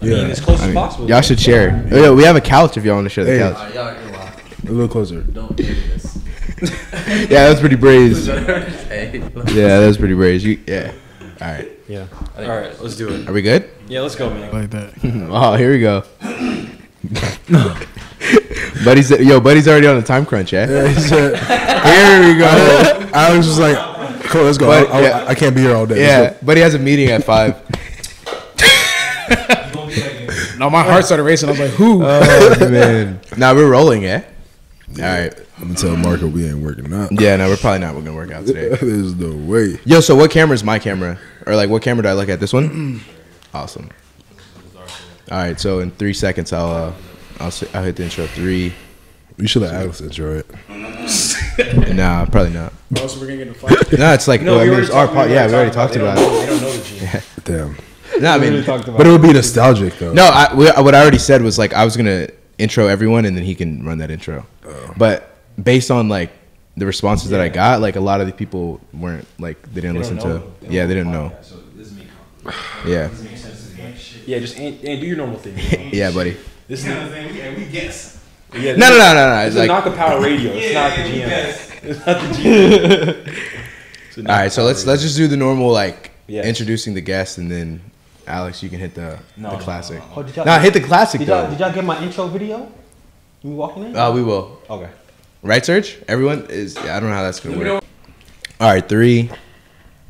I mean, as close as possible. Y'all should share. Oh, yeah, we have a couch if y'all want to share the Hey. couch. Alright, y'all can. A little closer. Don't do this. Yeah, that was pretty brazen. Yeah, that was pretty brazen. You, yeah. All right. Yeah. All right, let's do it. Are we good? Yeah, let's go, man. like that. Oh, here we go. buddy's yo, buddy's already on a time crunch, eh? Yeah, he said, here we go. I was just like, cool, let's go. But, I, I, yeah. I can't be here all day. Yeah, buddy has a meeting at five. No, my heart started racing. I was like, who? Oh man. Now we're rolling, eh? All right. I'm gonna tell Marco we ain't working out. Yeah, no, we're probably not gonna work out today. There's no way. Yo, so what camera is my camera? Or like, what camera do I look at? This one? Awesome. All right, so in three seconds, I'll uh, I'll s- I'll hit the intro. Three. You should have Alex intro it. Nah, probably not. Oh, so we're gonna get in a fight. No, it's like No, well, I mean, it's our part. Yeah, we already talked talked about about it. it. They don't know the gene. Damn. No, I mean, But it would be nostalgic though. no. I, we, what I already said was like I was gonna intro everyone, and then he can run that intro. Oh. But based on like the responses that I got, like a lot of the people weren't like they didn't listen know. to. Yeah, they didn't know. Yeah, Yeah, just and, and do your normal thing. you know? yeah, buddy. This is And we guess. yeah, No, no, no, no, no. It's It's like like all knock the power radio. It's not the GM. It's not the GM. It's a knock right. the So let's radio. let's just do the normal like Yeah. introducing the guest, and then Alex, you can hit the No, the no, classic. no, Oh, did y'all, Nah, hit the classic did y'all, though. did y'all get my intro video? You walking in? Uh, we will. okay. Right, Serge? Everyone is. Yeah, I don't know how that's gonna work. All right, three,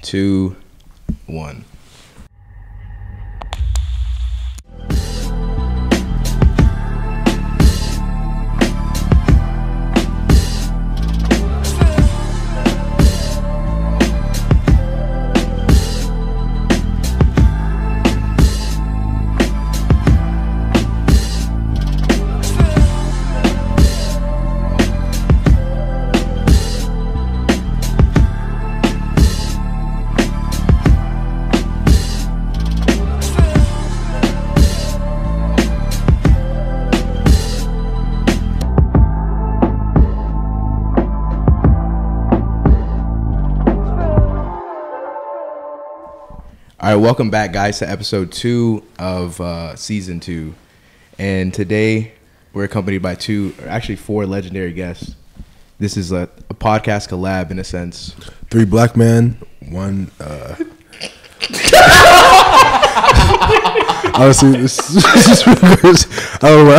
two, one. All right, welcome back, guys, to episode two of uh, season two. And today we're accompanied by two, or actually four legendary guests. This is a, a podcast collab in a sense. Three black men, one. uh Honestly, this, this is really gross. I don't know where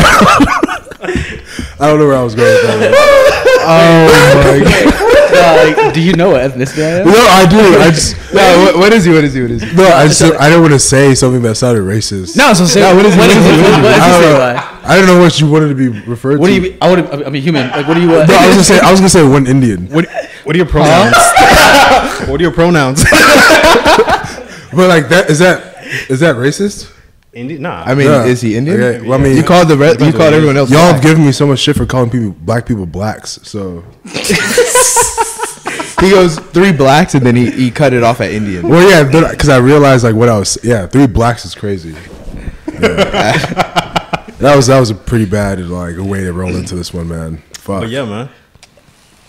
I don't know where I was going with that. Oh my god! like, do you know what ethnicity I am? No, I do. I just No, what, what is he? What is he? What is he? no. I just I don't want to say something that sounded racist. No, so say what is what is it? What, what I don't, know. I don't know what you wanted to be referred what to. What do you? I would. I'm a human. Like, what do you? Uh, No, I was gonna say I was gonna say one Indian, What What are your pronouns? what are your pronouns? but like that is that is that racist? Indi- nah. I mean, Yeah. is he Indian? Okay, well, I mean- you called the re- you called everyone else. Y'all have given me so much shit for calling people black people blacks. So He goes three blacks and then he, he cut it off at Indian. well, yeah, because I realized like what I was. Yeah, three blacks is crazy. Yeah. that was that was a pretty bad like way to roll into this one, man. Fuck. but yeah, man.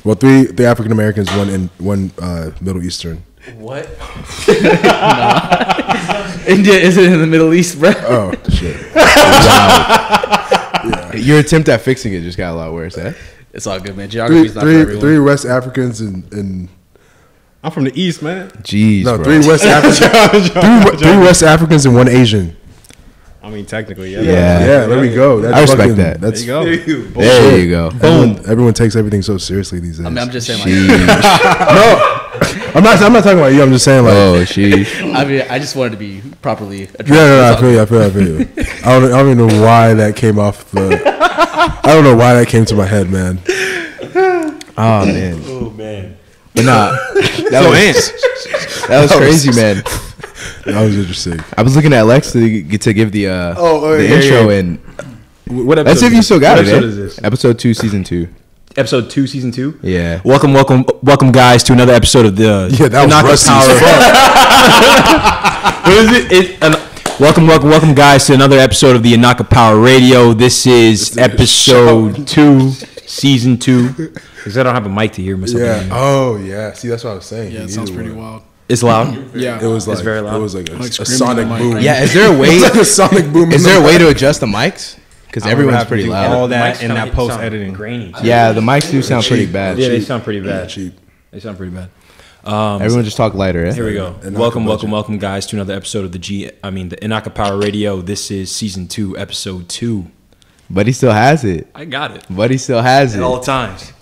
Well, three the African Americans, one in one uh, Middle Eastern. What? India isn't in the Middle East, bro. Oh shit. Your attempt at fixing it just got a lot worse, eh? It's all good, man. Three Geography's not for three everyone. three West Africans and and I'm from the East, man. Jeez, no bro. three West Africans. three, three West Africans and one Asian. I mean, technically, yeah. Yeah. Yeah, there we go. That's I respect fucking- that. That's There you go. There you go. Everyone, everyone takes everything so seriously these days. I mean, I'm just saying, like, Jeez. I'm not. I'm not talking about you. I'm just saying like. oh, sheesh. I mean, I just wanted to be properly. Addressed. Yeah, no, no, I feel you. I feel you. I feel you. I don't. I don't even know why that came off the. I don't know why that came to my head, man. Oh man. Oh man. But nah, that was that was crazy, man. That was interesting. I was looking at Lex to get to give the uh Oh, oh, the yeah, intro yeah. and What episode let's if you still got what it. episode eh? is this? Episode two, season two. Episode two, season two. Yeah. Welcome, welcome, welcome, guys, to another episode of the Yeah, that was Knock rusty Power. as what is it? it an, welcome, welcome, welcome, guys, to another episode of the Anaka Power Radio. This is episode two, season two. Because I don't have a mic to hear myself. Yeah. Oh, yeah. See, that's what I was saying. Yeah, You it sounds pretty one. wild. It's loud. Yeah. It was like very loud. it was like a, Like a sonic in the boom. Yeah, is there a way? It's like a sonic boom. Is in there a way to adjust the mics? Because everyone's have to pretty do loud. all that Mics in that post editing. Grainy. too. Yeah, the mics do sound pretty bad. Yeah, they sound pretty bad. cheap? They sound pretty bad. Um, Everyone just talk lighter. Eh? Here we go. Inaka welcome, welcome, budget. welcome, guys, to another episode of the G. I mean, the Inaka Power Radio. This is season two, episode two. But he still has it. I got it But he still has at it. all times.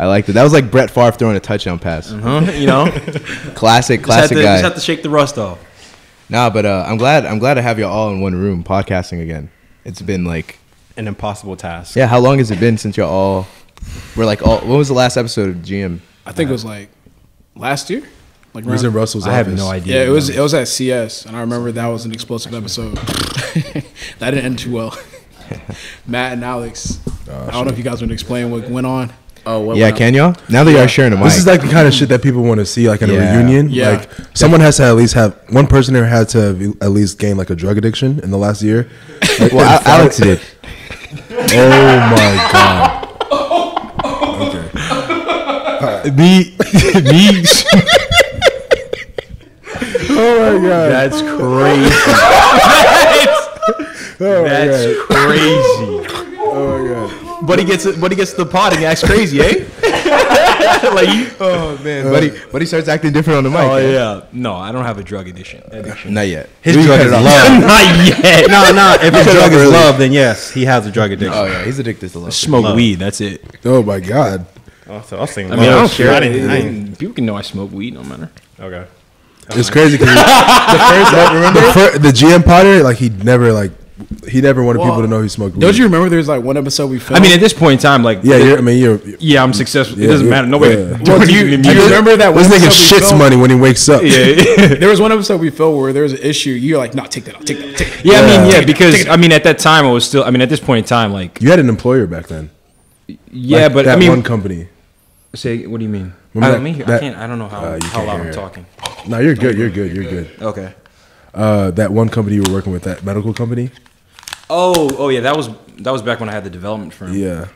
I liked it. That was like Brett Favre throwing a touchdown pass. Huh? You know, Classic, just, classic to, guy. just have to shake the rust off. Nah, but uh, I'm glad. I'm glad to have you all in one room podcasting again. It's been like, An impossible task. yeah. How long has it been since y'all all were like all? What was the last episode of GM? I think it was like last year. Like It was around- in Russell's I have no idea. yeah, it was it was at CS, and I remember that was an explosive episode. that didn't end too well. Matt and Alex. Oh, I don't know if you guys want to explain what went on. Oh, what yeah, went can y'all? Now that y'all are sharing a mic, This is like the kind of shit that people want to see, like in Yeah. a reunion. Yeah. Like someone has to at least have one person here had to have at least gain like a drug addiction in the last year. Like, well, Alex did. Oh my god. Okay. Me, me. oh my god. That's crazy. Oh That's crazy. Oh my god. But he gets it. But he gets the pod and he acts crazy, eh? like, you- Oh man, but he uh, but he starts acting different on the mic. oh yeah. No, I don't have a drug addiction. Uh, addiction. Not yet. His We drug is it off. love. Not yet. no, no. If his cut it drug off is early. love, then yes, he has a drug oh, addiction. Oh yeah, he's addicted to love. Smoke Love. weed. That's it. Oh my god. Oh, so I was thinking. I mean, I oh, don't care. I didn't, I didn't- People can know I smoke weed. No matter. Okay. It's crazy because the first, remember the, fir- the GM Potter, like he never like he never wanted people to know he smoked weed. Don't you remember there was like one episode we filmed. I mean, at this point in time, like, Yeah, you're, I mean you're. yeah, I'm successful. it doesn't yeah, matter. Nobody. yeah. Well, do you, do you remember that one This nigga episode we shits filmed? money when he wakes up. Yeah. There was one episode we filmed where there was an issue. You're like, no, take that out, take that out, take that out. Yeah, I mean, Yeah. yeah, because I mean, at that time, I was still. I mean, at this point in time, like, You had an employer back then. yeah, Like but that I mean, one company. say, what do you mean? Remember I, that- mean, I can't. I don't know how Uh, you how loud hear I'm talking. No, you're good. You're good. You're good. Okay. Uh, that one company you were working with, that medical company. Oh, oh yeah, that was that was back when I had the development firm. Yeah.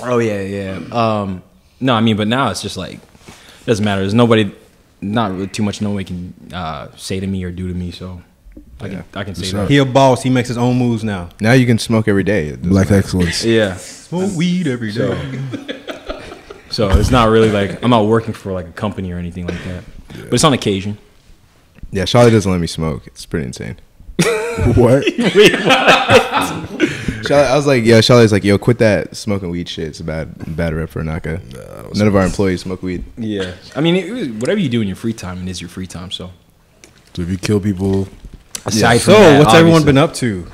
Oh yeah, yeah. Um, no, I mean, but now it's just like it doesn't matter. There's nobody, not really too much. Nobody can uh, say to me or do to me. So I can I can say that. He a boss. He makes his own moves now. Now you can smoke every day. It doesn't Black matter. excellence. Yeah. Smoke weed every day. So it's not really like I'm not working for like a company or anything like that. But it's on occasion. Yeah, Charlie doesn't let me smoke. It's pretty insane. what? Charlie, I was like, yeah, Charlie's like, yo, quit that smoking weed shit. It's a bad, bad rep for Naka. None of our employees smoke weed. Yeah. I mean, it, was- whatever you do in your free time, it is your free time. So So if you kill people, aside So, from that, what's everyone been up to?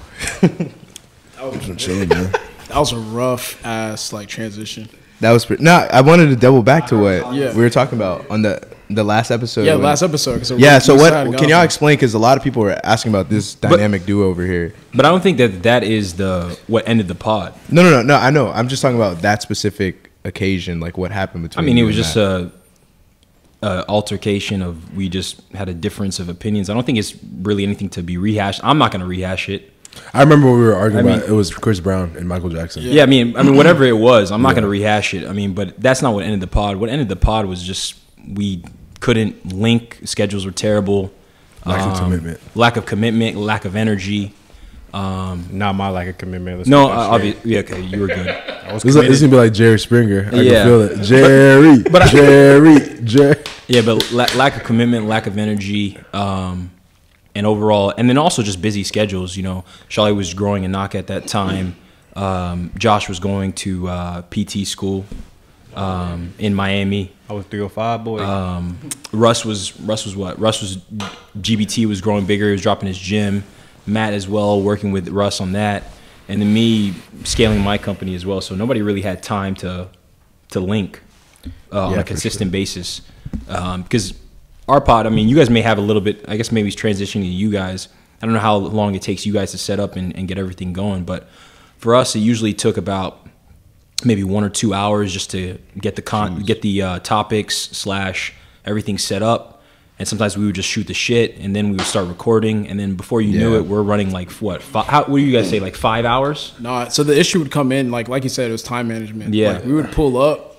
I'm chilling, man. That was a rough ass like transition. That was pretty. No, I wanted to double back to what Yeah. we were talking about on the the last episode. Yeah, when- last episode. So Yeah. So what? Can y'all explain? Because a lot of people were asking about this dynamic duo over here. But I don't think that that is the what ended the pod. No, no, no, no. I know. I'm just talking about that specific occasion, like what happened between. I mean, it was just Matt. a, a altercation of we just had a difference of opinions. I don't think it's really anything to be rehashed. I'm not going to rehash it. I remember when we were arguing I about it was Chris Brown and Michael Jackson. Yeah, I mean, I mean, whatever it was, I'm not going to rehash it. I mean, but that's not what ended the pod. What ended the pod was just we couldn't link. Schedules were terrible. Lack of Um, commitment. Lack of commitment. Lack of energy. Um, Not my lack of commitment. Let's no, get that uh, obviously, yeah, okay, you were good. I was This is, like, this is gonna be like Jerry Springer. I Yeah. can feel it. Jerry, But I- Jerry, Jerry. Yeah, but la- lack of commitment, lack of energy, um, and overall, and then also just busy schedules. You know, Charlie was growing a knock at that time. Um, Josh was going to uh, PT school um, in Miami. I was 305 boy. Um, Russ was Russ was what? Russ was GBT was growing bigger. He was dropping his gym. Matt as well, working with Russ on that, and then me scaling my company as well. So nobody really had time to to link uh, on a consistent basis um, because our pod. I mean, you guys may have a little bit. I guess maybe it's transitioning to you guys. I don't know how long it takes you guys to set up and, and get everything going, but for us, it usually took about maybe one or two hours just to get the con get the uh, topics slash everything set up and sometimes we would just shoot the shit and then we would start recording and then before you knew Yeah. it we're running like what fi- how what do you guys say like five hours No, so the issue would come in like like you said, it was time management. Yeah. like, we would pull up,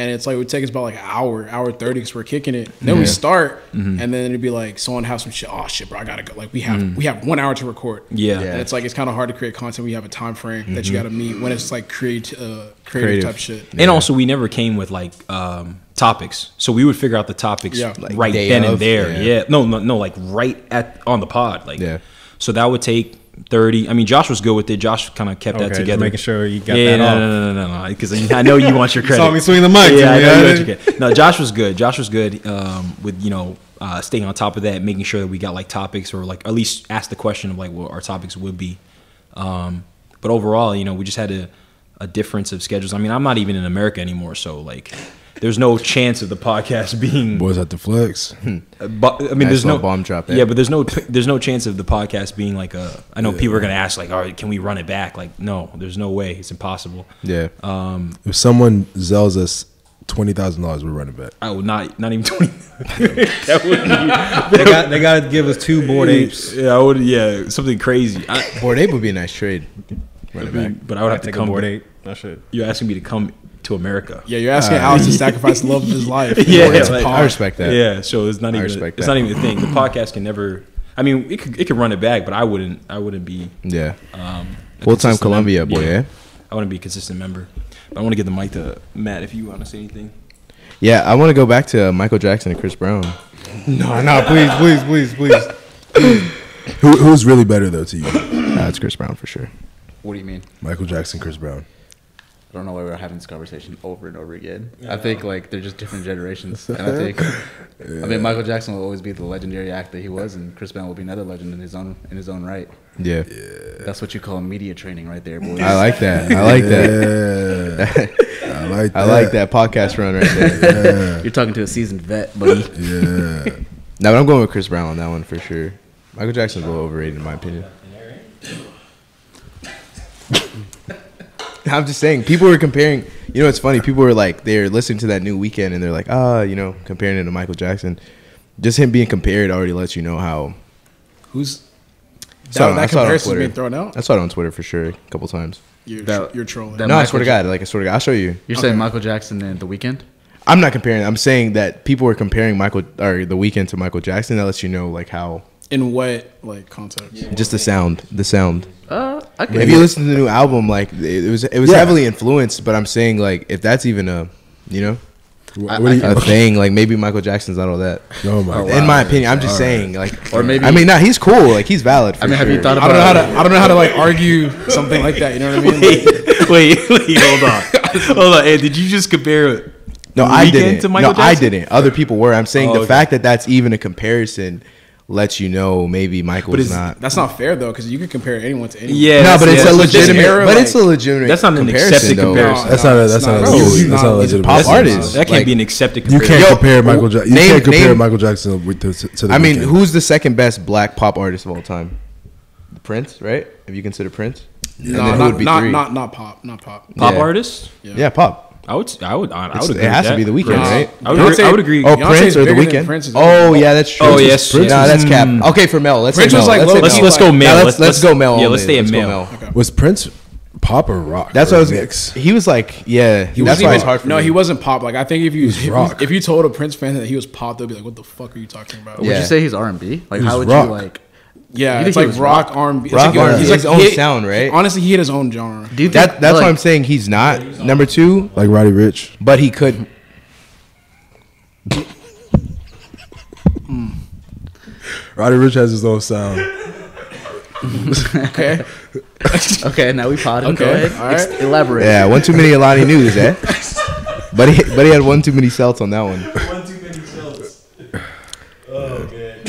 and it's like it would take us about like an hour, hour thirty because we're kicking it. Then we start, and then it'd be like someone have some shit. Oh shit, bro, I gotta go. Like we have we have one hour to record. Yeah. and it's like it's kind of hard to create content. We have a time frame that you got to meet when it's like create uh, creative, Creative. type shit. And also, we never came with like um, topics, so we would figure out the topics Yeah. Like right then of, and there. yeah. Yeah. no, no, no, like right at on the pod. Like, Yeah. So that would take thirty. I mean, Josh was good with it. Josh kind of kept Okay, that just together, making sure you got yeah, that no, off. no, no, no, no, no, because I know you want your credit. Saw me swing the mic. Yeah, I know you huh? want your credit. No, Josh was good. Josh was good um, with you know uh, staying on top of that, making sure that we got like topics or like at least ask the question of like what our topics would be. Um, but overall, you know, we just had a, a difference of schedules. I mean, I'm not even in America anymore, so like, there's no chance of the podcast being. Boys at the flex. But I mean, there's no bomb drop there. Yeah, but there's no there's no chance of the podcast being like a. I know people are gonna ask like, all right, can we run it back? Like, no, there's no way. It's impossible. Yeah. Um, If someone sells us twenty thousand dollars, we're running back. I would not not even twenty. that would They got they got to give us two Bored Apes. Yeah, I would. Yeah, something crazy. I, Bored Ape would be a nice trade. Run it back. but I would have to Take come. Bored Ape. That shit. You're asking me to come to America. Yeah, you're asking Alex to sacrifice the love of his life. in Yeah, order to like. I respect that. Yeah, so it's not I even. respect It's that. not even a thing. The podcast can never. I mean, it could it could run it back, but I wouldn't. I wouldn't be. Yeah. Um, Full time Columbia member. boy, yeah. I wouldn't be a consistent member. But I want to give the mic to Matt if you want to say anything. Yeah, I want to go back to Michael Jackson and Chris Brown. No, no, please, please, please, please. Who, who's really better though to you? Uh, it's Chris Brown for sure. What do you mean? Michael Jackson, Chris Brown. I don't know why we're having this conversation over and over again. I think like they're just different generations, and I think I mean Michael Jackson will always be the legendary act that he was, and Chris Brown will be another legend in his own in his own right. Yeah. That's what you call media training, right there, boys. I like that. I like that. I like that. I like that podcast run right there. You're talking to a seasoned vet, buddy. Yeah. No, but I'm going with Chris Brown on that one for sure. Michael Jackson's a little overrated in my opinion. I'm just saying, people were comparing. You know, it's funny. People were like, they're listening to that new Weeknd, and they're like, ah, you know, comparing it to Michael Jackson. Just him being compared already lets you know how. Who's Saw that, I that saw it on being thrown out? I saw it on Twitter for sure a couple times. You're, That- you're trolling. that- no, I swear to God, like I swear to God, I'll show you. You're saying Michael Jackson and The Weeknd? I'm not comparing. I'm saying that people were comparing Michael or the Weeknd to Michael Jackson. That lets you know like how In what like context? just the sound, the sound. Uh, I If you listen to the new album, like it it was, it was Yeah. heavily influenced. But I'm saying like if that's even a, you know, What, I- you, a thing, like maybe Michael Jackson's not all that. oh my In my opinion, I'm just saying like, Or maybe- I mean, nah, he's cool. Like he's valid. For I mean, have you sure. thought I don't know how to. I don't know how to like argue something like that. You know what I mean? Like, wait, wait, hold on, hold on. Hey, did you just compare? No, I didn't. to Michael no, I didn't. Other people were. I'm saying Oh, the okay. fact that that's even a comparison lets you know maybe Michael's is- not. that's not fair though, because you can compare anyone to anyone. Yeah, no, but that's- it's yeah, a legitimate. era, but like- it's a legitimate. That's not an comparison, accepted though. comparison. That's not a- it's that's not a- Bro, it's it's not not- a it's legitimate- pop That's artist. That can't Like, be an accepted You comparison. can't Yo, compare Michael. Ja- you name- can't compare name- Michael Jackson with the, to the. I mean, Weeknd. who's the second best black pop artist of all time? The Prince, right? If you consider Prince, and No, not, not, not not pop, not pop. Pop Yeah. artist? yeah. pop. I would, I would, I, I It's- would agree. it has with to be the Weeknd, Prince. right? I would, agree, I would agree. Oh, Beyonce's Prince or the Weeknd? Prince Oh, yeah, that's true. Oh, yes, Nah, yes. that's cap. Mm. Okay, for Mel. Let's Prince say was Mel. like let's, low- Let's let's go male. Nah, let's, let's, let's go Mel. Yeah, let's stay Let's in go male. Okay. was Prince pop or rock? That's or what I was. mix? He was like, yeah. He that's wasn't why it's hard for No, me. he wasn't pop. Like I think if you if you, if you told a Prince fan that he was pop, they'll be like, "What the fuck are you talking about?" Would you say he's R and B? Like, how would rock. you like? Yeah, it's like rock, rock? R&B. It's Rock like, R&B. he's His own he- sound, right? Honestly, he had his own genre. Do you think That, that's like, why I'm saying he's not number two, like Roddy Ricch. but he could. Roddy Ricch has his own sound. Okay, Okay, now we pod. him. Go Okay, ahead. all right. Ex- elaborate. Yeah, one too many Alani Nus, eh? but he but he had one too many celts on that one. One too many cells. Oh man.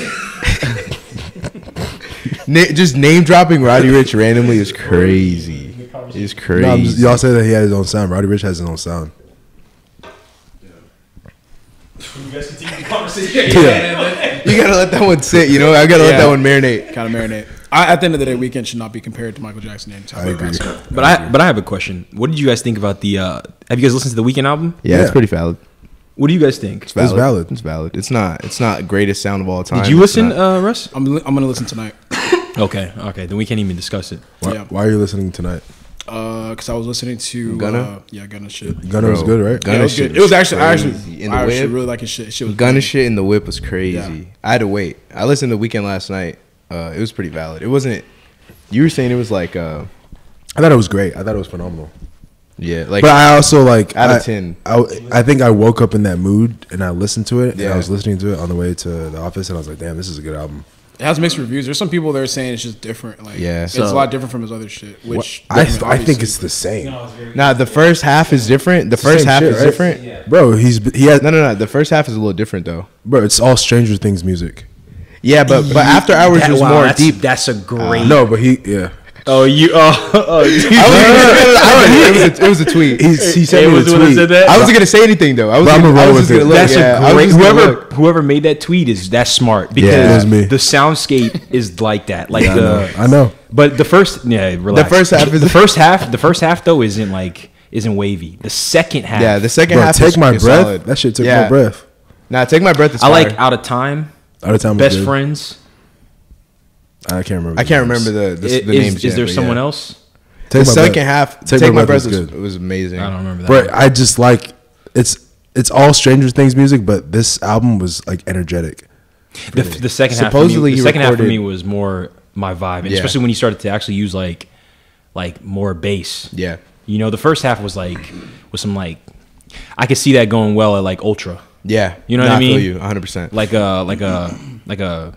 Na- just name dropping Roddy Ricch randomly is crazy. It's crazy. No, just- y'all say that he had his own sound. Roddy Ricch has his own sound. You guys continue the conversation. you gotta let that one sit. You know, I gotta let that one marinate. kind of marinate. I, at the end of the day, Weeknd should not be compared to Michael Jackson anytime. I agree. But I but I have a question. What did you guys think about the? uh Have you guys listened to the Weeknd album? Yeah, Yeah. it's pretty valid. What do you guys think? It's valid. valid. It's valid. It's not. It's not greatest sound of all time. Did you It's listen, not- uh, Russ? I'm li- I'm gonna listen tonight. Okay, okay. Then we can't even discuss it. Why, Yeah. why are you listening tonight? Uh, because I was listening to Gunna? Uh, yeah, Gunna shit. Gunna was good, right? Gunna Yeah, it was shit good. It was actually I crazy. actually in the I actually whip. really like his shit. Shit was Gunna good. shit in the whip was crazy. Yeah. I had to wait. I listened to the Weeknd last night. Uh, it was pretty valid. It wasn't. You were saying it was like, uh, I thought it was great. I thought it was phenomenal. yeah, like but I also like Out of 10. I, I think I woke up in that mood and I listened to it. And Yeah. I was listening to it on the way to the office, and I was like, "Damn, this is a good album." It has mixed reviews. There's some people that are saying it's just different. Like Yeah. it's So- a lot different from his other shit. Which I I, I think it's the same, nah. The first half is different. The the first half shit, is right? different. bro. He's he has No, no, no. The first half is a little different though. bro. It's all Stranger Things music. Yeah, but but after hours That- was wow, more that's, deep. That's a uh, great. No, but he yeah. Oh, you. Oh, oh you- I was, it, was a, it was a tweet. He's, he sent It me was the when I tweet. said that? I wasn't gonna say anything though. I was But gonna, I'ma roll with it. look. That's yeah, I a was great. Whoever whoever made that tweet is that's smart because it was me. the soundscape is like that. Like Yeah, I the know. Uh, I know. But the first yeah, relax. The first half is- the first half. The first half though isn't like isn't wavy. The second half. Yeah, the second Bro, half. take my breath. solid. That shit took Yeah. my breath. Nah, take my breath. Is I like out of time. Out of time. was Best good. friends. I can't remember. I can't names. remember the the, I- the is, names. is yet, there someone yeah. else? Take the second breath. half. Take Take, My my Breath breath was was, good. was amazing. I don't remember that. Bro, I just like it's it's all Stranger Things music, but this album was like energetic. The, the second Supposedly half. For me, the second half for me was more my vibe, Yeah. especially when you started to actually use like like more bass. Yeah. You know, the first half was like was some like I could see that going well at like Ultra, Yeah, You know Nah, what I feel mean? you 100. percent like a like a like a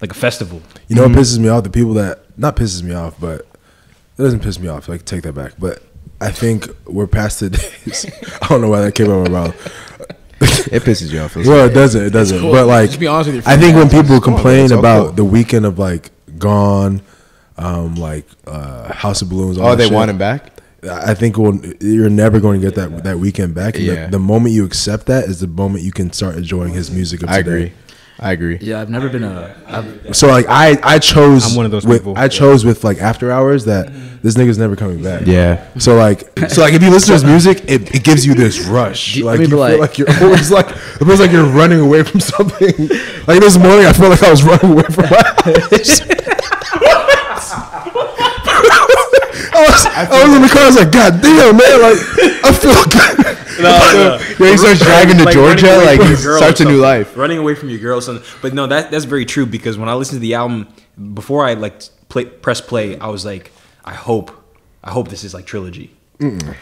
like a festival. You know what pisses me off? The people that not pisses me off, but it doesn't piss me off. Like take that back. But I think we're past the days. I don't know why that came out of my mouth. It pisses you off. Well, it doesn't. It doesn't. cool. But like, Just be honest with your I think when people Come complain it's about cool. the Weeknd of like Gone, um, like uh, House of Balloons. all Oh, that they shit, want him back. I think we'll, you're never going to get that that Weeknd back. And Yeah. the, the moment you accept that is the moment you can start enjoying his music. Of I today. agree. I agree. Yeah, I've never been a. I've, So like I I chose I'm one of those with, people. I chose with like after hours that this nigga's never coming back. Yeah. So like so like if you listen to his music, it, it gives you this rush. Do- like I you mean, feel like- like you're always like it feels like you're running away from something. Like this morning, I felt like I was running away from my house. I was, I was in the car. I was like, God damn, man! Like, I feel good. Yeah, he starts driving to Like, Georgia. Like he your girl or starts a new life. running away from your girl. or Something. But no, that that's very true because when I listened to the album before I like play, press play, I was like, I hope, I hope this is like trilogy.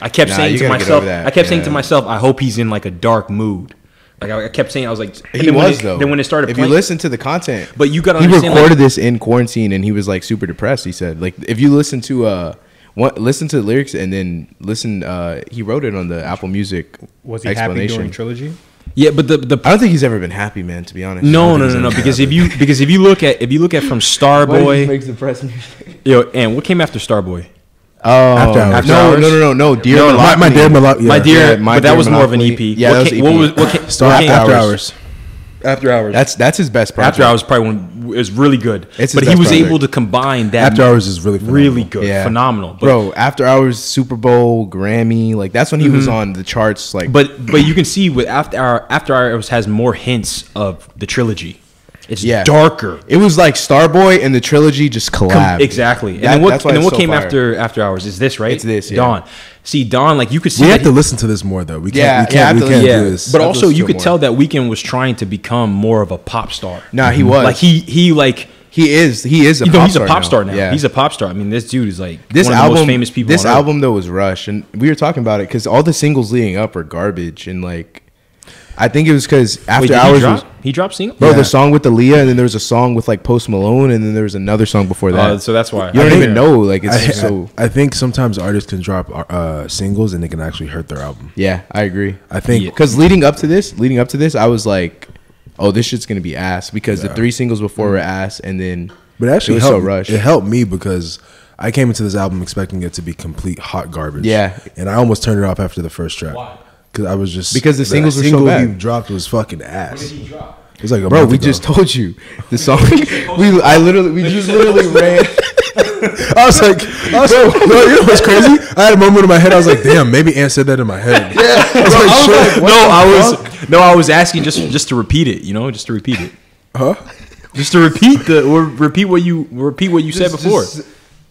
I kept Nah, saying to myself, I kept saying to myself, I hope he's in like a dark mood. Like I, I kept saying, I was like, He then was it- though. Then when it started if playing, you listen to the content, but you got to he recorded like, this in quarantine and he was like super depressed. He said, like, if you listen to uh, what listen to the lyrics and then listen, uh, he wrote it on the Apple Music Was he happy during trilogy? yeah, but the the I don't think he's ever been happy, man. To be honest. I no no no no because if you because if you look at if you look at from Starboy, makes depressed music. yo, and what came after Starboy? Oh, After Hours. no, Hours? no, no, no, no, dear No, My, my dear Malak, yeah. My dear, Yeah, My but that Dear was more of an EP. Yeah, what that was came, EP. what was what came, Star what came after hours? hours. After hours. That's that's his best project. After Hours probably one is really good. It's but he was project. able to combine that. After Hours is really phenomenal. really good, Yeah. phenomenal. But, bro. After Hours, Super Bowl, Grammy, like that's when he was mm-hmm. on the charts. Like, but but you can see with After Hour, After Hours has more hints of the trilogy. It's Yeah. darker. it was like Starboy and the trilogy just Com- collabed. exactly. And That- then what, and then what so came fire. after After Hours is this, right? It's this, yeah. Dawn. See, Dawn, like you could see We have to he- listen to this more though. We can't. Yeah, we can't. I have we can't yeah, do this. but also you could more. tell that Weeknd was trying to become more of a pop star. Nah, he was. Like he he like He is. He is a you know, pop he's a pop star now. Yeah. He's a pop star. I mean, this dude is like this one of album, the most famous people. This on Earth. album though was Rush, and we were talking about it because all the singles leading up are garbage, and like, I think it was because After Wait, Hours he drop? was. he dropped single. Bro, Yeah. the song with Aaliyah, and then there was a song with like Post Malone, and then there was another song before that. Uh, so that's why you don't even think- know. Like it's I, just so. I, I think sometimes artists can drop uh, singles and they can actually hurt their album. Yeah, I agree. I think Yeah. Because leading up to this, leading up to this, I was like, "Oh, this shit's gonna be ass." Because the three singles before were ass, and then But it actually it was helped. so rushed. It helped me because I came into this album expecting it to be complete hot garbage. Yeah. and I almost turned it off after the first track. Because I was just Because the singles were so single bad. he dropped was fucking ass. It was like a bro, month we ago. just told you the song. we, I literally, we just literally ran. I was like, I was like, bro, you know what's crazy? I had a moment in my head. I was like, damn, maybe Ant said that in my head. Yeah, I was like, shit. no, I was no, I was asking just just to repeat it. You know, just to repeat it. Huh? Just to repeat the or repeat what you repeat what you said before. just-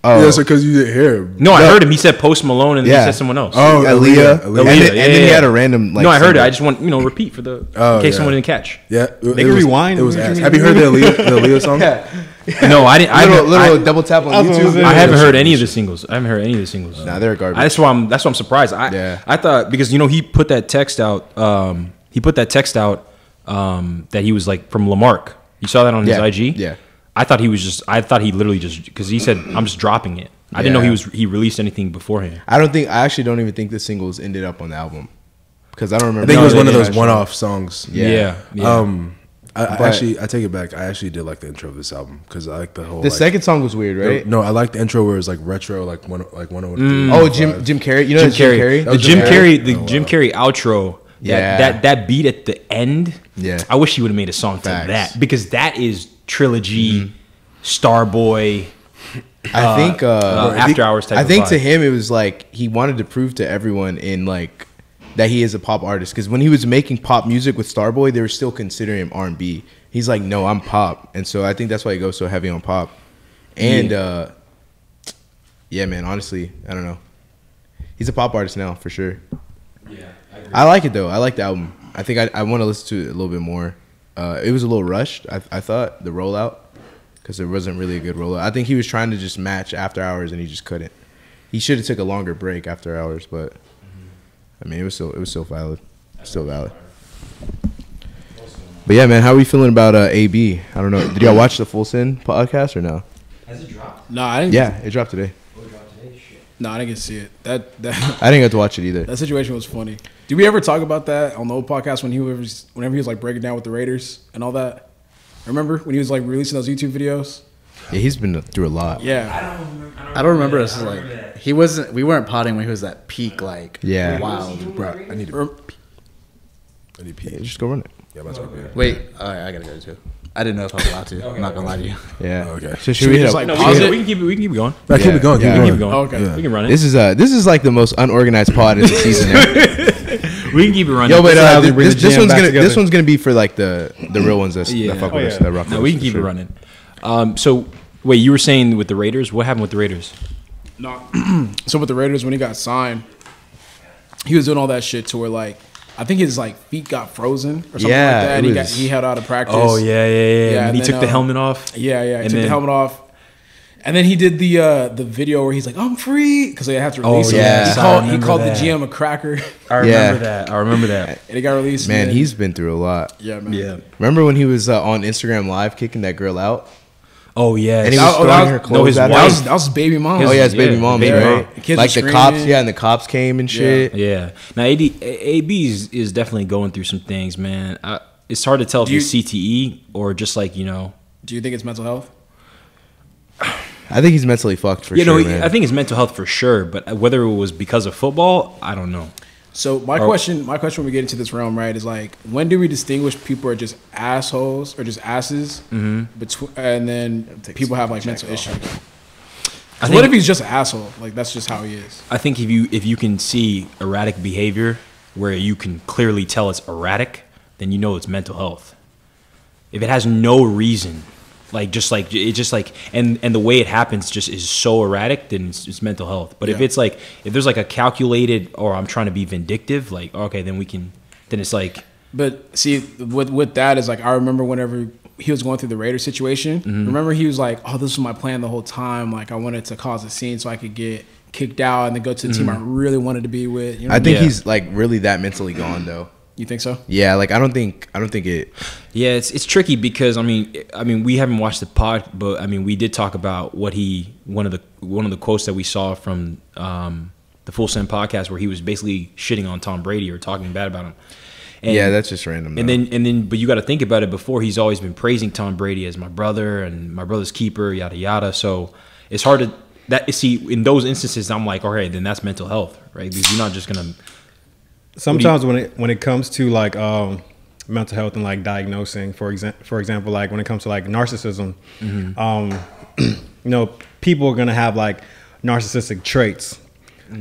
Oh. Yeah, so because you didn't hear him. No, I heard him. He said Post Malone, and then Yeah. he said someone else. Oh, Aaliyah, Aaliyah, and, then, yeah, and then he had a random like. no, I heard it. I just want you know repeat for the Oh, in case yeah. someone didn't catch. Yeah, it, They it can was, rewind. It was We ass. Have you heard the Aaliyah, the Aaliyah song? No, I didn't. I little, haven't, little I, double tap on I YouTube. I haven't heard any of the singles. I haven't heard any of the singles. Nah, they're garbage. That's why I'm. That's why I'm surprised. I Yeah. I thought because you know he put that text out. Um, he put that text out. Um, that he was like from Lamarck. You saw that on his IG. yeah. I thought he was just. I thought he literally just because he said I'm just dropping it. I didn't know he was. He released anything beforehand. I don't think. I actually don't even think the singles ended up on the album because I don't remember. I remember. think it was one of did. those one-off songs. Yeah. Yeah. yeah. Um, I, I actually, I take it back. I actually did like the intro of this album because I like the whole. The like, second song was weird, the- right? No, I like the intro where it's like retro, like one, like one hundred. Mm. Oh, Jim Jim Carrey. You know Jim Jim Carrey. Carrey. The Jim Jim Carrey. Carrey? The Oh, Jim. Carrey outro. Yeah. That, that that beat at the end. Yeah. I wish he would have made a song to Facts. Mm-hmm. that because that is trilogy, Starboy. I think uh, uh, after hours type I of think to him it was like he wanted to prove to everyone in like that he is a pop artist because when he was making pop music with Starboy, they were still considering him R and B. He's like, no, I'm pop, and so I think that's why he goes so heavy on pop. And Yeah. uh, yeah, man, honestly, I don't know. He's a pop artist now for sure. Yeah. I like it though. I like the album. I think I, I want to listen to it a little bit more. Uh, it was a little rushed. I, I thought the rollout because there wasn't really a good rollout. I think he was trying to just match After Hours and he just couldn't. He should have took a longer break After Hours, but I mean it was still it was still valid, still valid. But yeah, man, how are we feeling about uh, AB? I don't know. Did y'all watch the Full Send podcast or no? Has it dropped? No, I didn't. Yeah, it dropped today. No, I didn't get to see it. That that I didn't get to watch it either. that situation was funny. Did we ever talk about that on the old podcast when he was whenever he was like breaking down with the Raiders and all that? Remember when he was like releasing those YouTube videos? Yeah, he's been through a lot. Yeah, I don't remember us like he wasn't. We weren't potting when he was at peak like Yeah. wild. Bro, I need to. Rem- I need pee. Yeah, just go run it. Yeah, I'm about to pee. Wait, all right, I gotta go too. I didn't know if I was allowed to. I'm not gonna lie to you. Yeah. Okay. So should, Should we, we hit just, up- like, No, should we, we can, hit- we can keep it. We can keep it going. Nah, keep it going. Keep yeah. it We can going. keep it going. Okay. We can run it. This is uh this is like the most unorganized pod in the season. we can keep it running. Yo, but This is how uh, they bring this, this one's gonna this one's gonna be for like the the real ones that's, Yeah. that fuck Oh, with us, that rock no, we can keep sure. it running. Um, so wait, you were saying with the Raiders? What happened with the Raiders? no. so with the Raiders when he got signed, he was doing all that shit to where like I think his like feet got frozen or something Yeah, like that. it And he got he held out of practice. Oh yeah, yeah, yeah. Yeah, and he and took then, the uh, helmet off. Yeah, yeah. He And took the helmet off. And then he did the uh, the video where he's like, "I'm free," because they had to Oh, release him. yes, He called, he remember called the. GM a cracker, I remember Yeah. that. I remember that. and he got released. Man, then- he's been through a lot. yeah, man. Yeah. Remember when he was uh, on Instagram Live kicking that girl out, Oh yeah. and he That- was throwing was- her no, clothes his at That her? wife- was that was baby mom. Oh yeah, his baby Yeah, mom, baby right? The kids Like the cops, yeah, and the cops came and shit. Yeah. Now AD, AB is, is definitely going through some things, man. I, it's hard to tell if Do you- it's CTE or just like you know. Do you think it's mental health? I think he's mentally fucked for you sure, You know, man. I think it's mental health for sure, but whether it was because of football, I don't know. So my Oh. question, my question when we get into this realm, right, is like, when do we distinguish people are just assholes or just asses, Mm-hmm. between, and then people have like mental issues? I So what if he's just an asshole? Like that's just how he is. I think if you if you can see erratic behavior where you can clearly tell it's erratic, then you know it's mental health. If it has no reason, like just like it just like and and the way it happens just is so erratic, then it's, it's mental health. But if it's like if there's like a calculated or I'm trying to be vindictive, like okay, then we can then it's like But see, with with that is like I remember whenever he was going through the Raider situation. Mm-hmm. Remember he was like, "Oh, this was my plan the whole time. Like I wanted to cause a scene so I could get kicked out and then go to the team I really wanted to be with." You know I think Yeah. he's like really that mentally gone though. You think so? Yeah, like I don't think I don't think it. Yeah, it's it's tricky because I mean I mean we haven't watched the pod, but I mean we did talk about what he one of the one of the quotes that we saw from um, the Full Send podcast where he was basically shitting on Tom Brady or talking bad about him. And, yeah, that's just random. and then and then but you got to think about it. Before he's always been praising Tom Brady as my brother and my brother's keeper, yada yada. So it's hard to that see in those instances. I'm like, okay, then that's mental health, right? Because you're not just gonna Sometimes when it when it comes to like um, mental health and like diagnosing, for example, for example, like when it comes to like narcissism, um, you know, people are gonna have like narcissistic traits,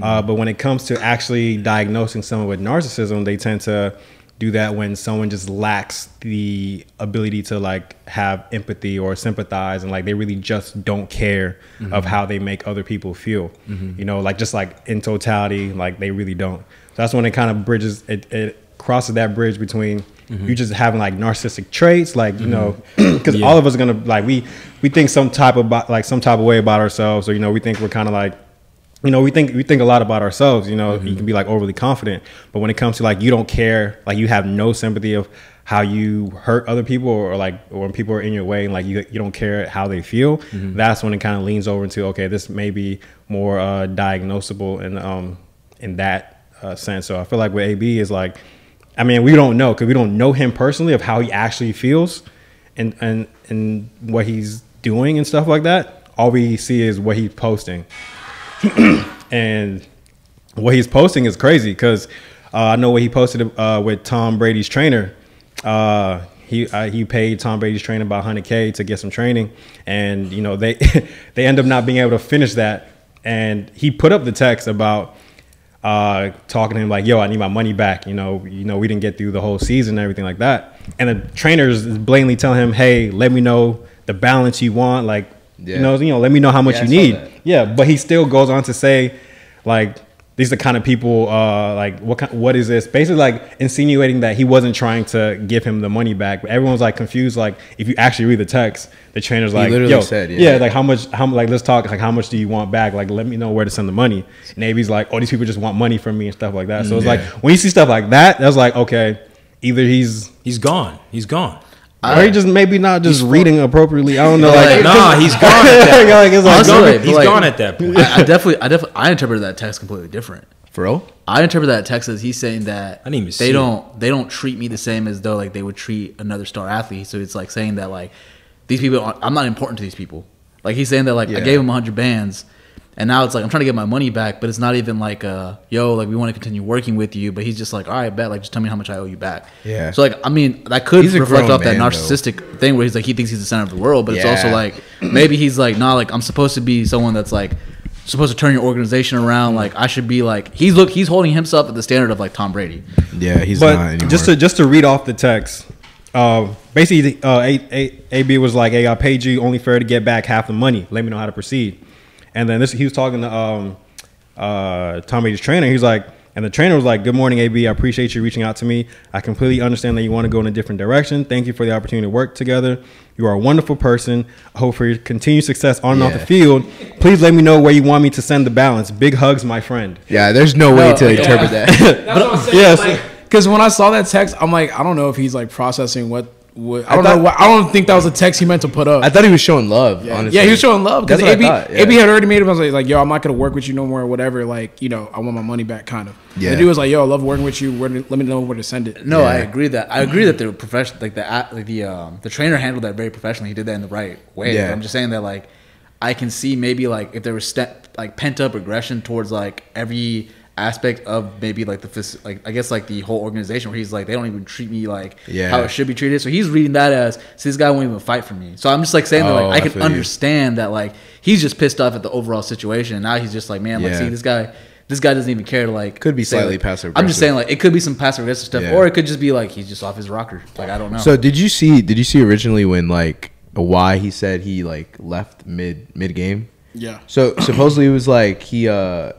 uh, but when it comes to actually diagnosing someone with narcissism, they tend to do that when someone just lacks the ability to like have empathy or sympathize and like they really just don't care of how they make other people feel. You know like just like in totality like they really don't that's when it kind of bridges it, it crosses that bridge between you just having like narcissistic traits like you know because all of us are gonna like we we think some type of like some type of way about ourselves or you know we think we're kind of like you know, we think we think a lot about ourselves. You know, you can be like overly confident, but when it comes to like you don't care, like you have no sympathy of how you hurt other people or like or when people are in your way and like you you don't care how they feel. That's when it kind of leans over into okay, this may be more uh, diagnosable and um in that uh, sense. So I feel like with AB is like, I mean, we don't know because we don't know him personally of how he actually feels and and and what he's doing and stuff like that. All we see is what he's posting and what he's posting is crazy because uh, I know what he posted uh, with Tom Brady's trainer. Uh, he uh, he paid Tom Brady's trainer about 100k to get some training, and you know they they end up not being able to finish that. And he put up the text about uh, talking to him like, "Yo, I need my money back." You know, you know, we didn't get through the whole season and everything like that. And the trainers blatantly telling him, "Hey, let me know the balance you want. Like, Yeah. you know, you know, let me know how much Yeah, you need." that. Yeah, but he still goes on to say, like, these are the kind of people, uh, like, what kind, what is this? Basically, like insinuating that he wasn't trying to give him the money back. But everyone's like confused. Like, if you actually read the text, the trainer's like, literally "Yo, said, yeah. yeah, like how much? How like let's talk. Like, how much do you want back? Like, let me know where to send the money." And AB's like, "Oh, these people just want money from me and stuff like that." So it's like when you see stuff like that, that's like, okay, either he's He's gone. He's gone. Or he just maybe not just reading appropriately. I don't know. Like, nah, he's gone. At that, like, it's like, he's Honestly, gone, like, he's like- gone at that point. I, I definitely, I definitely, I interpreted that text completely different. For real? I interpret that text as he's saying that I didn't even they it. don't they don't treat me the same as though like they would treat another star athlete. So it's like saying that like these people aren't, I'm not important to these people. Like he's saying that like I gave him 100 bands and now it's like I'm trying to get my money back, but it's not even like uh yo like we want to continue working with you, but he's just like all right, bet like just tell me how much I owe you back. Yeah. So like I mean that could He's reflect grown off that man, though. narcissistic thing where he's like he thinks he's the center of the world, but it's also like maybe he's like nah like I'm supposed to be someone that's like supposed to turn your organization around. Like I should be like he's look he's holding himself at the standard of like Tom Brady. Yeah, he's not anymore. just to just to read off the text, uh, basically, uh, A, A, AB was like, "Hey, I paid you only fair to get back half the money. Let me know how to proceed." And then this, he was talking to um, uh, Tom Brady's trainer. He's like, and the trainer was like, "Good morning, AB. I appreciate you reaching out to me. I completely understand that you want to go in a different direction. Thank you for the opportunity to work together. You are a wonderful person. I hope for your continued success on and off the field. Please let me know where you want me to send the balance. Big hugs, my friend." yeah, there's no way to yeah. interpret that. That's what I'm saying. yes. Like, because when I saw that text, I'm like, I don't know if he's like processing what. What I don't thought- know. What, I don't think that was a text he meant to put up. I thought he was showing love. yeah. honestly, yeah, he was showing love because AB, thought, yeah. AB had already made him. I was like, like, yo, I'm not gonna work with you no more, or whatever. Like, you know, I want my money back, kind of. Yeah. The dude was like, yo, I love working with you. Where to, let me know where to send it. No, I agree that I agree that the profession like the like the um the trainer handled that very professionally. He did that in the right way. Yeah. I'm just saying that like I can see maybe like if there was step like pent up aggression towards like every aspect of maybe like the like I guess like the whole organization where he's like they don't even treat me like Yeah. how it should be treated. So he's reading that as see this guy won't even fight for me. So I'm just like saying that Oh, like I I feel can you. understand that like he's just pissed off at the overall situation and now he's just like man like Yeah. see this guy this guy doesn't even care to like Could be say, slightly like- passive I'm just saying like it could be some passive aggressive stuff Yeah. or it could just be like he's just off his rocker. Like I don't know. So did you see? Did you see originally when like why he said he like left mid mid game? Yeah. So supposedly it was like he uh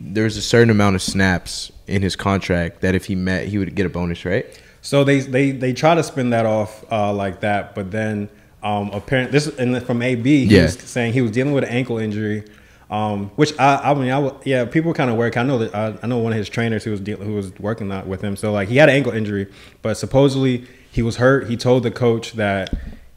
there was a certain amount of snaps in his contract that if he met he would get a bonus, right? So they they they try to spin that off uh, like that, but then um, apparently this and from AB he Yeah. was saying he was dealing with an ankle injury, um, which I I mean I yeah people kind of work. I know that I, I know one of his trainers who was deal, who was working that with him. So like he had an ankle injury, but supposedly he was hurt. He told the coach that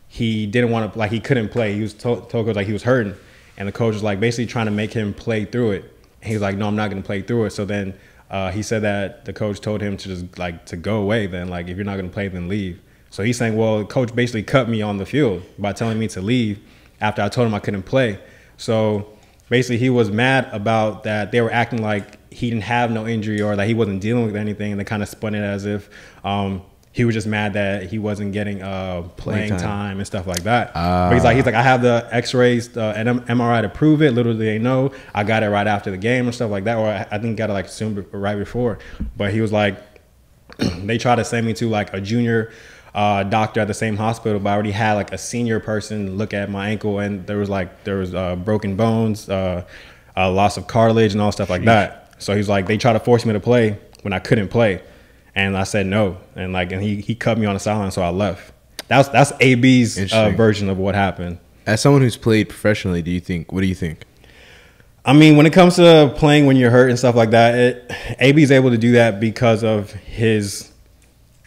he didn't want to like he couldn't play. He was told, told coach like he was hurting, and the coach was like basically trying to make him play through it. He was like, no, I'm not going to play through it. So then uh, he said that the coach told him to just like to go away. Then like if you're not going to play, then leave. So he's saying, well, coach basically cut me on the field by telling me to leave after I told him I couldn't play. So basically, he was mad about that. They were acting like he didn't have no injury or that he wasn't dealing with anything, and they kind of spun it as if um, he was just mad that he wasn't getting uh, playing time. time. and stuff like that. but he's like, he's like, I have the X-rays uh, and MRI to prove it. Literally, they know, I got it right after the game and stuff like that, or I, I think got it like soon right before. But he was like, they tried to send me to like a junior uh, doctor at the same hospital, but I already had like a senior person look at my ankle, and there was like there was uh, broken bones, uh, uh, loss of cartilage, and all stuff like that. So he's like, they tried to force me to play when I couldn't play, and I said no, and like, and he he cut me on the sideline, so I left. That's that's AB's uh, version of what happened. As someone who's played professionally, do you think? What do you think? I mean, when it comes to playing when you're hurt and stuff like that, it, AB is able to do that because of his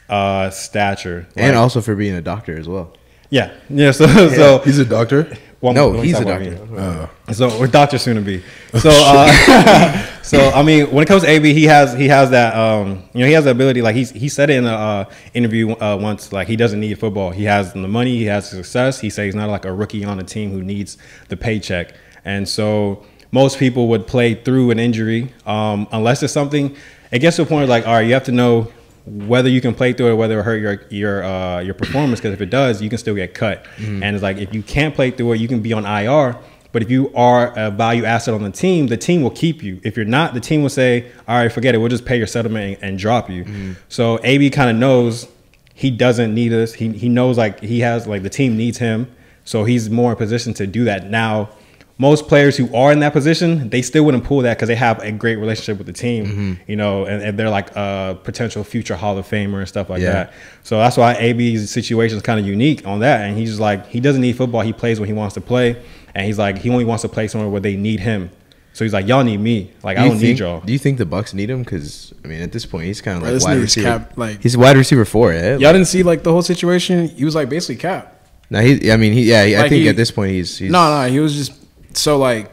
uh, stature. and Like, also for being a doctor as well. yeah, yeah. So, so He's a doctor. Well, no, he's a doctor. Uh, So we're doctor soon to be. So, uh, so I mean, when it comes to AB, he has he has that um, you know he has the ability. Like he's he said it in an uh, interview uh, once. Like he doesn't need football. He has the money. He has the success. He says he's not like a rookie on a team who needs the paycheck. And so most people would play through an injury um, unless it's something. It gets to a point like all right, you have to know whether you can play through it, or whether it hurt your your uh, your performance. Because if it does, you can still get cut. And it's like if you can't play through it, you can be on IR. But if you are a value asset on the team, the team will keep you. If you're not, the team will say, "All right, forget it. We'll just pay your settlement and, and drop you." So AB kind of knows he doesn't need us. He he knows like he has like the team needs him, so he's more in position to do that now. Most players who are in that position, they still wouldn't pull that because they have a great relationship with the team, mm-hmm. you know, and, and they're like a potential future Hall of Famer and stuff like Yeah. that. So that's why AB's situation is kind of unique on that. And he's just like, he doesn't need football. He plays when he wants to play. And he's like, he only wants to play somewhere where they need him. So he's like, y'all need me. Like, Do I don't think, need y'all. Do you think the Bucks need him? Because I mean, at this point, he's kind of like wide receiver. cap, like- he's wide receiver four. Yeah. Y'all didn't see like the whole situation. He was like basically cap. No, he. I mean, he. Yeah. He, I think he- at this point, he's. he's No, no, he was just so like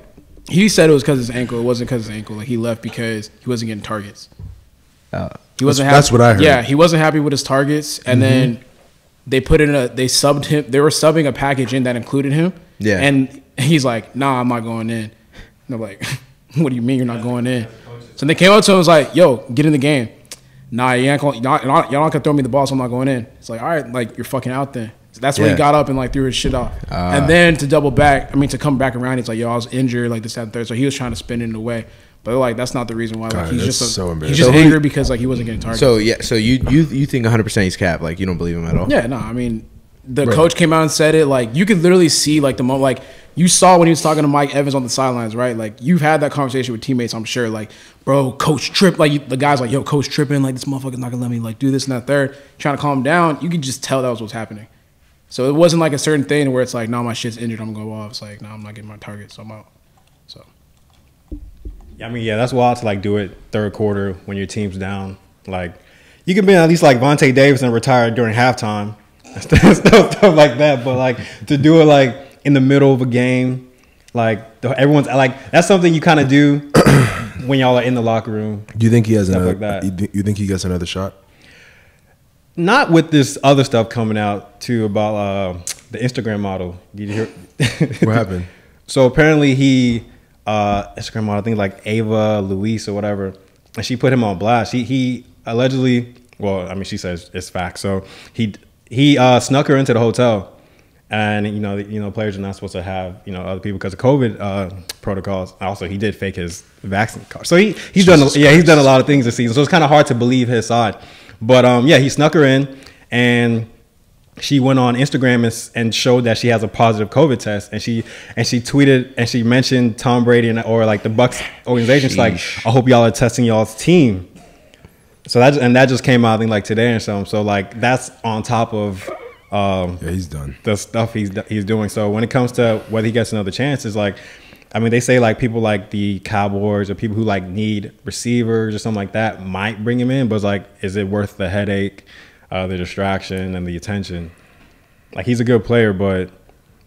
he said it was because his ankle. It wasn't because his ankle. Like he left because he wasn't getting targets. Uh, He wasn't. That's- that's what I heard. Yeah, he wasn't happy with his targets, and then they put in a they subbed him. They were subbing a package in that included him. Yeah. and he's like, "Nah, I'm not going in." And they're like, "What do you mean you're not going in?" So they came up to him and was like, "Yo, get in the game." Nah, you ain't gonna, y'all, y'all not gonna throw me the ball, so I'm not going in. It's like, all right, like you're fucking out then. So that's when he got up and like threw his shit off. Ah. and then to double back, I mean to come back around, he's like, yo, I was injured, like this, that, and third. So he was trying to spin it away. But like that's not the reason why. Like God, he's just a, so he's just So angry because like he wasn't getting targeted. so yeah. So you you you think 100 percent he's cap? Like you don't believe him at all? Yeah, no, I mean, the Right. coach came out and said it. Like you could literally see like the moment, like you saw when he was talking to Mike Evans on the sidelines, right? Like you've had that conversation with teammates, I'm sure. Like, bro, coach trip. Like you, the guy's like, yo, coach tripping. Like this motherfucker's not gonna let me like do this and that third. Trying to calm him down. You could just tell that was what's happening. So it wasn't like a certain thing where it's like, no, my shit's injured. I'm gonna go off. It's like, no, I'm not getting my target, so I'm out. So Yeah, I mean, yeah, that's wild to like do it third quarter when your team's down. Like, you can be at least like Vontae Davis and retire during halftime, stuff, stuff like that. But like to do it like in the middle of a game, like the, everyone's like that's something you kind of do when y'all are in the locker room. Do you think he has another? like that. You, thi- you think he gets another shot? Not with this other stuff coming out too about uh, the Instagram model. Did you hear? What happened? So apparently he uh Instagram model, I think like Ava Louise or whatever, and she put him on blast. He he allegedly, well, I mean she says it's fact. So he he uh, snuck her into the hotel, and you know you know players are not supposed to have you know other people because of COVID uh, protocols. Also, he did fake his vaccine card. So he he's done yeah he's done a lot of things this season. So it's kind of hard to believe his side, but um yeah he snuck her in and she went on Instagram and, and showed that she has a positive COVID test, and she and she tweeted and she mentioned Tom Brady and or like the Bucks organization. She's like, I hope y'all are testing y'all's team. So that and that just came out I think like today or something. So like that's on top of um, Yeah, he's done. the stuff he's he's doing. So when it comes to whether he gets another chance, is like, I mean, they say like people like the Cowboys or people who like need receivers or something like that might bring him in, but it's like, is it worth the headache, uh, the distraction, and the attention? Like he's a good player, but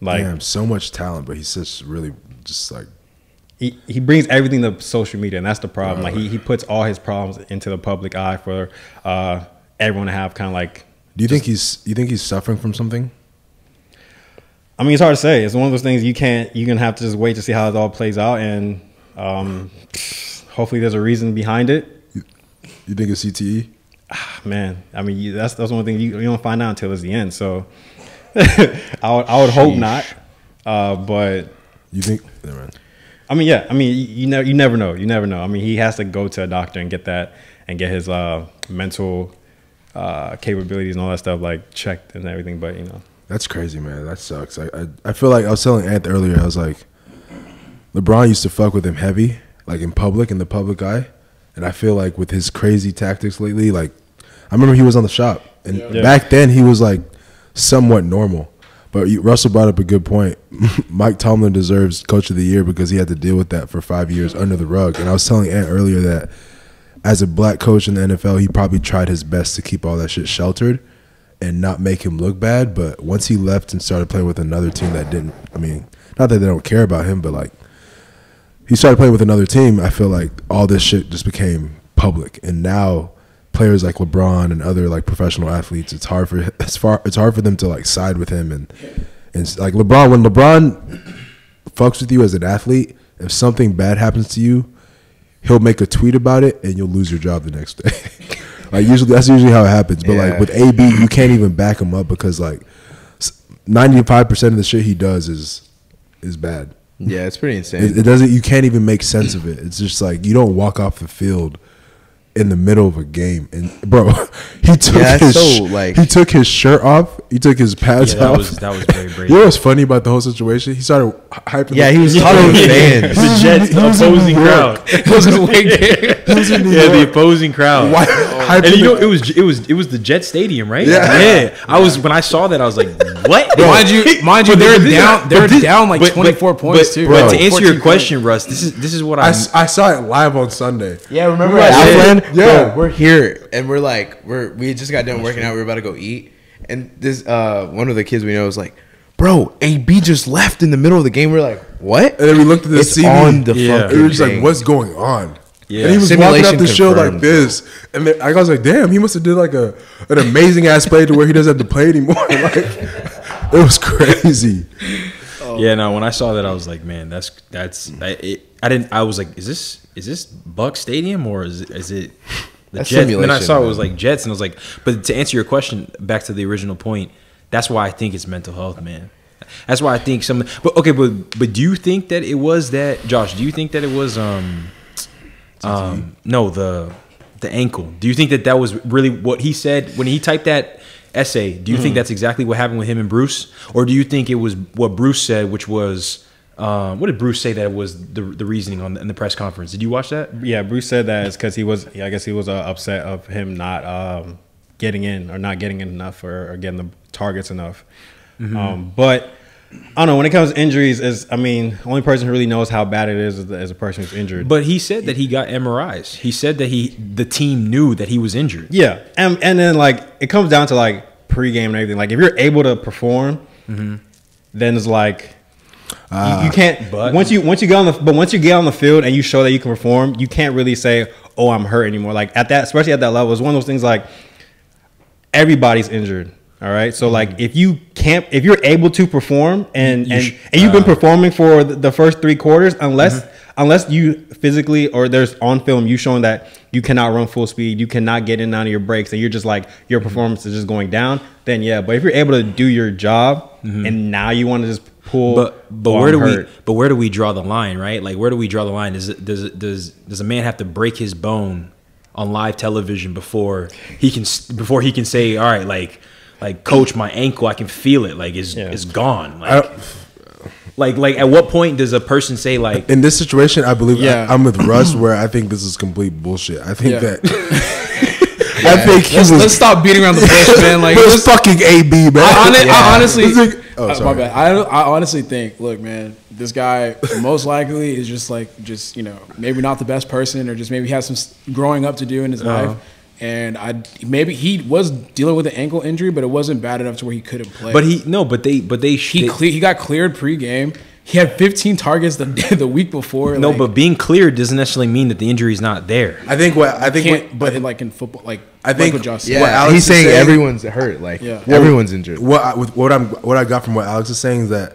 like Damn, so much talent, but he's just really just like he, he brings everything to social media, and that's the problem. Like he, he puts all his problems into the public eye for uh, everyone to have kind of like Do you think he's? You think he's suffering from something? I mean, it's hard to say. It's one of those things you can't. You're gonna have to just wait to see how it all plays out, and um, hopefully, there's a reason behind it. You think it's? CTE? Man, I mean, you, that's that's one thing you, you don't find out until it's the end. So, I would I would hope not. Uh, but You think? Never mind. I mean, yeah. I mean, you, you never you never know. You never know. I mean, he has to go to a doctor and get that and get his uh, mental uh, capabilities and all that stuff like checked and everything. But you know, That's crazy, man. That sucks. I, I I feel like I was telling Ant earlier. I was like, LeBron used to fuck with him heavy, like in public, in the public eye, and I feel like with his crazy tactics lately, like I remember he was on the shop, and Yeah. back then he was like somewhat normal. But you- Russell brought up a good point. Mike Tomlin deserves Coach of the Year because he had to deal with that for five years under the rug. And I was telling Ant earlier that as a black coach in the NFL, he probably tried his best to keep all that shit sheltered and not make him look bad. But once he left and started playing with another team that didn't, I mean, not that they don't care about him, but like he started playing with another team, I feel like all this shit just became public. And now players like LeBron and other like professional athletes, it's hard for it's far it's hard for them to like side with him and and like LeBron when LeBron fucks with you as an athlete, if something bad happens to you, he'll make a tweet about it and you'll lose your job the next day. like usually that's usually how it happens. But like with AB, you can't even back him up because like ninety five percent of the shit he does is is bad. Yeah, it's pretty insane. It, it doesn't. You can't even make sense of it. It's just like you don't walk off the field in the middle of a game. And bro, he took Yeah, his so, like- he took his shirt off. He took his pads Yeah, that off. was that was very brave. you know what's funny about the whole situation? He started hyping. yeah, the- he was talking with fans. the Jets, the opposing crowd. It was a late game. He was in New Yeah, the opposing crowd. Why- oh. hyping And you know, it was it was it was the Jet Stadium, right? Yeah. yeah. I was when I saw that, I was like, "What?" mind you, mind you, But they're this- down. They're this- down like but- but- 24 points but- too. But to answer your question, Russ, this is this is what I, I'm. saw it live on Sunday. Yeah, remember Remember at I said- Outland? Yeah. Bro, we're here and we're like, we're we just got done working out. We are about to go eat, and this uh one of the kids we know was like, "Bro, AB just left in the middle of the game." We're like, "What?" And then we looked at the It's CV. on the Yeah. fucking It was like, what's going on? Yeah. And he was Simulation walking up the show like this, and then I was like, "Damn, he must have did like a an amazing ass play to where he doesn't have to play anymore." like, it was crazy. Yeah, no. When I saw that, I was like, "Man, that's that's." I, it, I didn't. I was like, "Is this is this Buck Stadium or is it, is it the That's Jets?" And then I saw it was like Jets, and I was like, "But to answer your question, back to the original point, that's why I think it's mental health, man. That's why I think some. But okay, but but do you think that it was that Josh? Do you think that it was um um no the the ankle? Do you think that that was really what he said when he typed that? essay do you think that's exactly what happened with him and bruce or do you think it was what bruce said which was um, what did bruce say that was the, the reasoning on the, in the press conference did you watch that yeah, Bruce said that it's because he was. Yeah, I guess he was uh, upset of him not um, getting in or not getting in enough or, or getting the targets enough. Um, but I don't know. When it comes to injuries, is I mean, the only person who really knows how bad it is is, the, is a person who's injured. but he said that he got mris he said that he the team knew that he was injured Yeah, and and then like it comes down to like pregame and everything. Like if you're able to perform, then it's like Uh, you, you can't. but- once you once you get on the but once you get on the field and you show that you can perform, you can't really say, "Oh, I'm hurt anymore." Like at that, especially at that level, it's one of those things like everybody's injured. All right, so like mm-hmm. if you can't, if you're able to perform and You and, sh- and you've been uh. performing for the, first three quarters, unless mm-hmm. unless you physically or there's on film you showing that you cannot run full speed, you cannot get in and out of your breaks, and you're just like your mm-hmm. performance is just going down, then yeah. But if you're able to do your job and now you want to just pull, but but where I'm do we but where do we draw the line right like where do we draw the line does does does does a man have to break his bone on live television before he can before he can say all right like like coach my ankle i can feel it like it's Yeah. it's gone like like like at what point does a person say like in this situation, I believe Yeah. I, am with Russ, where I think this is complete bullshit. I think Yeah. that. I think he Let's, was. let's stop beating around the bush, man. Like, it was fucking AB, man. I, hon- I honestly, like- oh, uh, my bad. I, I honestly think, look, man, this guy most likely is just like, just you know, maybe not the best person, or just maybe he has some growing up to do in his Uh-huh. life. And I maybe he was dealing with an ankle injury, but it wasn't bad enough to where he couldn't play. but he no but they but they, he they cle- he got cleared pregame. He had 15 targets the the week before. no like, but being cleared doesn't necessarily mean that the injury is not there I think what I think. What, but in, like in football, like I think- like what Yeah, What Alex he's is saying, saying- everyone's hurt. Like Yeah. everyone's injured. what I, with what I'm what I got from what Alex is saying is that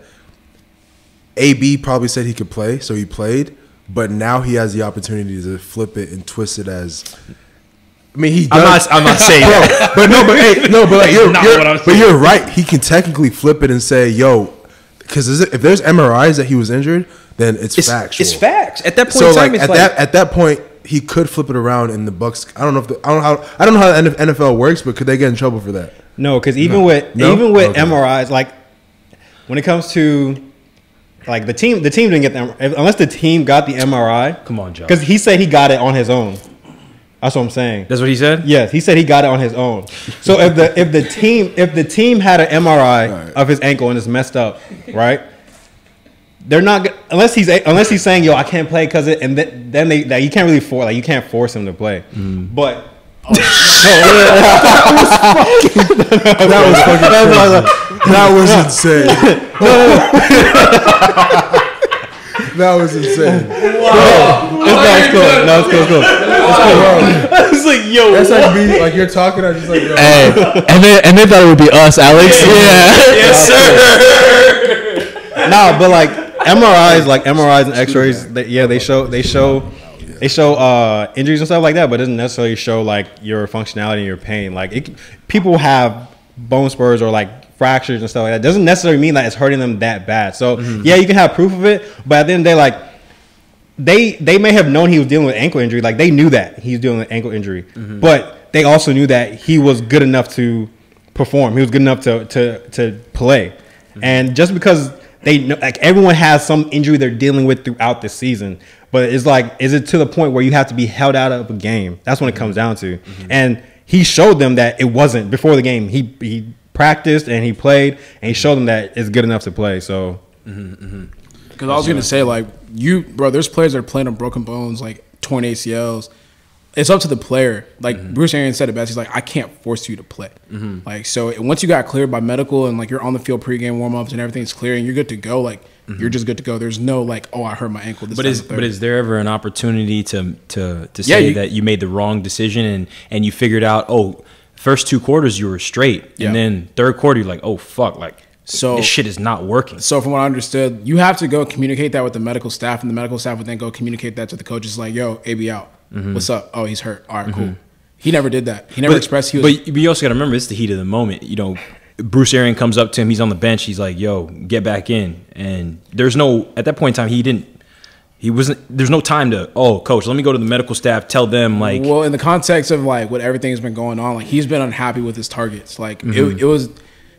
AB probably said he could play, so he played, but now he has the opportunity to flip it and twist it as. I mean, he. Does, i'm not i'm not saying that but no, but hey, no, but like you're, not you're- what I'm but you're right. He can technically flip it and say, "Yo," because if there's MRIs that he was injured, then it's, it's, factual. it's facts at that point So in time like it's at like that at that point, he could flip it around in the Bucks. I don't know if the, I don't know how I don't know how the NFL works, but could they get in trouble for that? No, because even No. with No? even with Okay. MRIs, like when it comes to like the team, the team didn't get the unless the team got the MRI. Come on, Joe. Because he said he got it on his own. That's what I'm saying. That's what he said. Yes, he said he got it on his own. So if the if the team if the team had an MRI Right. of his ankle and it's messed up, right? They're not go- unless he's unless he's saying yo I can't play because it and th- then they like, you can't really force like you can't force him to play. Mm. But oh, That was fucking That was insane. That was insane. it's, no, it's cool. No, it's cool. Cool. It's like yo, That's like me, like you're talking. I'm just like, yo, Hey, and they and they thought it would be us, Alex. Yeah. Yes, sir. No, but like MRIs, like MRIs and X-rays, they, yeah, they show they show they show uh, injuries and stuff like that, but it doesn't necessarily show like your functionality and your pain. Like it, people have bone spurs or like fractures and stuff like that. Doesn't necessarily mean that it's hurting them that bad. So mm-hmm. yeah, you can have proof of it, but at the end of the day, like they they may have known he was dealing with ankle injury. Like they knew that he was dealing with ankle injury, mm-hmm. but they also knew that he was good enough to perform. He was good enough to to to play. Mm-hmm. And just because they know, like everyone has some injury they're dealing with throughout the season, but it's like, is it to the point where you have to be held out of a game? That's when it comes down to. And he showed them that it wasn't before the game. He he practiced and he played, and he showed them that it's good enough to play. So Because I was gonna say like you, bro. There's players that are playing on broken bones, like torn ACLs. It's up to the player. Like mm-hmm. Bruce Arians said it best. He's like, I can't force you to play. Mm-hmm. Like so, once you got cleared by medical and like you're on the field pregame warm ups and everything's clear and you're good to go, like mm-hmm. you're just good to go. There's no like, oh, I hurt my ankle. This But is but is there ever an opportunity to to to Yeah, say you- that you made the wrong decision and and you figured out oh first two quarters you were straight Yeah. and then third quarter you're like oh fuck like So- this shit is not working. So from what I understood, you have to go communicate that with the medical staff, and the medical staff would then go communicate that to the coaches. Like, yo, AB out. Mm-hmm. What's up? Oh, he's hurt. All right, cool. Mm-hmm. He never did that. He never expressed he was. But, but you also got to remember it's the heat of the moment. You know, Bruce Arian comes up to him. He's on the bench. He's like, "Yo, get back in." And there's no at that point in time he didn't. He wasn't. There's no time to. Oh, coach, let me go to the medical staff. Tell them like. well, in the context of like what everything's been going on, like he's been unhappy with his targets. Like it, mm-hmm. it was.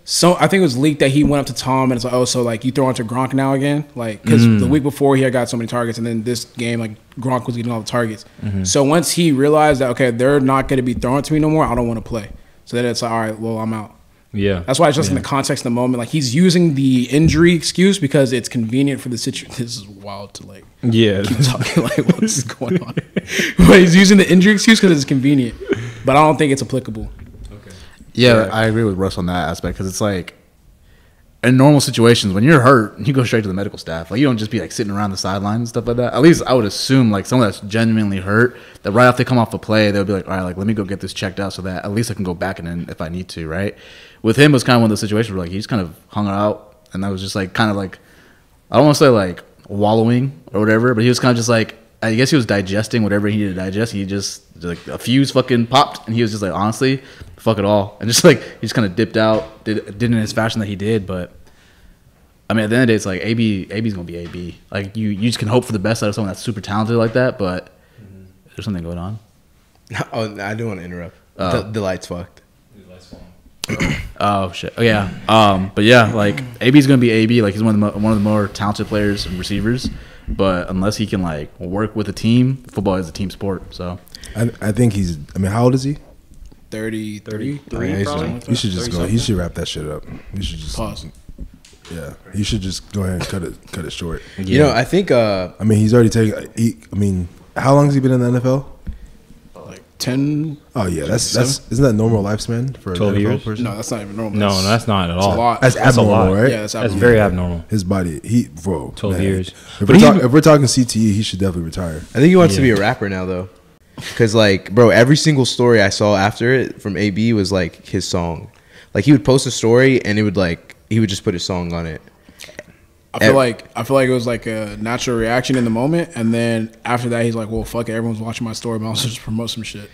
So I think it was leaked that he went up to Tom and it's like, oh, so like you throw into Gronk now again, like because the mm. week before he had got so many targets, and then this game like Gronk was getting all the targets. Mm-hmm. So once he realized that okay, they're not going to be throwing to me no more, I don't want to play. So then it's like, all right, well, I'm out. Yeah. That's why it's just in the context of the moment. Like he's using the injury excuse because it's convenient for the situation. This is wild to like yeah. keep talking like what's going on. but he's using the injury excuse because it's convenient. But I don't think it's applicable. Okay. Yeah, I agree with Russ on that aspect because it's like in normal situations when you're hurt, you go straight to the medical staff. Like you don't just be like sitting around the sidelines and stuff like that. At least I would assume like someone that's genuinely hurt that right after they come off a play, they'll be like, all right, like let me go get this checked out so that at least I can go back and then if I need to, right? With him, it was kind of one of those situations where like he just kind of hung out and that was just like kind of like I don't want to say like wallowing or whatever, but he was kind of just like I guess he was digesting whatever he needed to digest. He just like a fuse fucking popped, and he was just like, honestly, fuck it all, and just like he just kind of dipped out, did did in his fashion that he did. But I mean, at the end of the day, it's like AB AB's gonna be AB. Like you you just can hope for the best out of someone that's super talented like that, but mm-hmm. there's something going on. Oh, no, I do want to interrupt. Oh. the, the lights fucked. Oh shit! Oh yeah. Um, but yeah, like AB's gonna be AB. Like he's one of the mo- one of the more talented players and receivers. But unless he can like work with a team, football is a team sport. So I, I think he's. I mean, how old is he? 33. Yeah, he should, he should just go. He should wrap that shit up. He should just Pause. Yeah, he should just go ahead and cut it cut it short. You know, I think uh, I mean, he's already taken. He, I mean, how long has he been in the NFL? Like 10. Oh yeah, that's that's isn't that normal lifespan for an 12 NFL years? person? No, that's not even normal. No, no, that's not at That's all. a lot. That's, That's a abnormal, lot. right? Yeah, that's That's abnormal. very abnormal. His body, he bro, 12 years. If But we're, he- talk, if we're talking CTE, he should definitely retire. I think he wants to be a rapper now though. Cause like, bro, every single story I saw after it from AB was like his song. Like he would post a story and it would like he would just put his song on it. I feel like I feel like it was like a natural reaction in the moment, and then after that, he's like, "Well, fuck it, everyone's watching my story, but I'll just promote some shit."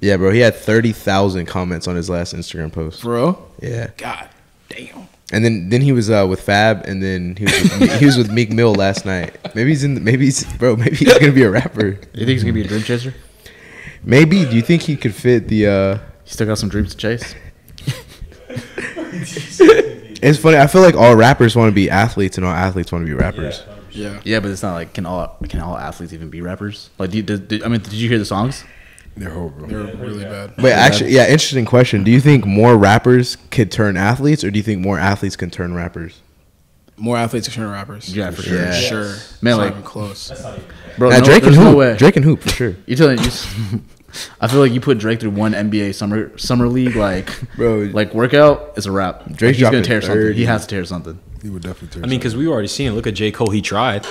Yeah, bro, he had thirty thousand comments on his last Instagram post. Bro. Yeah, God damn. And then then he was uh, with Fab, and then he was with, he was with Meek Mill last night. Maybe he's in. The, maybe he's bro. Maybe he's gonna be a rapper. You think he's gonna be a dream chaser? Maybe. Do you think he could fit the? uh He still got some dreams to chase. It's funny. I feel like all rappers want to be athletes, and all athletes want to be rappers. Yeah. Yeah, but it's not like can all can all athletes even be rappers? Like, do you, did, did- I mean, did you hear the songs? They're horrible. They're really bad. But actually, yeah, interesting question. Do you think more rappers could turn athletes, or do you think more athletes can turn rappers? More athletes can turn rappers. Yeah, for sure. Yeah. Sure. Man, It's not like- even close. Bro, Now, no, Drake and there's hoop. no. Drake can hoop for sure. You telling you? s- I feel like you put Drake through one NBA summer summer league like Bro. like workout. It's a wrap. Drake's Like, he's gonna dropping tear something. He has to tear something. He would definitely. Tear. Something. I mean, because we already seen it. Look at J Cole. He tried.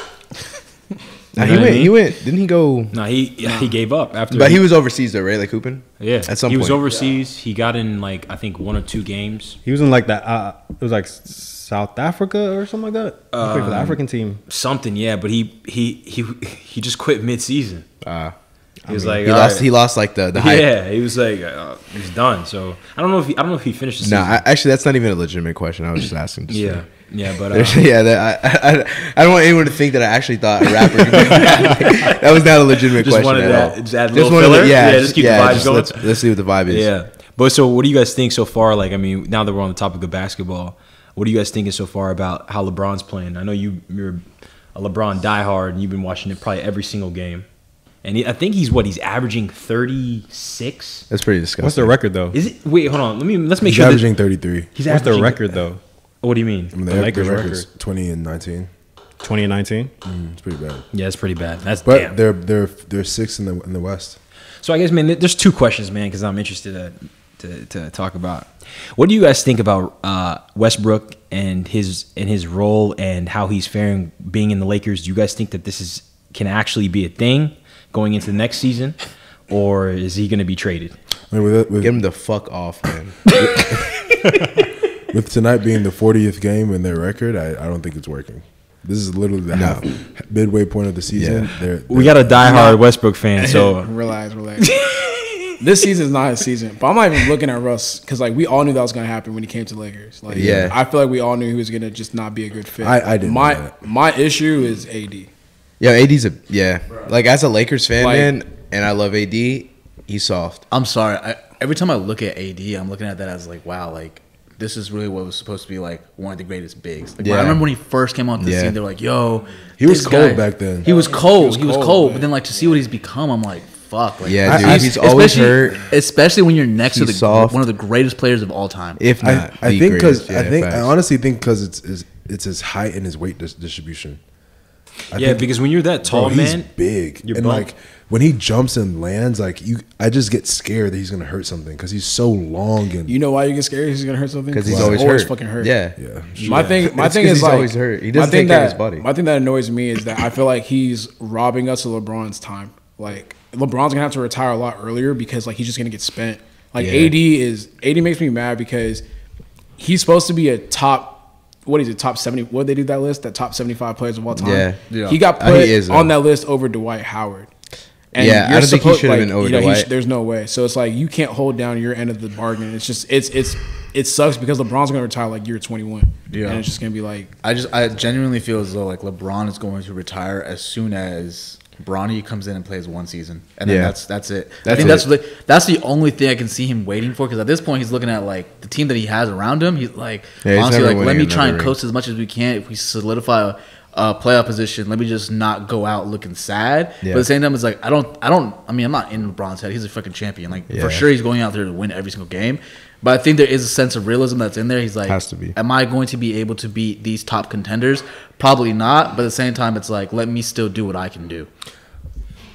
Nah, he know what I went. He went. Didn't he go? No, he he gave up after. But he was overseas though, right? Like hooping. yeah. At some he point. was overseas. He got in like I think one or two games. He was in like that. Uh, it was like South Africa or something like that. He played for the African team. Something, yeah. But he he he he just quit mid season. Uh, He was like, he lost. right." He lost like the the hype. Yeah, he was like, uh, he's done. So I don't know if he, I don't know if he finished the No. I, actually, that's not even a legitimate question. I was just asking. Just yeah, yeah, but uh, yeah, that, I, I, I don't want anyone to think that I actually thought a rapper. Could be that was not a legitimate Just question wanted at that- all. just add a little wanted to- filler? yeah, Yeah, just keep the vibes going. Let's, let's see what the vibe is. yeah. But so, what do you guys think so far? Like, I mean, now that we're on the topic of basketball, what are you guys thinking so far about how LeBron's playing? I know you you're a LeBron diehard, and you've been watching it probably every single game. And he, I think he's what he's averaging thirty six. that's pretty disgusting. What's the record though? Is it? Wait, hold on. Let me let's make He's sure. averaging 33. he's What's the averaging- record though? What do you mean? I mean, The the, Lakers the record's record. 20 and 19. 20 and 19. Mm, it's pretty bad. Yeah, it's pretty bad. That's But damn. they're they're they're sixth in the in the West. So I guess, man, there's two questions, man, because I'm interested to, to to talk about. What do you guys think about uh, Westbrook and his and his role and how he's faring being in the Lakers? Do you guys think that this is can actually be a thing going into the next season, or is he going to be traded? I mean, with, with, Get him the fuck off, man. with tonight being the 40th game in their record, I, I don't think it's working. This is literally the half midway point of the season. Yeah. They're, We they're- got a diehard Westbrook fan, so relax, relax. this season is not his season, but I'm not even looking at Russ because like we all knew that was gonna happen when he came to Lakers. Like, Yeah. I feel like we all knew he was gonna just not be a good fit. I- I didn't My know that. my issue is AD. Yeah, AD's a yeah. Like as a Lakers fan, Like- man, and I love AD. He's soft. I'm sorry. I, every time I look at AD, I'm looking at that as like, wow, like this is really what was supposed to be like one of the greatest bigs. Like, Yeah. I remember when he first came onto the Yeah. scene, they're like, yo, He was this cold back then. He was cold. He He was was cold, cold. But then like to see what he's become, I'm like, fuck. Like, Yeah, dude. I- he's always hurt. Especially when you're next to the soft. one of the greatest players of all time. If I, not, I the think because greatest. I Yeah, think I honestly think because it's, it's it's his height and his weight dis- distribution. I yeah, think- because when you're that tall, bro, he's man, big you're and bummed. like when he jumps and lands, like you, I just get scared that he's gonna hurt something because he's so long and You know why you get scared? He's gonna hurt something because he's always hurt. fucking hurt. Yeah. yeah. My thing, my It's thing 'cause is he's like always hurt. He my doesn't thing take care of that- his body. My thing that annoys me is that I feel like he's robbing us of LeBron's time. Like LeBron's gonna have to retire a lot earlier because like he's just gonna get spent. Like Yeah. AD is AD makes me mad because he's supposed to be a top. What is it? Top seventy? What did they do that list? That top seventy-five players of all time. Yeah. Yeah. He got Uh, put he is, on that list over Dwight Howard. Yeah, I you're don't think he should have been over you know, Dwight. sh- there's no way. So it's like you can't hold down your end of the bargain. It's just it's it's it sucks because LeBron's gonna retire like year 21. Yeah. and it's just gonna be like I just I genuinely feel as though like LeBron is going to retire as soon as Bronny comes in and plays one season, and then Yeah. that's that's it. I think it. that's the, that's the only thing I can see him waiting for because at this point he's looking at like the team that he has around him. He's like Yeah, honestly never like let me try and coast as much as we can. If we solidify a, a playoff position, let me just not go out looking sad. But at the same time, it's like I don't I don't I mean I'm not in LeBron's head. He's a fucking champion. Like Yeah. for sure he's going out there to win every single game. But I think there is a sense of realism that's in there. He's like, Has to be. Am I going to be able to beat these top contenders? Probably not. But at the same time, it's like, let me still do what I can do.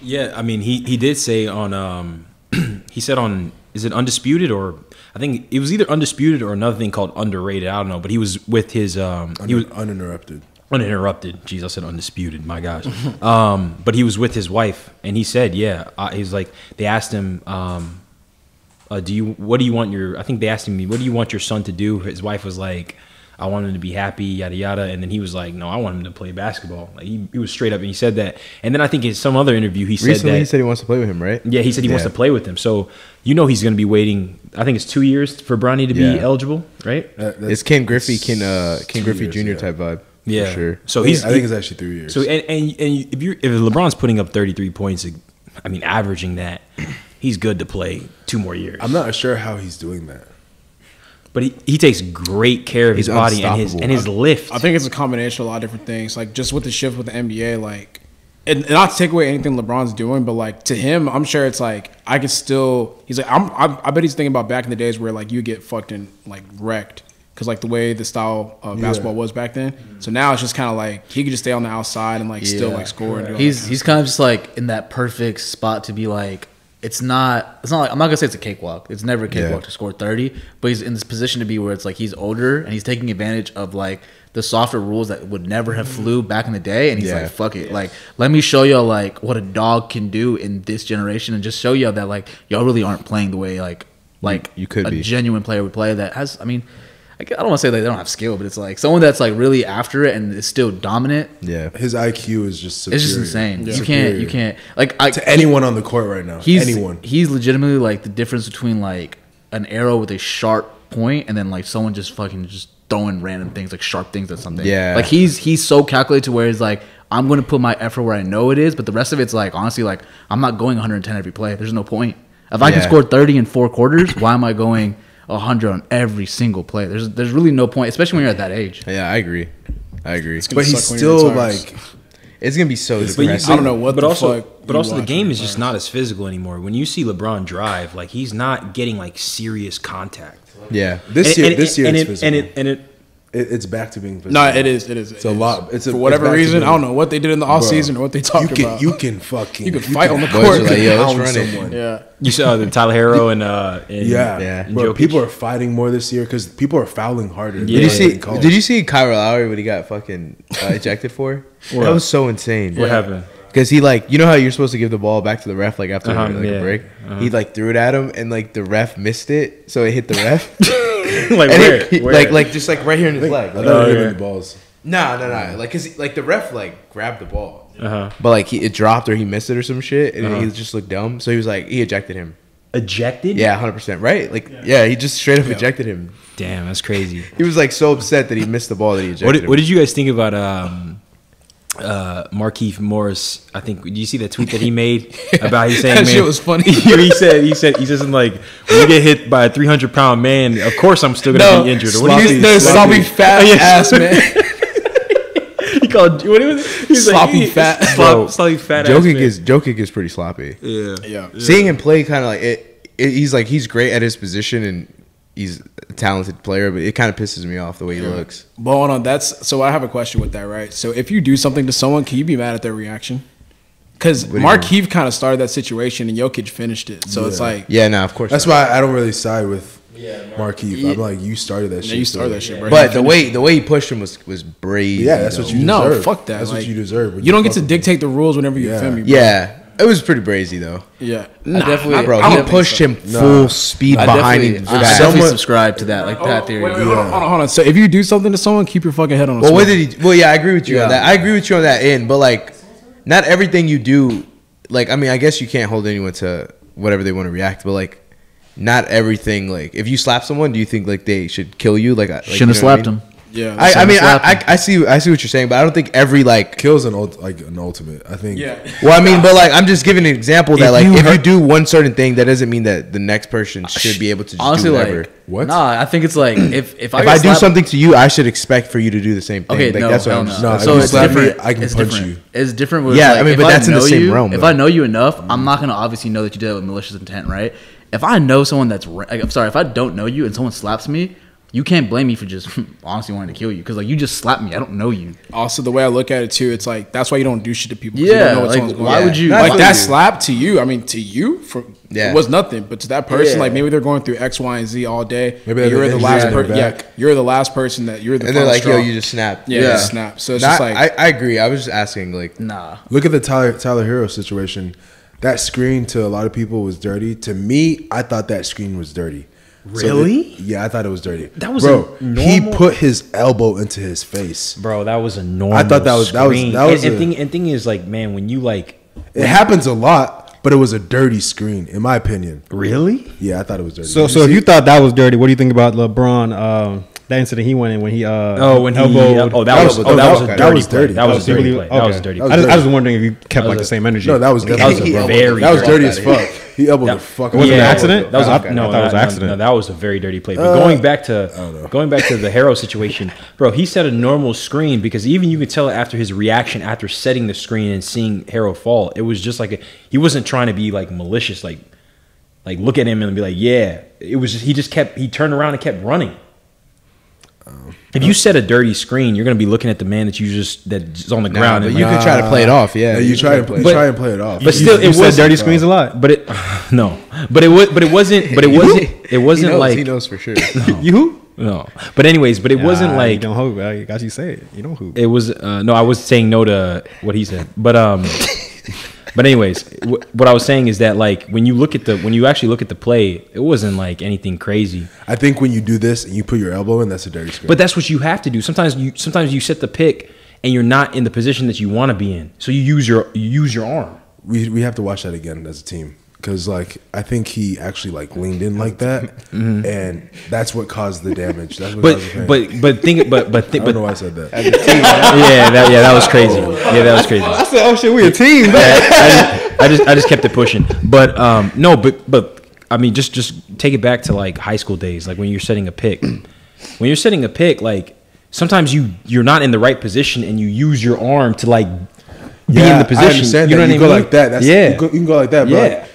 Yeah, I mean, he he did say on um, he said on is it undisputed or I think it was either undisputed or another thing called underrated. I don't know, but he was with his um, he was uninterrupted. uninterrupted. Jeez, I said undisputed. My gosh. um, but he was with his wife, and he said, yeah, uh, he's like they asked him. Um, uh, do you what do you want your? I think they asked me what do you want your son to do? His wife was like. I want him to be happy, yada yada. And then he was like, no, I want him to play basketball. Like he, he was straight up and he said that. And then I think in some other interview he said Recently, that he said he wants to play with him, right? yeah, he said he wants to play with him. So you know he's going to be waiting. I think it's two years for Bronny to Yeah. be eligible, right? That- that's- It's Ken Griffey, Ken uh, Ken Griffey years, Jr. yeah. type vibe. Yeah, for sure. So I he's I think it's actually three years. so and and, and if you if LeBron's putting up thirty three points, I mean averaging that, he's good to play two more years. I'm not sure how he's doing that. But he, he takes great care of He's his body and his and his lift. I think it's a combination of a lot of different things. Like just with the shift with the NBA, like and, and not to take away anything LeBron's doing, but like to him, I'm sure it's like I could still. He's like I'm. I, I bet he's thinking about back in the days where like you get fucked and like wrecked because like the way the style of basketball was back then. So now it's just kind of like he could just stay on the outside and like still like score and do He's that he's kind of just like in that perfect spot to be like. It's not. It's not like I'm not gonna say it's a cakewalk. It's never a cakewalk Yeah. to score 30, but he's in this position to be where it's like he's older and he's taking advantage of like the softer rules that would never have flew mm-hmm. back in the day, and he's Yeah. like, "Fuck it, like let me show y'all like what a dog can do in this generation, and just show y'all that like y'all really aren't playing the way like like you could a be. genuine player would play that has. I mean, I don't want to say that they don't have skill, but it's like someone that's like really after it and is still dominant. Yeah. His IQ is just superior. It's just insane. You Superior. can't. You can't. Like I, to anyone on the court right now. He's anyone. He's legitimately like the difference between like an arrow with a sharp point and then like someone just fucking just throwing random things like sharp things at something. Yeah. Like he's he's so calculated to where he's like I'm going to put my effort where I know it is, but the rest of it's like honestly like I'm not going 110 every play. There's no point. If I can score 30 in four quarters, why am I going 100 on every single play? There's there's really no point, especially when you're at that age. Yeah, I agree. I agree. but he's suck when he still like It's gonna be so But you- I don't know what but the also, fuck but also the game is just not as physical anymore. When you see LeBron drive, like he's not getting like serious contact. yeah. this And- year. and- this year and it's it, physical. and it and it It- it's back to being physical. No, it is. It is. It's a lot. It's a, for whatever back to reason. I don't know what they did in the off Bro, season or what they talked you can, about. You can fucking. You can fight on the court. are like, yo, let's pound run it. someone. yeah. you saw the Tyler Herro and uh and, Yeah, Yeah. and Bro, people are fighting more this year because people are fouling harder. Yeah. Did you see? in college. Did you see Kyle Lowry what he got fucking uh, ejected for? What? That was so insane. What happened? Because he like, you know how you're supposed to give the ball back to the ref like after Uh-huh, like yeah. a break. Uh-huh. He like threw it at him and like the ref missed it, so it hit the ref. like and where? he- Where? like like just like right here in his leg. I Like, thought Oh, he hit the balls. no, no, no. Like cause he- like the ref like grabbed the ball, uh-huh. but like he it dropped or he missed it or some shit, and Uh-huh. he just looked dumb. So he was like he ejected him. ejected. Yeah, hundred percent. Right? Like yeah. he just straight up ejected him. Damn, that's crazy. He was like so upset that he missed the ball that he ejected What did, him. what did you guys think about um uh Markieff Morris? I think did you see that tweet that he made about he's saying That man, shit was funny. he said he said he says something like when you get hit by a three hundred pound man, of course I'm still gonna No, be injured. Or what do Sloppy, you no, sloppy? sloppy fat Oh, yeah. ass man. he called what was it? He was Sloppy like, fat. slop, Bro, sloppy fat ass Jokic man. is Jokic is pretty sloppy. yeah. Yeah. Seeing him play kind of like it, it, he's like he's great at his position and he's a talented player, but it kind of pisses me off the way he looks. But hold on, that's so. I have a question with that, right? So if you do something to someone, can you be mad at their reaction? Because do Mark mean? Heave kind of started that situation, and Jokic finished it. So it's like, Yeah, no, of course. That's not. why I don't really side with Markieff. I'm like, you started that shit. you started that shit, bro. But the way the way he pushed him was was brazy. Yeah, that's though. what you No, deserve. fuck that. That's Like, what you deserve. You don't get to fuck with dictate the rules whenever you Yeah. feel me. Bro. Yeah, it was pretty brazy though. yeah. definitely- Bro, he don't pushed so. him full speed I behind him. I back. definitely Someone- subscribe to that, like that Oh, theory. wait, wait, hold, on, hold on, hold on. So if you do something to someone, keep your fucking head on. a Well, what did he? Well, yeah, I agree with you on that. I agree with you on that end, but like, not everything you do. Like, I mean, I guess you can't hold anyone to whatever they want to react, but like, not everything. Like, if you slap someone, do you think like they should kill you? Like, like Shouldn't have you know what I slapped mean? him. Yeah. I, I mean, I, I, I see, I see what you're saying, but I don't think every like. Kills an ult, like an ultimate. I think. yeah. Well, I mean, but like, I'm just giving an example that If like, you if you do one certain thing, that doesn't mean that the next person should be able to just Honestly, do whatever. like What? Nah, I think it's like if if I, if get I do slapped- something to you, I should expect for you to do the same thing. Okay, like, no, that's what I'm no. just. No, if so you it's slap me, different. I can it's punch different. you. It's different. With Yeah, like, I mean, but that's in the know same you, realm, If though. I know you enough, I'm not gonna obviously know that you did it with malicious intent, right? If I know someone that's, ra- like, I'm sorry, if I don't know you and someone slaps me, you can't blame me for just honestly wanting to kill you because like you just slapped me. I don't know you. Also, the way I look at it too, it's like that's why you don't do shit to people. 'cause you Yeah, don't know what like, going why through. would you- like that you. slap to you? I mean, to you, for Yeah. it was nothing, but to that person, Yeah. like maybe they're going through X, Y, and Z all day. Maybe you're the last person. Yeah, you're the last person that you're the. and they're like, straw. "Yo, you just snapped." yeah, Yeah. you snap. So it's Not- just like I, I agree. I was just asking, like, Nah. Look at the Tyler Tyler Herro situation. That screen to a lot of people was dirty. To me, I thought that screen was dirty. So Really? it- yeah, I thought it was dirty. That was bro. a he put his elbow into his face. Bro, that was a normal. I thought that was- that was- that was and, and thing. And thing is, like, man, when you like, It happens a lot, but it was a dirty screen, in my opinion. really? Yeah, I thought it was dirty. So, Did so if you thought that was dirty, what do you think about LeBron? Um, that incident he went in when he uh Oh, when he, elbowed. oh, that, That was, was- oh, that that was a dirty that was play. dirty. That was a You dirty play. That was dirty I, just, I dirty. was wondering if you kept like was the same energy. no, that was That was a very that was dirty dirty as fuck. He elbowed That- the fuck. Wasn't out an accident? That was I- a, I no, thought it was an accident. no, that was a very dirty play. But Uh, going back to going back to the Herro situation, bro, he set a normal screen because even you could tell after his reaction after setting the screen and seeing Herro fall, it was just like a, he wasn't trying to be like malicious, like like look at him and be like, yeah. It was just, he just kept he turned around and kept running. If you set a dirty screen, you're gonna be looking at the man that you just that's on the Nah, ground. but and you like, could try to play it off. Yeah, Yeah, you try to can you But- try and play it off. but still, You it said was dirty screens a lot. But it no, but it was but it wasn't but it wasn't it wasn't knows, like he knows for sure. You who? no. But anyways, but it wasn't like you don't hoop. I got you say it. You don't hoop. it was uh, no i was saying no to what he said but um but anyways wh- what i was saying is that like when you look at the when you actually look at the play it wasn't like anything crazy. I think when you do this and you put your elbow in, that's a dirty screen. but that's what you have to do. Sometimes you sometimes you set the pick and you're not in the position that you want to be in. So you use your you use your arm. We we have to watch that again as a team because like I think he actually like leaned in like that, and that's what caused the damage. That's what caused the Mm-hmm. but pain. but but think but but I think don't but know why I said that. yeah that yeah that was crazy yeah that was crazy I said, "Oh shit, we a team." I just, I just I just kept it pushing. But um, no, but but I mean, just just take it back to like high school days, like when you're setting a pick. when you're setting a pick, like sometimes you you're not in the right position and you use your arm to like be in the position. I understand you that. know you what go I mean? like that. That's, yeah. you, go, you can go like that. Yeah. But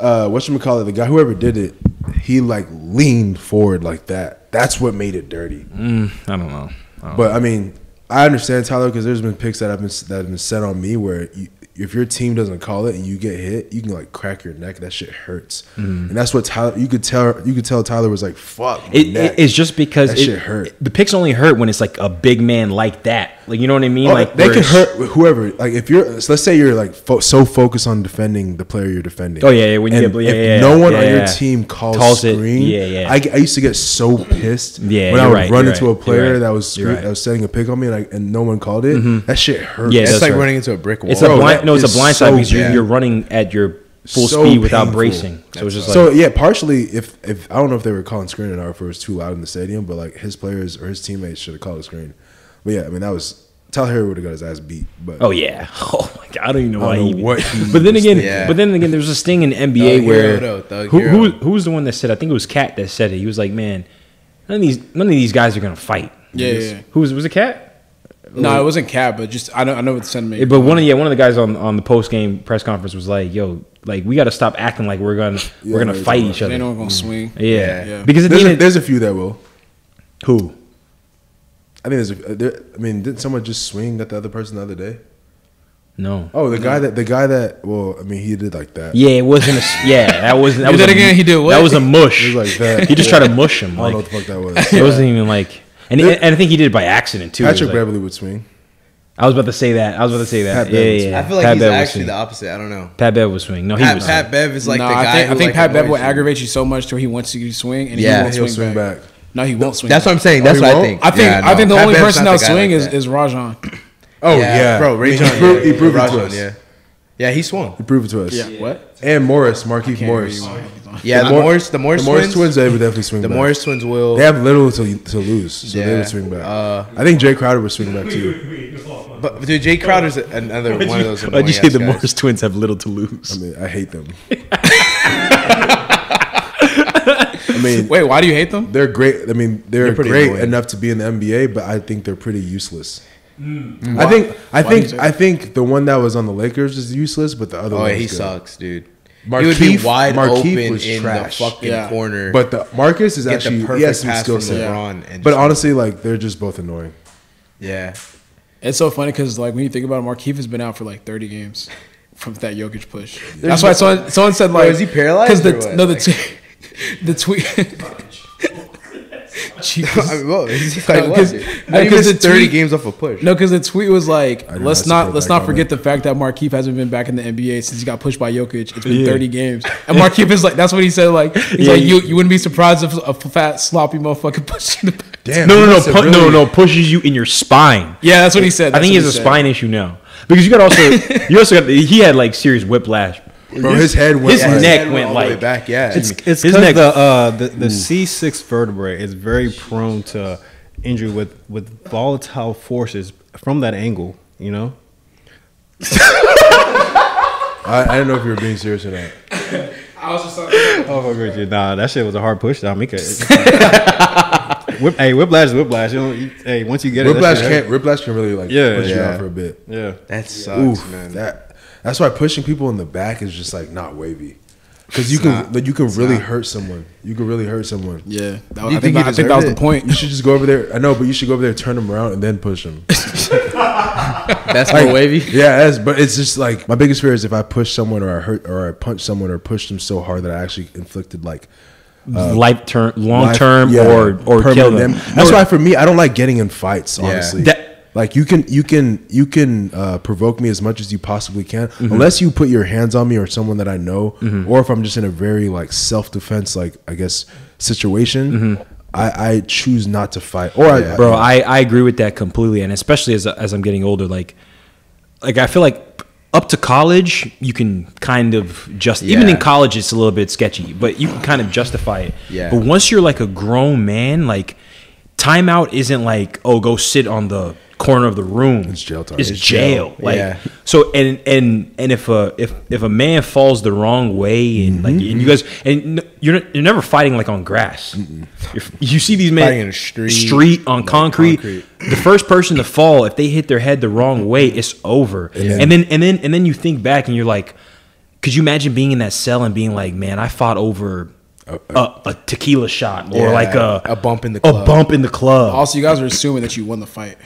uh, what you call it? The guy, whoever did it, he like leaned forward like that. That's what made it dirty. Mm, I don't know. I don't But I mean, I understand Tyler because there's been picks that have been that have been set on me where you, if your team doesn't call it and you get hit, you can like crack your neck. That shit hurts, and that's what Tyler. You could tell. You could tell Tyler was like, "Fuck." my Mm. It, neck." it- it's just because That it, shit hurt. The picks only hurt when it's like a big man like that. Like you know what I mean? Oh, like they where can hurt whoever. Like if you're, so let's say you're like fo- so focused on defending the player you're defending. Oh, yeah, yeah, when you And get- yeah, if yeah, no one yeah, on your yeah. team calls, Calls it, screen, yeah, yeah. I, I used to get so pissed. Yeah, when I would right, run into right, a player right, that was screen, right. that was setting a pick on me and, I, and no one called it. Mm-hmm. That shit hurt. Yeah, It's like right. running into a brick wall. It's Bro, a blind. No, it's a is blind so side because you're, you're running at your full So speed without painful. bracing. So it's just like so yeah, partially if if I don't know if they were calling screen or not, if it was too loud in the stadium, but like his players or his teammates should have called a screen. But yeah, I mean that was Tyler Herro would have got his ass beat. But Oh yeah. Oh my god. I don't even know I why don't he. what he but then was again, thinking. but then again, there's this thing in NBA Thug where hero, though, thug who, who hero. who was the one that said? I think it was Cat that said it. He was like, "Man, none of these none of these guys are gonna fight." Yeah, yeah, yeah. Who was was it? Cat? No, it wasn't Cap, but just I know I know what the sentiment. Yeah, But one of yeah, one of the guys on, on the post game press conference was like, "Yo, like we got to stop acting like we're gonna Yeah, we're gonna fight each Ain't other." no one gonna swing. Yeah. Yeah. because at the a, there's a few that will. who? I think there's a. There, I mean, didn't someone just swing at the other person the other day? No. Oh, the guy that the guy that. Well, I mean, he did like that. Yeah, it wasn't. A, s- yeah, that wasn't. That was did a, again, he did what? That was a mush. It was like that. he just tried to mush him. I don't know what the fuck that was. it wasn't even like. And, and I think he did it by accident too. It was Patrick like- Beverley would swing. I was about to say that. I was about to say that. Pat yeah, yeah, yeah. I feel like Pat he's Bev was actually the opposite. I don't know. Pat Bev was swing. No, he Pat, was. Pat Bev is like no, the guy. I think who, I think like, Pat Bev will aggravate you so much till he wants you to swing and Yeah. he won't He'll swing, swing back. back. No, he won't swing. That's what I'm saying. Oh, That's he what I won't? think. I think Yeah, I think the. Pat only Bev's person that'll swing like is that. is Rajon. Oh Yeah, yeah, bro. Ray I mean, John, he, proved, yeah, he proved it to Rajon, us. Yeah, yeah, he swung. He proved it to us. Yeah. What? And Morris, Markieff Morris. Yeah, the Mor- Morris, the Morris, the Morris twins, twins, they would definitely swing the back. Morris twins will. They have little to, to lose, so they would swing back. Uh, I think Jae Crowder would swing back too. but dude, Jae Crowder's another one of those. Why'd you say the guys. Morris twins have little to lose? I mean, I hate them. I mean, Wait, why do you hate them? they're great. I mean, they're, They're pretty great annoying. enough to be in the NBA, but I think they're pretty useless. Hmm. I think I Why think I think the one that was on the Lakers is useless, but the other Oh, one he good. sucks, dude. Markieff- he would be wide Markieff open was in trash. the fucking Yeah. corner. But the Marcus is Get the actually he perfect has some skill set. LeBron But honestly, like they're just both annoying. yeah, It's so funny because like when you think about it, Markieff has been out for like 30 games from that Jokic push. That's why someone someone said like is he paralyzed Because or the what? no the Like- t- the tweet Jesus. I mean, well, he's like, No, what? 'cause- How no, do you 'cause miss 30 games off a push? No, because the tweet was like, I let's not not let's not forget comment. the fact that Markieff hasn't been back in the NBA since he got pushed by Jokic. It's been Yeah. 30 games, and Markieff is like, that's what he said. Like, he's Yeah, like, you- you you wouldn't be surprised if a fat sloppy motherfucker pushed you the back. Damn. no, no, no, pu- no, really- no, pushes you in your spine. Yeah, that's what he said. I think he has what a said. spine issue now because you got also you also got he had like serious whiplash. Bro, his head went. his like- neck Head went all the way like- back. Yeah, It's it's His because neck- the uh the, the C six vertebrae is very prone to injury with with volatile forces from that angle. You know. I, I didn't know if you were being serious or not. I was just like, Oh fuck with you. Nah, that shit was a hard push down. Mika. Whip, hey, whiplash is whiplash. You know, you- hey, once you get it, that Whiplash can't. Whiplash can really like Yeah. push you Yeah. out for a bit. Yeah. that sucks, Oof, man. that that's why pushing people in the back is just like not wavy. Because you can, like, you can really not. hurt someone. You can really hurt someone. yeah, that, was, I think, think that, I think that was the point. You should just go over there. I know, but you should go over there, turn them around, and then push them. That's more wavy. yeah, that's, but it's just like my biggest fear is if I push someone or I hurt or I punch someone or push them so hard that I actually inflicted like uh, life term, long life- term, yeah, or or permanent kill them. dam- That's why for me, I don't like getting in fights. Honestly, That- like you can you can you can uh, provoke me as much as you possibly can, Mm-hmm. unless you put your hands on me or someone that I know, or if I'm just in a very like self defense like I guess situation. I, I choose not to fight, or I, Mm-hmm. bro I, I agree with that completely and especially as, as i'm getting older like like i feel like up to college you can kind of just even in college it's a little bit sketchy but you can kind of justify it Yeah. but once you're like a grown man like timeout isn't like oh go sit on the corner of the room It's jail time. it's It's jail, like Yeah. so and and and if a if if a man falls the wrong way and like Mm-hmm. and you guys and you're you're never fighting like on grass You're, you see these men Fighting in a street, street on concrete. concrete. The first person to fall, if they hit their head the wrong way, it's over. And then and then and then you think back and you're like, could you imagine being in that cell and being like, man, I fought over a, a tequila shot or Yeah, like a a bump in the a club. bump in the club. Also, you guys are assuming that you won the fight.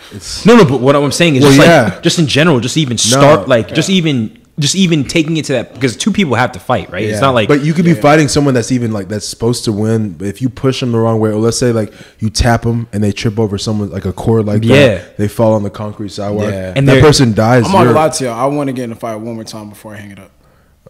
No, no, but what I'm saying is Well, just yeah. like just in general, just even start like just even just even taking it to that because two people have to fight, right? It's not like but you could be fighting someone that's even like that's supposed to win. But if you push them the wrong way, or let's say like you tap them and they trip over someone like a cord like Yeah. that, they fall on the concrete sidewalk, Yeah. and And that person dies. I'm not gonna you're- lie to you. I want to get in a fight one more time before I hang it up.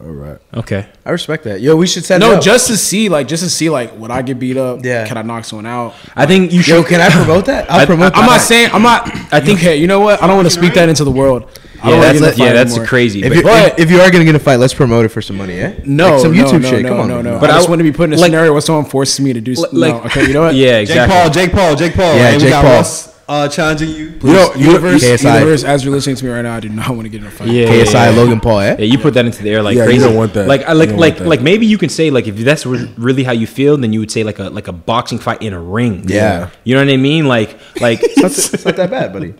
All right. okay. I respect that. Yo, we should set No, just to see, like, just to see, like, would I get beat up? Yeah. Can I knock someone out? I think you should. Yo, can I promote that? I'll I- promote I'm not saying I'm not. I think. Okay, you know what? I don't want to speak that into the world. I Yeah, that's, a yeah, that's crazy. If, but- if, you are gonna get a fight, let's promote it for some money, eh? No, Like some no, YouTube no, shit. No, Come on, no, no. But I I just w- want to be put in a like- scenario where someone forces me to do. s- like- no, okay, you know what? yeah, exactly. Jake. Paul, Jake Paul, Jake Paul. Yeah, Hey, Jake Paul. Russ, uh, challenging you. You know, you Universe, KSI. universe, as you're listening to me right now, I do not want to get in a fight. Yeah, KSI, yeah, yeah. Logan Paul, eh? Yeah, you put that into the air like Yeah, you crazy. don't want that. Like, I like, like, that. like maybe you can say like if that's really how you feel, then you would say like a like a boxing fight in a ring. Yeah. you know what I mean. Like, like It's it's not that bad, buddy.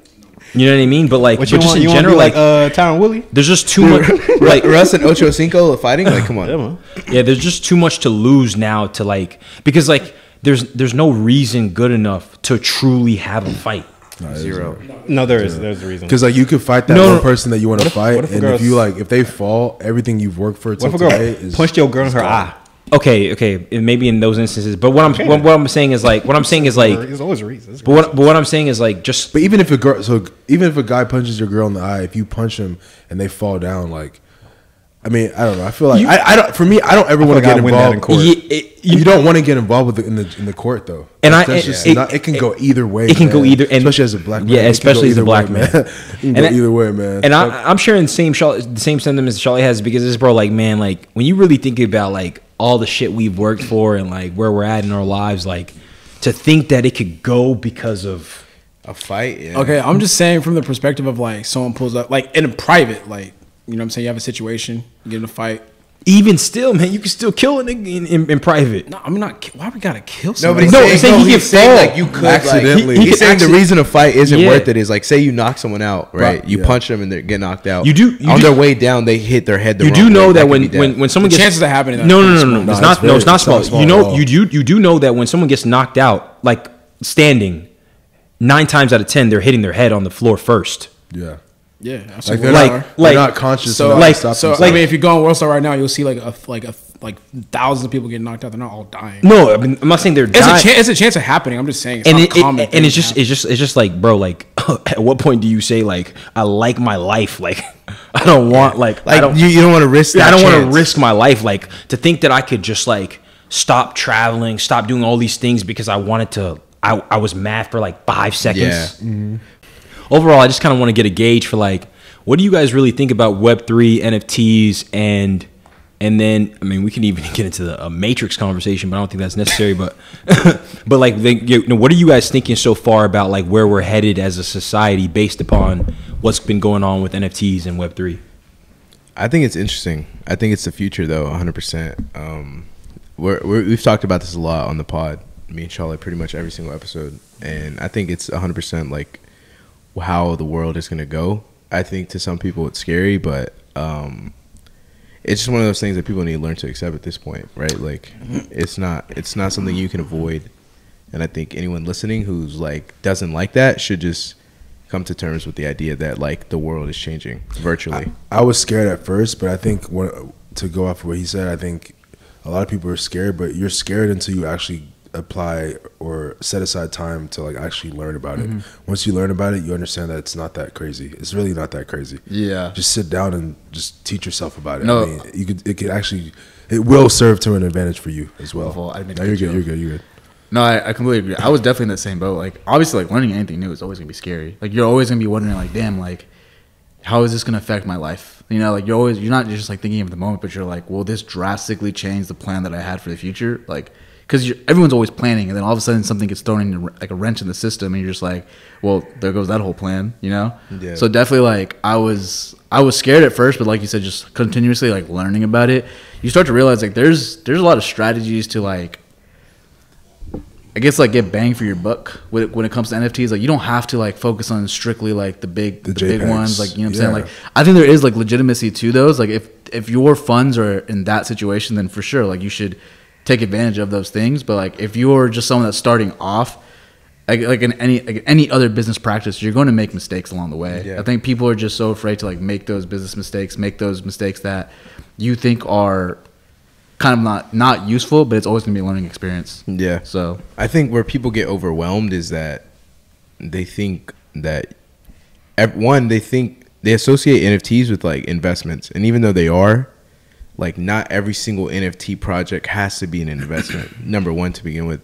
you know what I mean. But like, What but just want? in You general, be like like, uh, Tyron Woodley? there's just too much. like, Russ and Ocho Cinco fighting? Like, come on. Yeah, yeah, there's just too much to lose now to like because like there's there's no reason good enough to truly have a fight. Zero. No, there is. There's a reason. Because like you could fight that No, one no. person that you want to fight, what if a and if girl's- you like, if they fall, everything you've worked for What till if a girl today is punched your girl in her eye? Okay, okay, and maybe in those instances, but what I'm what, what I'm saying is like what I'm saying is like, There's always a reason. but what but what I'm saying is like just But even if a girl, so even if a guy punches your girl in the eye, if you punch him and they fall down, like, I mean, I don't know. I feel like You- I, I don't. For me, I don't ever want to get I win that involved. in court. Yeah, it- You, don't want to get involved with the, in the in the court though, And That's- I- that's it- just it- not, it can go either way. it can go man. either- and- especially as a black man. Yeah, it can go especially as a black way, man. it can go And I- either way, man. And Fuck- I, I'm sharing the same Charlotte, the same sentiments Charlie has because this bro, like, man, like when you really think about like all the shit we've worked for and like where we're at in our lives, like to think that it could go because of A fight? Yeah. Okay, I'm just saying from the perspective of like someone pulls up, like in a private, like you know what I'm saying. You have a situation, you get in a fight. even still, man, you can still kill a nigga in, in, in private. No, I'm not. Why we gotta kill No, somebody? but he's No, saying, I'm saying no, he he's can saying fall. like you could Accidentally. Like, He- he's he saying can the reason a fight isn't Yeah. worth it is like say you knock someone out, right? You yeah. punch them and they get knocked out. You do- you on do- their way down, they hit their head. The You wrong do know way. that could when, be death. when when someone The gets chances of happening that no are no no pretty no no small. it's No, not it's no very- it's not it's not small. small You at know all. you do you do know that when someone gets knocked out like standing nine times out of ten they're hitting their head on the floor first. yeah, yeah, that's like they're Like- not, like- they're not conscious. So, like- to stop so themselves. I mean, if you go on World Star right now, you'll see like a like a like thousands of people getting knocked out. They're not all dying. No, I mean, I'm not saying they're It's dying. a chance. It's a chance of happening. I'm just saying. It's and not it, it- and it's just happen. it's just it's just like bro like at what point do you say like I like my life like I don't want like, I Like don't you, you don't want to risk. Yeah, I don't want to risk my life. Like to think that I could just like stop traveling, stop doing all these things because I wanted to. I, I was mad for like five seconds. Yeah. Mm-hmm. Overall, I just kind of want to get a gauge for like, what do you guys really think about Web three NFTs and and then I mean we can even get into the a Matrix conversation, but I don't think that's necessary. but but like, you know, what are you guys thinking so far about like where we're headed as a society based upon what's been going on with NFTs and Web three? I think it's interesting. I think it's the future, though, 100%. Um, we're, we're, we've talked about this a lot on the pod, me and Charlotte, pretty much every single episode. And I think it's 100% like how the world is going to go. I think to some people it's scary, but um, it's just one of those things that people need to learn to accept at this point, right? Like, it's not it's not something you can avoid. And I think anyone listening who's like doesn't like that should just come to terms with the idea that like the world is changing virtually. I was scared at first, but I think to go off of what he said, I think a lot of people are scared, but you're scared until you actually apply or set aside time to like actually learn about it. Mm-hmm. Once you learn about it, you understand that it's not that crazy. It's really not that crazy. Yeah. Just sit down and just teach yourself about it. No. I mean, you could it could actually it will serve to an advantage for you as well. Well, I mean no, you're good. You're good. You're good. No, I, I completely agree. I was definitely in the same boat. Like, obviously, like learning anything new is always gonna be scary. Like, you're always gonna be wondering, like, damn, like, how is this gonna affect my life? You know, like you're always you're not just like thinking of the moment, but you're like, will this drastically change the plan that I had for the future? Like, because everyone's always planning, and then all of a sudden something gets thrown in like a wrench in the system, and you're just like, well, there goes that whole plan. You know? Yeah. So definitely, like, I was I was scared at first, but like you said, just continuously like learning about it, you start to realize like there's there's a lot of strategies to like I guess like get bang for your buck when it, when it comes to NFTs. Like you don't have to like focus on strictly like the big The the, big ones. Like you know what I'm saying. Like I think there is like legitimacy to those. Like if if your funds are in that situation, then for sure like you should take advantage of those things. But like if you're just someone that's starting off, like, like in any like any other business practice, you're going to make mistakes along the way. Yeah. I think people are just so afraid to like make those business mistakes, make those mistakes that you think are kind of not not useful, but it's always going to be a learning experience. Yeah. So I think where people get overwhelmed is that they think that one they think they associate NFTs with like investments, and even though they are, like not every single NFT project has to be an investment. number one to begin with,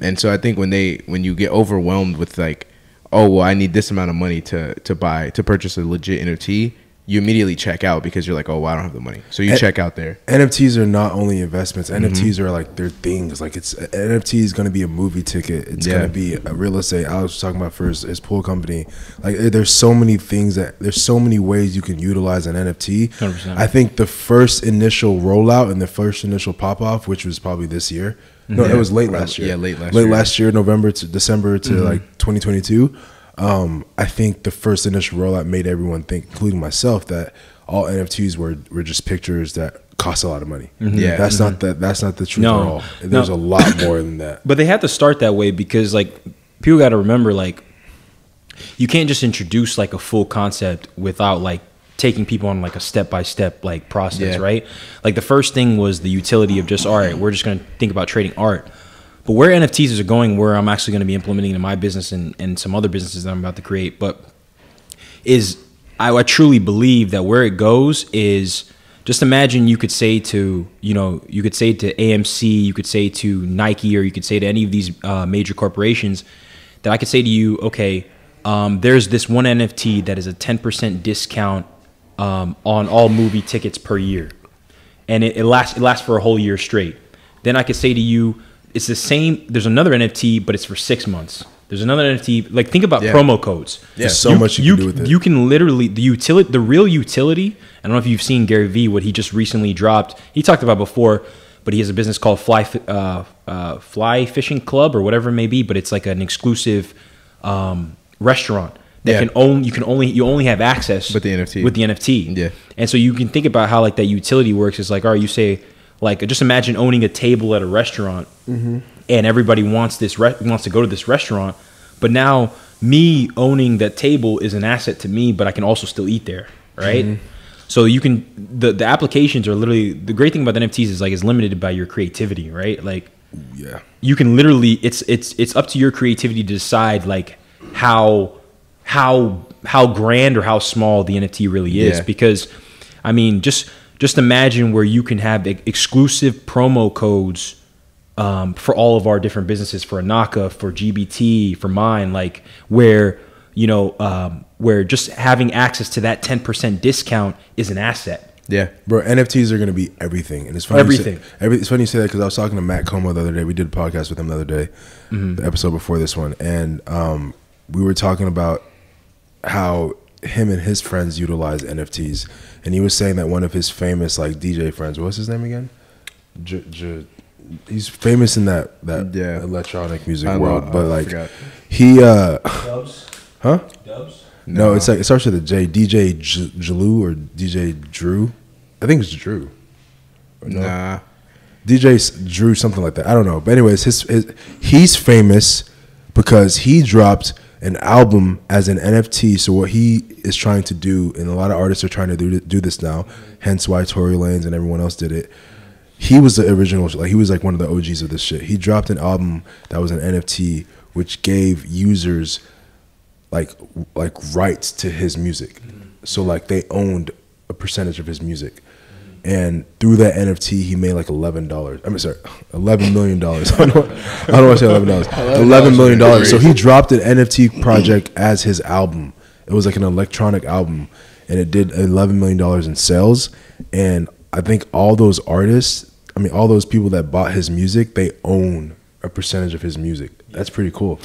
and so I think when they when you get overwhelmed with like, oh well, I need this amount of money to to buy to purchase a legit NFT, you immediately check out because you're like, oh, well, I don't have the money, so you And- check out there. NFTs are not only investments. Mm-hmm. NFTs are like they're things. Like it's NFT is going to be a movie ticket. It's Yeah. going to be a real estate. I was talking about first his pool company. Like there's so many things that there's so many ways you can utilize an NFT. 100%. I think the first initial rollout and the first initial pop off, which was probably this year. No, Yeah. it was late last year. yeah, late last late year. last year, November to December to like 2022. Um, I think the first initial rollout made everyone think, including myself, that all NFTs were were just pictures that cost a lot of money. Yeah. that's not that. That's not the truth No. at all. There's No. a lot more than that. But they had to start that way because like people got to remember like you can't just introduce like a full concept without like taking people on like a step by step like process, Yeah. right? Like the first thing was the utility of just all right, we're just going to think about trading art. But where NFTs are going, where I'm actually going to be implementing in my business and, and some other businesses that I'm about to create, but is I, I truly believe that where it goes is just imagine you could say to you know you could say to AMC, you could say to Nike, or you could say to any of these uh, major corporations that I could say to you, okay, um, there's this one NFT that is a 10% discount um, on all movie tickets per year, and it, it lasts it lasts for a whole year straight. Then I could say to you, it's the same. There's another NFT, but it's for six months. There's another NFT. Like think about Yeah. promo codes. There's so much you can do with it. You can literally the utility, the real utility. I don't know if you've seen Gary Vee, what he just recently dropped. He talked about before, but he has a business called Fly uh, uh, Fly Fishing Club or whatever it may be. But it's like an exclusive um, restaurant that Yeah. can own. You can only you only have access With the NFT. With the NFT. Yeah. And so you can think about how like that utility works. Is like, all right, you say like just imagine owning a table at a restaurant, Mm-hmm. and everybody wants this re- wants to go to this restaurant, but now me owning that table is an asset to me, but I can also still eat there, right? Mm-hmm. So you can the the applications are literally the great thing about the NFTs is like it's limited by your creativity, right? Like Yeah. you can literally it's it's it's up to your creativity to decide like how how how grand or how small the NFT really is Yeah. because I mean just just imagine where you can have exclusive promo codes um, for all of our different businesses for Anaka, for GBT, for mine, like where you know um, where just having access to that 10% discount is an asset. Yeah. Bro, NFTs are gonna be everything, and it's funny. Everything. You say, every, it's funny you say that because I was talking to Matt Komo the other day. We did a podcast with him the other day, the episode before this one, and um, we were talking about how him and his friends utilize NFTs, and he was saying that one of his famous like DJ friends, what's his name again? J- J- he's famous in that that Yeah. electronic music I know, world, but I like forgot. he uh Dubs, huh. Dubs. No, it's like it starts with a J. DJ J- Jalou or DJ Drew. I think it's Drew. No? Nah. DJ Drew something like that. I don't know. But anyways, his, his he's famous because he dropped an album as an NFT. So what he is trying to do, and a lot of artists are trying to do do this now. Hence why Tory Lanez and everyone else did it. He was the original. Like he was like one of the OGs of this shit. He dropped an album that was an NFT, which gave users like like rights to his music. So like they owned a percentage of his music. And through that NFT, he made like eleven dollars. I mean, sorry, eleven million dollars. I don't, I don't want to say eleven dollars. Eleven million dollars. So he dropped an NFT project as his album. It was like an electronic album, and it did eleven million dollars in sales. And I think all those artists, I mean, all those people that bought his music, they own a percentage of his music. That's pretty cool.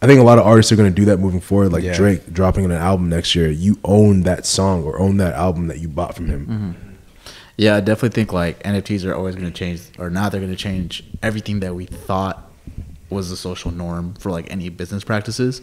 I think a lot of artists are going to do that moving forward. Like Yeah. Drake dropping an album next year, you own that song or own that album that you bought from him. Yeah, I definitely think like NFTs are always going to change, or now they're going to change everything that we thought was the social norm for like any business practices.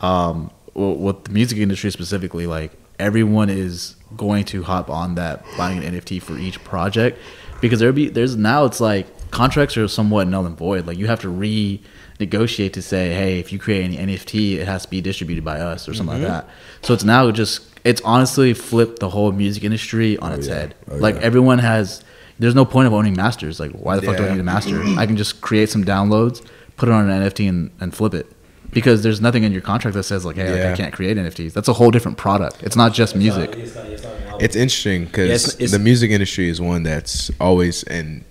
Um, with the music industry specifically, like everyone is going to hop on that buying an NFT for each project because there be there's now it's like contracts are somewhat null and void. Like you have to renegotiate to say, hey, if you create any NFT, it has to be distributed by us or something like mm-hmm. that. So it's now just it's honestly flipped the whole music industry on oh, its yeah. head. Oh, like yeah. everyone has. There's no point of owning masters. Like why the fuck do I need a master? Mm-hmm. I can just create some downloads, put it on an NFT, and, and flip it. Because there's nothing in your contract that says like, hey, like, I can't create NFTs. That's a whole different product. It's not just music. It's interesting because Yeah, it's- it's- the music industry is one that's always and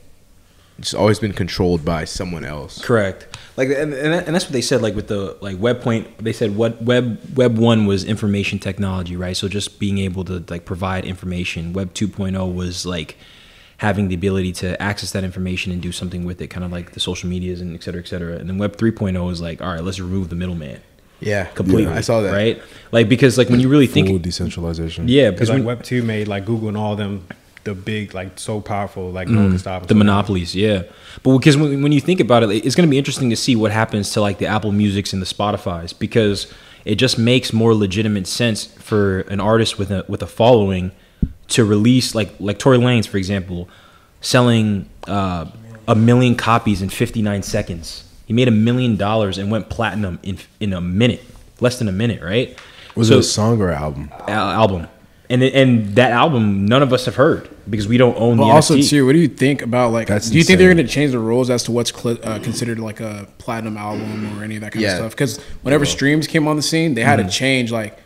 it's always been controlled by someone else. Correct. Like, and, and, that's what they said. Like with the like web point, they said what web web one was information technology, right? So just being able to like provide information. Web 2.0 was like having the ability to access that information and do something with it, kind of like the social medias and et cetera, et cetera. And then Web 3.0 is like, all right, let's remove the middleman Yeah, completely. I saw that. right? Like because like when you really Full think, decentralization. yeah, Because because like when, Web two made like Google and all them the big like so powerful like no one can stop Mm, the monopolies yeah. But because when, when you think about it it's going to be interesting to see what happens to like the apple musics and the spotify's because it just makes more legitimate sense for an artist with a with a following to release like like Tory Lanez for example selling uh, a million copies in 59 seconds. He made a million dollars and went platinum in in a minute less than a minute right? Was So- it a song or album? al- album. And and that album none of us have heard because we don't own But the also NFT. too, what do you think about like? That's do you think they're going to change the rules as to what's cl- uh, considered like a platinum album or any of that kind Yeah. of stuff? Because whenever streams came on the scene, they had Mm-hmm. to change like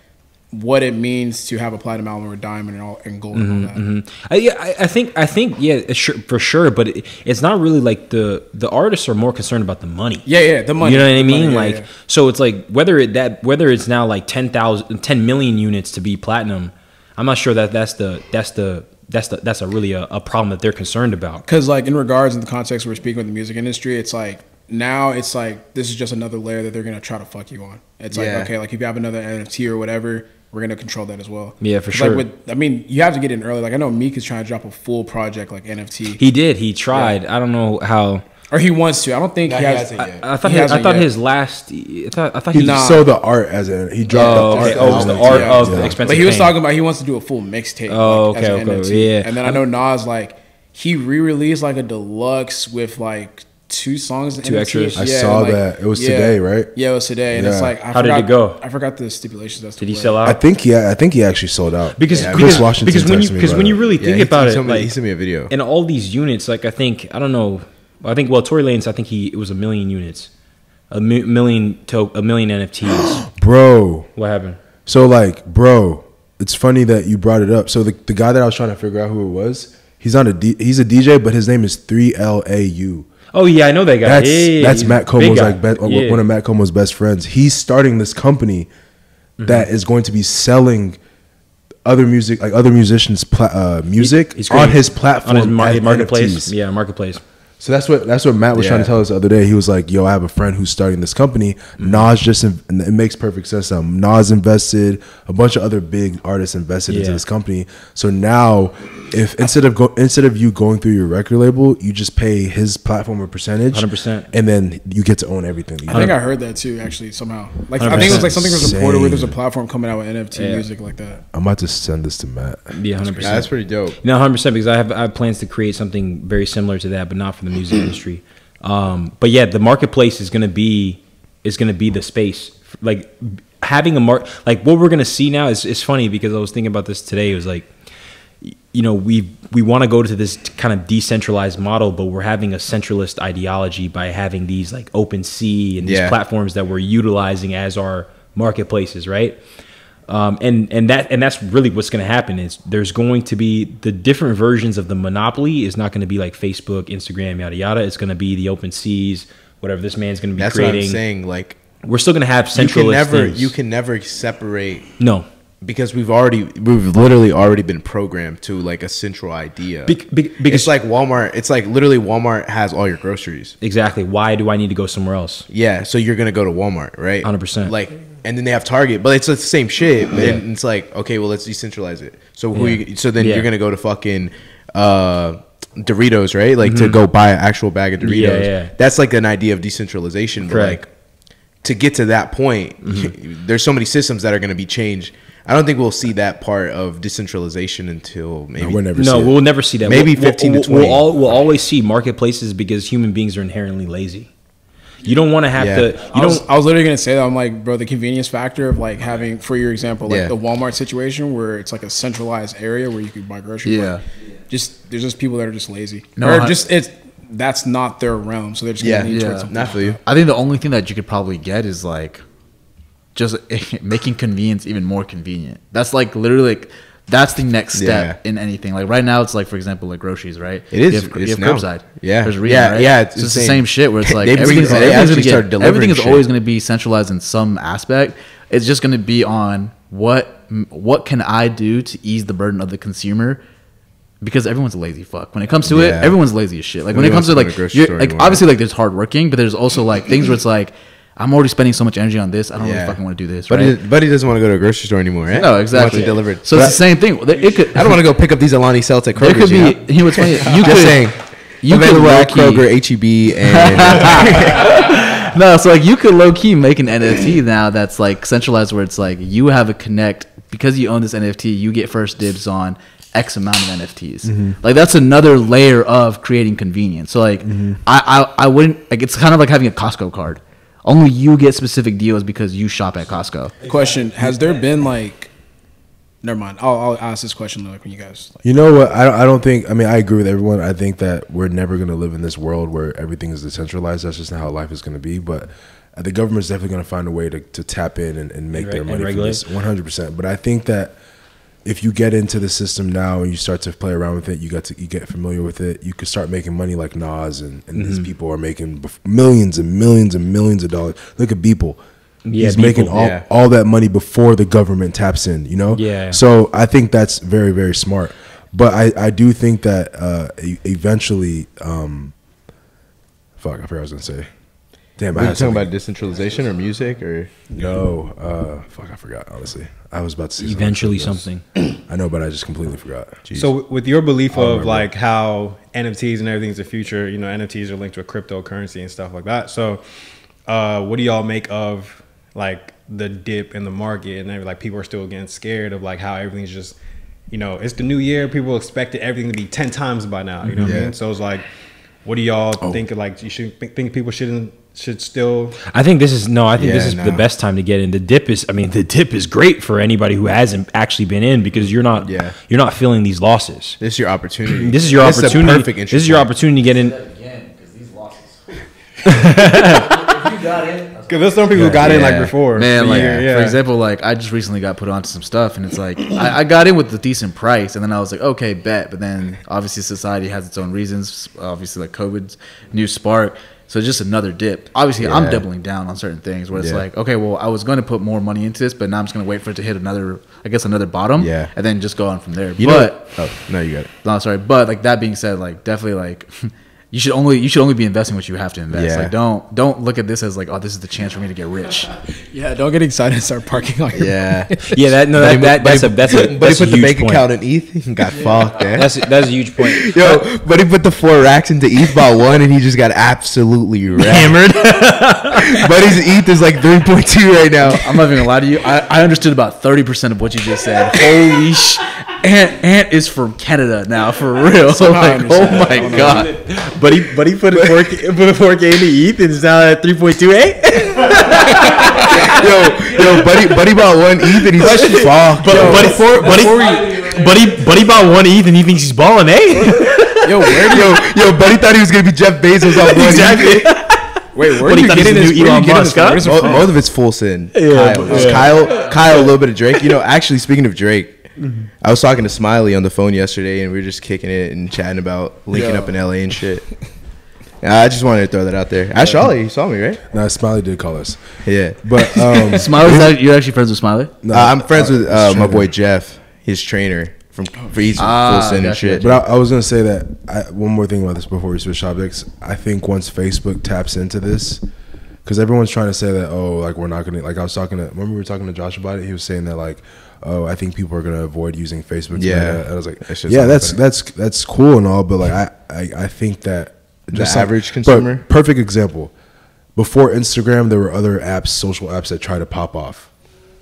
what it means to have a platinum album or diamond and all and gold and all that. I, yeah, I, I think I think yeah, sure, for sure. But it, it's not really like the the artists are more concerned about the money. Yeah, yeah, the money. You know what I mean? money, yeah, like yeah. so, it's like whether it that whether it's now like 10,000 10 million units to be platinum. I'm not sure that that's the that's the that's the that's a really a, a problem that they're concerned about. Because like in regards in the context we're speaking with the music industry, it's like now it's like this is just another layer that they're gonna try to fuck you on. It's like Yeah. okay, like if you have another NFT or whatever, we're gonna control that as well. Yeah, for 'Cause, sure. Like with, I mean, you have to get in early. Like I know Meek is trying to drop a full project like NFT, He did. He tried. I don't know how. Or he wants to. I don't think No, he he has. hasn't I- yet. I thought He his, I hasn't thought yet. his last. I thought I thought He he. Nah. sold the art as a he dropped Oh, the art. Oh, it was the album. art Yeah. of the expensive. But he was Pain. talking about he wants to do a full mixtape. Oh, like, as okay, an okay, NFT. yeah. And then I know Nas like he re-released like a deluxe with like two songs. Two NFT. extras. I Yeah, saw like- that. It was yeah. today, right? Yeah, it was today, and it's like I How did it go? I forgot the stipulations. As to Did he what- sell I out? think yeah, I think he actually sold out. Because Yeah, because, Chris Washington because when you because when you really think about it, told me- like he sent me a video. and all these units, like I think I don't know, I think well Tory Lanez, I think he it was a million units, a mi- million to a million NFTs. bro. what happened? So like, bro, it's funny that you brought it up. So the, the guy that I was trying to figure out who it was, he's not a D, he's a DJ, but his name is Three L A U. Oh yeah, I know that guy. That's Yeah, yeah, yeah, that's Matt Komo's like be, uh, Yeah. one of Matt Komo's best friends. He's starting this company Mm-hmm. that is going to be selling other music, like other musicians' pla- uh, music He's on his platform on his mar- marketplace. NFTs. Yeah, marketplace. So that's what that's what Matt was Yeah. trying to tell us the other day. He was like, "Yo, I have a friend who's starting this company. Mm-hmm. Nas just in, and it makes perfect sense. Now. Nas invested, a bunch of other big artists invested into this company. So now, if instead of go instead of you going through your record label, you just pay his platform a percentage, 100%. and then you get to own everything. I think I heard that too. Actually, somehow, like I think it was like something was reported where there's a platform coming out with NFT Yeah. music like that. I'm about to send this to Matt. Yeah, hundred percent. that's pretty dope. No, hundred percent. Because I have I have plans to create something very similar to that, but not for the music industry. Um, but yeah, the marketplace is gonna be is gonna be the space. Like having a mark, like what we're gonna see now is is funny because I was thinking about this today. It was like, you know, we we want to go to this kind of decentralized model, but we're having a centralist ideology by having these like OpenSea and these Yeah. platforms that we're utilizing as our marketplaces, right? Um, and and that and that's really what's going to happen is there's going to be the different versions of the monopoly is not going to be like Facebook, Instagram, yada yada. It's going to be the OpenSeas, whatever this man's going to be That's creating. what I'm saying. Like We're still going to have central. you can never things. you can never separate no because we've already we've literally already been programmed to like a central idea. Bec- bec- because it's like Walmart. It's like literally Walmart has all your groceries. exactly why do I need to go somewhere else? Yeah, so you're gonna go to Walmart, right? 100%. Like, and then they have Target, but it's the same shit. But Yeah. then it's like, okay, well, let's decentralize it. So who? Yeah. You, so then Yeah. you're gonna go to fucking uh, Doritos, right? Like to go buy an actual bag of Doritos. Mm-hmm. Yeah, yeah. That's like an idea of decentralization. But Correct. like, to get to that point, Mm-hmm. there's so many systems that are gonna be changed. I don't think we'll see that part of decentralization until maybe. No, we're never. No, see it. we'll never see that. Maybe We'll- 15 to we'll, 20. We'll, all, we'll always see marketplaces because human beings are inherently lazy. You don't want to have Yeah. to. You I was, don't. I was literally gonna say that. I'm like, bro, the convenience factor of like having, for your example, like Yeah. the Walmart situation where it's like a centralized area where you could buy groceries. Yeah. just there's just people that are just lazy. No, or just it's that's not their realm, so they're just Yeah, gonna lean yeah. towards something. Not for you. I think the only thing that you could probably get is like just making convenience even more convenient. That's like literally like that's the next step Yeah. in anything. Like right now, it's like for example, like groceries, right? It is. You have, you It's have now. curbside. Yeah. There's Yeah, right? yeah, it's So it's the same shit where it's like everything's, they everything's get, delivering everything is shit. always going to be centralized in some aspect. It's just going to be on what what can I do to ease the burden of the consumer. Because everyone's a lazy fuck. When it comes to it, everyone's lazy as shit. Like when Nobody it comes to like, to like anymore. obviously like there's hard working, but there's also like things where it's like I'm already spending so much energy on this. I don't really fucking want to do this. But right? he, but he doesn't want to go to a grocery store anymore, right? No, exactly. It delivered. So it's the same thing. It could. I don't want to go pick up these Alani Celtic There Kroger's. could be. you know? funny? You Just could. saying. You could low at key. Kroger, HEB, and No, so like you could low key make an NFT now that's like centralized, where it's like you have a connect because you own this NFT, you get first dibs on X amount of NFTs. Mm-hmm. Like that's another layer of creating convenience. So like Mm-hmm. I, I I wouldn't like it's kind of like having a Costco card. Only you get specific deals because you shop at Costco. Question: Has there been like? Never mind. I'll, I'll ask this question like when you guys. Like, You know what? I don't, I don't think. I mean, I agree with everyone. I think that we're never going to live in this world where everything is decentralized. That's just not how life is going to be. But uh, the government's definitely going to find a way to, to tap in and, and make And their money from regulate. this. One hundred percent. But I think that if you get into the system now and you start to play around with it, you got to you get familiar with it. You could start making money like Nas and, and these Mm-hmm. people are making millions and millions and millions of dollars. Look at Beeple. Yeah, He's Beeple, making all, yeah. all that money before the government taps in, you know? Yeah. So I think that's very, very smart. But I, I do think that uh, eventually, um, fuck, I forgot what I was gonna say. Damn, I Are you talking something. about decentralization or music or? no, uh, fuck, I forgot. Honestly, I was about to say Eventually, else. something. I know, but I just completely forgot. Jeez. So with your belief of remember. like how NFTs and everything's the future, you know, NFTs are linked with cryptocurrency and stuff like that. So, uh, what do y'all make of like the dip in the market and every, like people are still getting scared of like how everything's just, you know, it's the new year. People expected everything to be ten times by now. You know what I mean? So it's like, what do y'all Oh. think? Like, you should think, think people shouldn't should still. I think this is no. I think this is no. the best time to get in. The dip is. I mean, the dip is great for anybody who hasn't actually been in because you're not. Yeah. You're not feeling these losses. This is your opportunity. This is your a opportunity. perfect this is your opportunity to get in. Again, because these losses. if you got in, Because there's some people who got in like before. Man, for like years, for example, like I just recently got put onto some stuff, and it's like I, I got in with a decent price, and then I was like, okay, bet. But then obviously society has its own reasons. Obviously, like COVID's new spark, so just another dip. Obviously, I'm doubling down on certain things where it's Yeah. like, okay, well, I was going to put more money into this, but now I'm just going to wait for it to hit another, I guess, another bottom, Yeah. and then just go on from there. You but know. Oh no, you got it. no, sorry. But like that being said, like definitely like you should only you should only be investing what you have to invest. Yeah. Like don't don't look at this as like oh this is the chance for me to get rich. Yeah, don't get excited and start parking on your. Yeah. Yeah, that no, that, that that's a that's a But that's he a put the huge bank point. account in ETH and got fucked. Man. That's that's a huge point. Yo, but he put the four racks into ETH by one, and he just got absolutely wrecked. Hammered. but his ETH is like three point two right now. I'm not even gonna lie to you. I, I understood about thirty percent of what you just said. Holy sh! Ant Ant is from Canada now for real. Somehow like oh my I don't know. god. but he but he put a four put a four K into ETH and it's now at three point two eight. Yo, yo, buddy, buddy bought one ETH and he's fucked. But yo. buddy, buddy, buddy, buddy bought one ETH and he thinks he's balling, eh? Yo, where do you, yo, yo, buddy thought he was gonna be Jeff Bezos on one exactly. wait? Where What, do he you thought get in this? new Where Elon get in this Musk, from? huh? Where's it Mo- from? most of it's Full Send. Yeah, Kyle. Yeah. Kyle, Kyle, a little bit of Drake. You know, actually, speaking of Drake, I was talking to Smiley on the phone yesterday, and we were just kicking it and chatting about linking Yeah. up in LA and shit. I just wanted to throw that out there. Actually, you saw me, right? Nah, Smiley did call us, Yeah. but um, Smiley's act- you're actually friends with Smiley? no, Uh, I'm friends with uh, my boy Jeff, his trainer from for East Ah, Full Send and shit. But I, I was gonna say that I, one more thing about this before we switch topics. I think once Facebook taps into this, because everyone's trying to say that oh, like we're not gonna like I was talking to remember we were talking to Josh about it. He was saying that like oh, I think people are gonna avoid using Facebook. Yeah. Meta. And I was like, That's just yeah, that's happening. that's that's cool and all, but like I I, I think that The average but consumer? perfect example. Before Instagram, there were other apps, social apps that tried to pop off.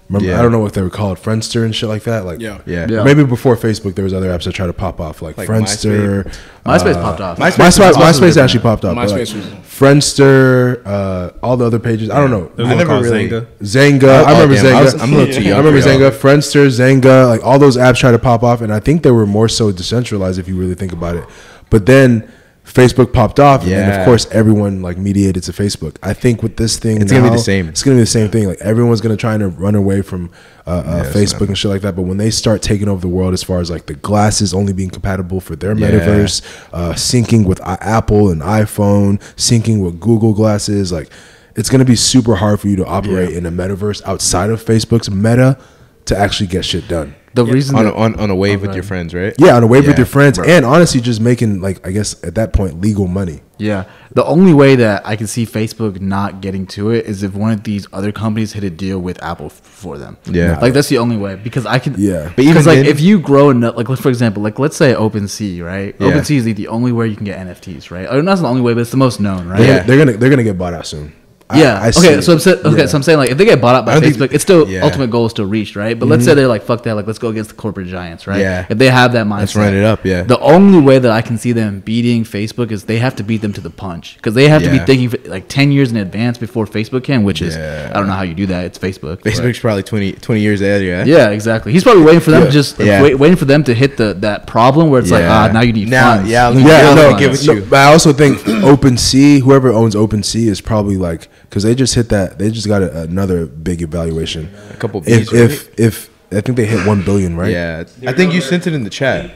Remember, Yeah. I don't know what they were called, Friendster and shit like that. Like, Yeah. Yeah. Yeah. Maybe before Facebook, there was other apps that tried to pop off, like, Like Friendster. MySpace uh, popped off. MySpace MySpace, was MySpace, actually popped up. but, MySpace like, was- Friendster, uh, all the other pages. I don't know. There's I never really- Xanga. Xanga. Oh, I remember damn, I Xanga. was- I'm a little too young I remember for y'all. Xanga, Friendster, Xanga, like all those apps tried to pop off, and I think they were more so decentralized if you really think about it. But then Facebook popped off, and of course everyone like mediated to Facebook. I think with this thing, It's gonna be the now, same. It's gonna be the same thing. Like everyone's gonna try to run away from uh, uh, Yeah, Facebook and shit like that. But when they start taking over the world, as far as like the glasses only being compatible for their Yeah. metaverse, uh, syncing with I- Apple and iPhone, syncing with Google glasses, like it's to be super hard for you to operate in a metaverse outside of Facebook's meta to actually get shit done. The reason on a, that, on, on a wave with your friends, right? Yeah, on a wave with your friends, bro. and honestly, just making like I guess at that point legal money. yeah, the only way that I can see Facebook not getting to it is if one of these other companies hit a deal with Apple f- for them. Yeah. like that's the only way because I can. Yeah. But even because like then- if you grow enough, like for example, like let's say OpenSea, right? Yeah. OpenSea is the, the only way you can get NFTs, right? Or not the only way, but it's the most known, right? They're, Yeah. they're gonna they're gonna get bought out soon. I- Yeah. I see okay. it. So I'm saying, okay. Yeah. So I'm saying like if they get bought out by Facebook, think- it's still yeah. ultimate goal is still reached, right? But let's say they're like, fuck that, like let's go against the corporate giants, right? Yeah. If they have that mindset, Let's run it up, yeah. The only way that I can see them beating Facebook is they have to beat them to the punch because they have to be thinking f- like ten years in advance before Facebook can, which is Yeah. I don't know how you do that. It's Facebook. Facebook's probably 20, 20 years ahead, yeah. Yeah, exactly. He's probably waiting for them to just Yeah. wait, waiting for them to hit the that problem where it's like Yeah. ah now you need Now- funds. yeah, need Yeah, Yeah, no. I'll give it no, you. but I also think OpenSea, whoever owns OpenSea, is probably like because they just hit that. They just got a, another big evaluation. A couple If Bs, if if I think they hit one billion, right? Yeah. I think you sent it in the chat.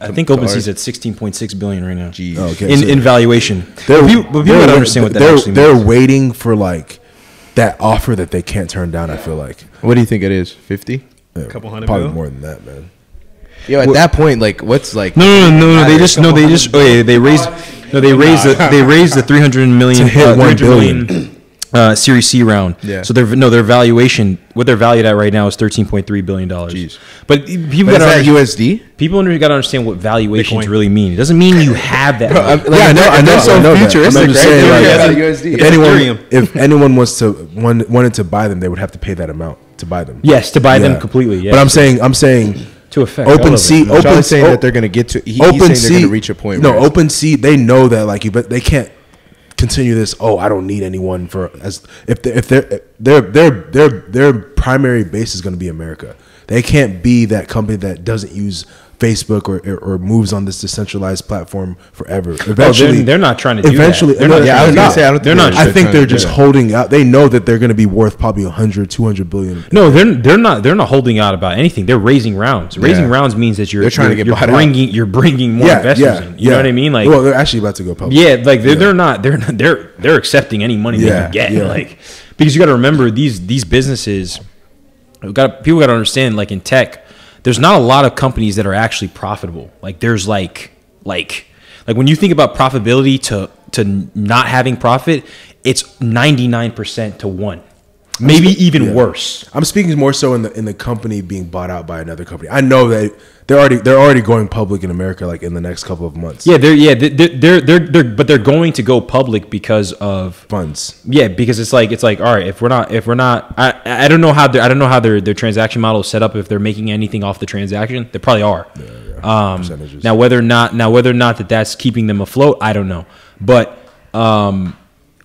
I think OpenSea's at 16.6 billion right now. Jeez. Oh, okay. In, so- in valuation. They're, but people, people they're gotta wait- understand what that they're, actually They're means. waiting for like that offer that they can't turn down. I feel like What do you think it is? 50? Yeah, Couple hundred probably mil? more than that, man. Yo, at that point, like, what's like. No, no, no, no, no. They just no. They just. Oh, yeah, they raised. No, they raised the. They raised the 300 million. To hit uh, 1 300 million, Uh, Series C round. Yeah. So their no their valuation what they're valued at right now is 13.3 billion dollars. Jeez. But people gotta understand, USD? people under, gotta understand what valuations Bitcoin. really mean. It doesn't mean you have that. I'm- like, yeah, I know. I know. they're so I know futuristic, I'm just right? saying, like, yeah, if- USD. if anyone if anyone wants to one, wanted to buy them, they would have to pay that amount to buy them. yes, to buy Yeah. them completely. Yeah. But I'm saying I'm saying To affect all of Open it. Sea, Open Charlie's saying o- that they're going to get to. He, Open he's saying Sea, they're going to reach a point. No, where Open Sea, they know that like you, but they can't continue this. Oh, I don't need anyone for as if they, if their their their their their primary base is going to be America. They can't be that company that doesn't use Facebook or or, or moves on this decentralized platform forever. Oh, eventually, they're not trying to do that. Eventually, They're not Yeah, I was to say I don't. They're not- I think they're just holding out. They know that they're going to be worth probably 100, 200 billion. No, they're they're not they're not holding out about anything. They're raising rounds. Raising Yeah. rounds means that you're They're trying to you're, get you're bought out. you're bringing more investors Yeah, in. You know what I mean? Like well, they're actually about to go public. yeah, like they're, they're not they're not, they're they're accepting any money they can get. yeah. Like because you got to remember these these businesses. Got people got to understand like in tech, there's not a lot of companies that are actually profitable. Like there's like like like when you think about profitability to to not having profit, it's 99 percent to one, maybe even yeah. worse. I'm speaking more so in the in the company being bought out by another company. I know that they're already they're already going public in America like in the next couple of months. Yeah, they're yeah they're they're they're, they're but they're going to go public because of funds. yeah because it's like it's like all right if we're not if we're not I I don't know how their I don't know how their their transaction model is set up if they're making anything off the transaction they probably are. Um, Percentages. now whether or not now whether or not that that's keeping them afloat I don't know but um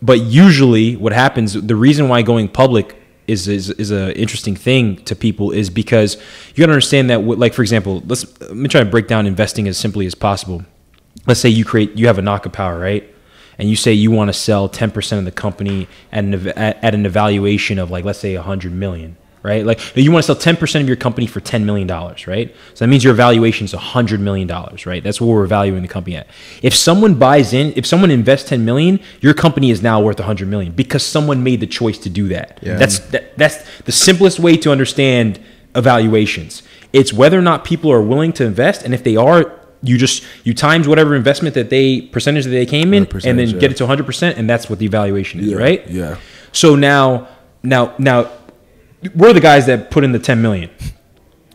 but usually what happens the reason why going public is is is a interesting thing to people is because you got to understand that like for example let's let me try to break down investing as simply as possible. Let's say you create you have a knock of power right? And you say you want to sell 10% of the company at an, at, at an evaluation of like let's say 100 million right? Like you want to sell 10% of your company for 10 million dollars right? So that means your valuation is 100 million dollars right? That's what we're valuing the company at. If someone buys in if someone invests 10 million your company is now worth 100 million because someone made the choice to do that. Yeah. that's that, that's the simplest way to understand evaluations. It's whether or not people are willing to invest and if they are you just you times whatever investment that they percentage that they came in and then percentage, get it to 100% and that's what the evaluation is Yeah, right? yeah. so now now now we're the guys that put in the 10 million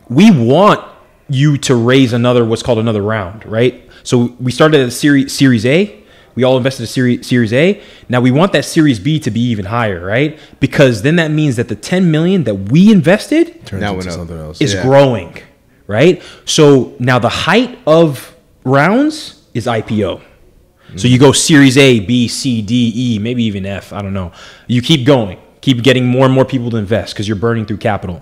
we want you to raise another what's called another round right so we started at series series a we all invested in series series a now we want that series b to be even higher right because then that means that the 10 million that we invested Turns Now into something else. is Yeah. growing, right? So now the height of rounds is IPO. So you go Series A, B, C, D, E, maybe even F. I don't know. You keep going, keep getting more and more people to invest because you're burning through capital.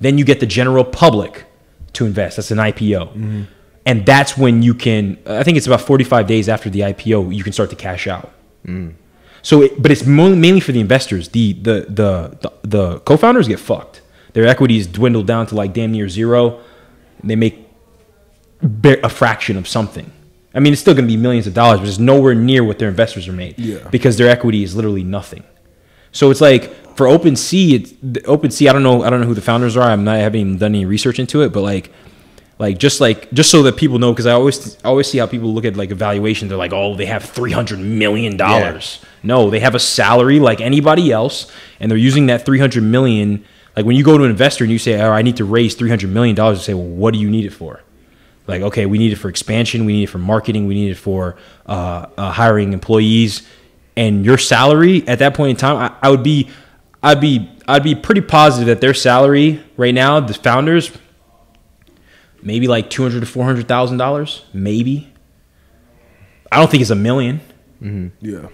Then you get the general public to invest. That's an IPO. Mm-hmm. And that's when you can, uh, I think it's about 45 days after the IPO, you can start to cash out. Mm. So, it, but it's mainly for the investors. The the the the, the co-founders get fucked. Their equities dwindle down to like damn near zero. They make a fraction of something. I mean, it's still going to be millions of dollars, but it's nowhere near what their investors are made. Yeah. Because their equity is literally nothing. So it's like for OpenSea, it's OpenSea. I don't know. I don't know who the founders are. I'm not. I haven't even done any research into it. But like, like just like just so that people know, because I always I always see how people look at like evaluation. They're like, oh, they have three hundred million dollars. No, they have a salary like anybody else, and they're using that three hundred million. Like when you go to an investor and you say, oh, I need to raise three hundred million dollars, they say, well, what do you need it for? Like, okay, we need it for expansion, we need it for marketing, we need it for uh, uh, hiring employees, and your salary at that point in time, I, I would be, I'd be, I'd be pretty positive that their salary right now, the founders, maybe like two hundred to four hundred thousand dollars, maybe. I don't think it's a million. Mm-hmm. Yeah.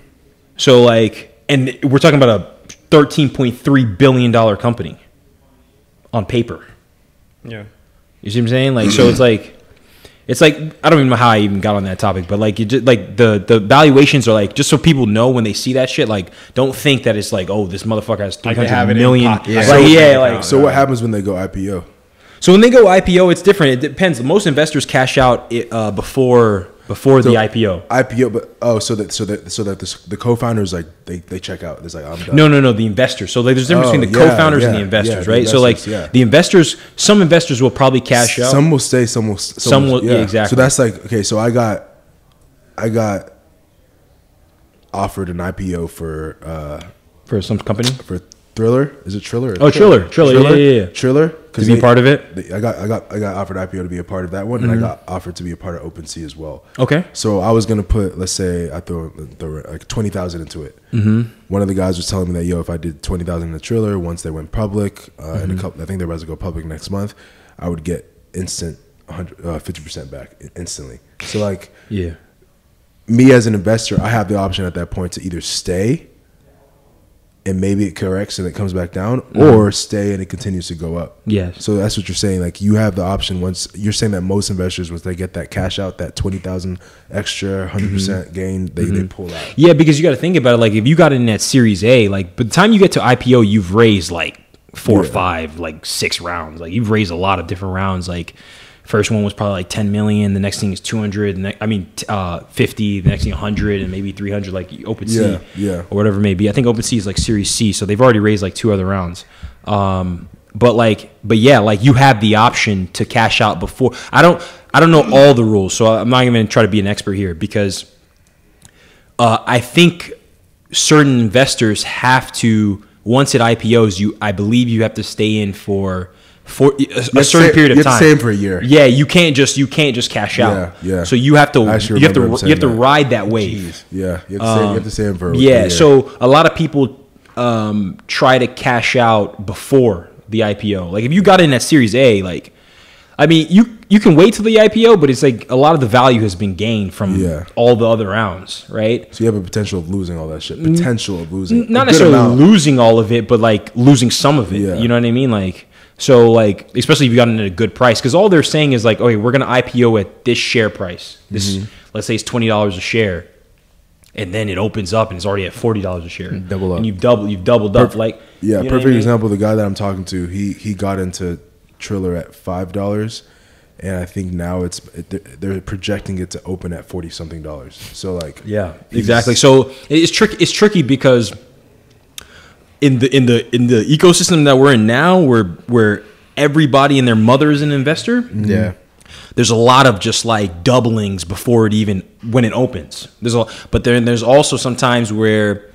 So like, and we're talking about a thirteen point three billion dollar company on paper. Yeah. You see what I'm saying? Like, so it's like, it's like I don't even know how I even got on that topic, but like, you just like the the valuations are like just so people know when they see that shit. Like, don't think that it's like, oh, this motherfucker has three Like they have hundred it in million. pocket. Like, Yeah. yeah, So- like So what happens when they go IPO? so when they go IPO, it's different. It depends. Most investors cash out uh, before before the IPO. IPO, but oh, so that so that so that the, the co-founders like they, they check out. It's like I'm done. No, no, no. The investors. So like, there's a difference Oh, between the yeah, co-founders and the investors, yeah, the right? so like yeah. the investors, some investors will probably cash out. Some will stay, some will. Some, Some will- yeah, exactly. So that's like okay. So I got, I got offered an IPO for uh for some company for Thriller. Is it Triller? Oh, Triller. Triller, yeah, yeah, yeah. Triller. to be a part of it. they- I got I got I got offered IPO to be a part of that one, Mm-hmm. and I got offered to be a part of OpenSea as well. Okay. So I was gonna put, let's say, I throw, throw like twenty thousand into it. Mm-hmm. One of the guys was telling me that yo, if I did twenty thousand in the Triller, once they went public, uh, Mm-hmm. and a couple, I think they're about to go public next month, I would get instant 100 uh, 50% back instantly. So like Yeah. me as an investor, I have the option at that point to either stay and maybe it corrects and it comes back down, mm-hmm. or stay and it continues to go up. Yes. So that's what you're saying. Like you have the option once you're saying that most investors, once they get that cash out, that twenty thousand extra, 100 mm-hmm. percent gain, they they mm-hmm. pull out. Yeah, because you got to think about it. Like, if you got in that Series A, like, by the time you get to IPO, you've raised like four or five, like six rounds. Like, you've raised a lot of different rounds. Like, first one was probably like 10 million. The next thing is 200. The next, I mean, uh, 50. The next thing 100 and maybe 300, like OpenSea Yeah, yeah. or whatever it may be. I think OpenSea is like Series C. So they've already raised like two other rounds. Um, but like, but yeah, like you have the option to cash out before. I don't, I don't know all the rules, so I'm not even going to try to be an expert here because uh, I think certain investors have to once it IPOs, you I believe you have to stay in for for a, a have to certain period of you have time. in for a year. Yeah, you can't just you can't just cash out. Yeah, yeah. So you have to you have to you have to that. ride that wave. Yeah, you have you have to for a Um, Yeah, so a lot of people um, try to cash out before the IPO. Like if you got in at Series A, like I mean, you you can wait till the IPO, but it's like a lot of the value has been gained from Yeah. all the other rounds, right? So you have a potential of losing all that shit. Potential of losing. Not necessarily amount. losing all of it, but like losing some of it. Yeah. You know what I mean? Like so, like especially if you got in at a good price, because all they're saying is like, okay, we're gonna IPO at this share price. This Mm-hmm. let's say it's twenty dollars a share, and then it opens up and it's already at forty dollars a share. Double up. and you've doubled you've doubled up. Like Yeah, you know what I perfect mean? example. The guy that I'm talking to, he he got into Triller at five dollars, and I think now it's it, they're projecting it to open at forty something dollars. So like, Yeah, exactly. So it's tricky. It's tricky because in the in the in the ecosystem that we're in now, where where everybody and their mother is an investor. Mm-hmm. Yeah. There's a lot of just like doublings before it even when it opens. There's a but then there's also sometimes where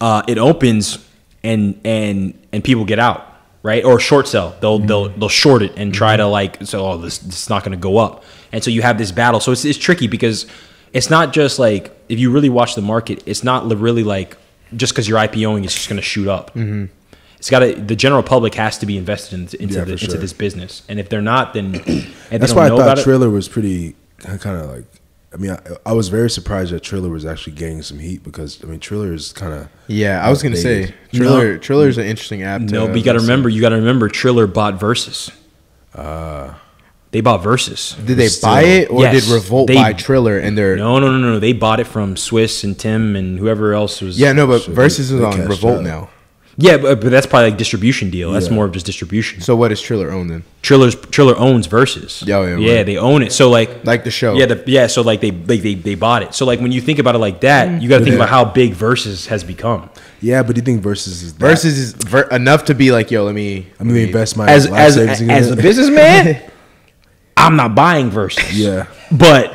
uh, it opens and and and people get out right or short sell they'll mm-hmm. they'll they'll short it and try to mm-hmm. like so oh this this is not going to go up and so you have this battle so it's, it's tricky because it's not just like if you really watch the market it's not really like just because you're IPOing it's just going to shoot up mm-hmm. it's got to the general public has to be invested into into, Yeah, the, for into this business and if they're not then and they that's don't why I thought about it Triller was pretty kind of like. I mean, I, I was very surprised that Triller was actually getting some heat because I mean, Triller is kind of Yeah, I was gonna say outdated. Triller. Triller's an interesting app. To No, but you got to remember. You got to remember. Triller bought Versus. Uh, they bought Versus. Did they Still- buy it or Yes, did Revolt they- buy Triller and they're No, no, no, no. They bought it from Swizz and Tim and whoever else was. yeah no but So Versus they- is they on Revolt out. now. yeah, but, but that's probably like distribution deal. That's Yeah. more of just distribution. So what does Triller own then? Triller's Triller owns Versus. Yeah, yeah, yeah. right. They own it. So like, Like the show. yeah, the, yeah. So like they, they they they bought it. So like when you think about it like that, you got to mm-hmm. think about how big Versus has become. yeah. But do you think versus is that? Versus is ver- enough to be like yo let me I'm gonna invest my As life as savings in as a businessman, I'm not buying Versus. Yeah, but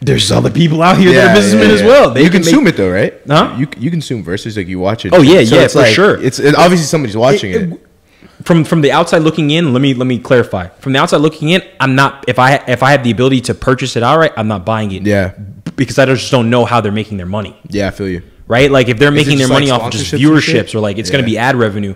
there's other people out here that are businessmen yeah, as well. They you can consume make, it though, right? Huh? You you consume Versus like you watch it. Oh, yeah, yeah, it's for sure. It's it, obviously somebody's watching it. from from the outside looking in. Let me let me clarify. From the outside looking in, I'm not if I if I have the ability to purchase it outright, I'm not buying it. Yeah. because I just don't know how they're making their money. Yeah, I feel you. Right, like if they're it making their just money off of just sponsorships and shit? viewerships or like it's going to be ad revenue.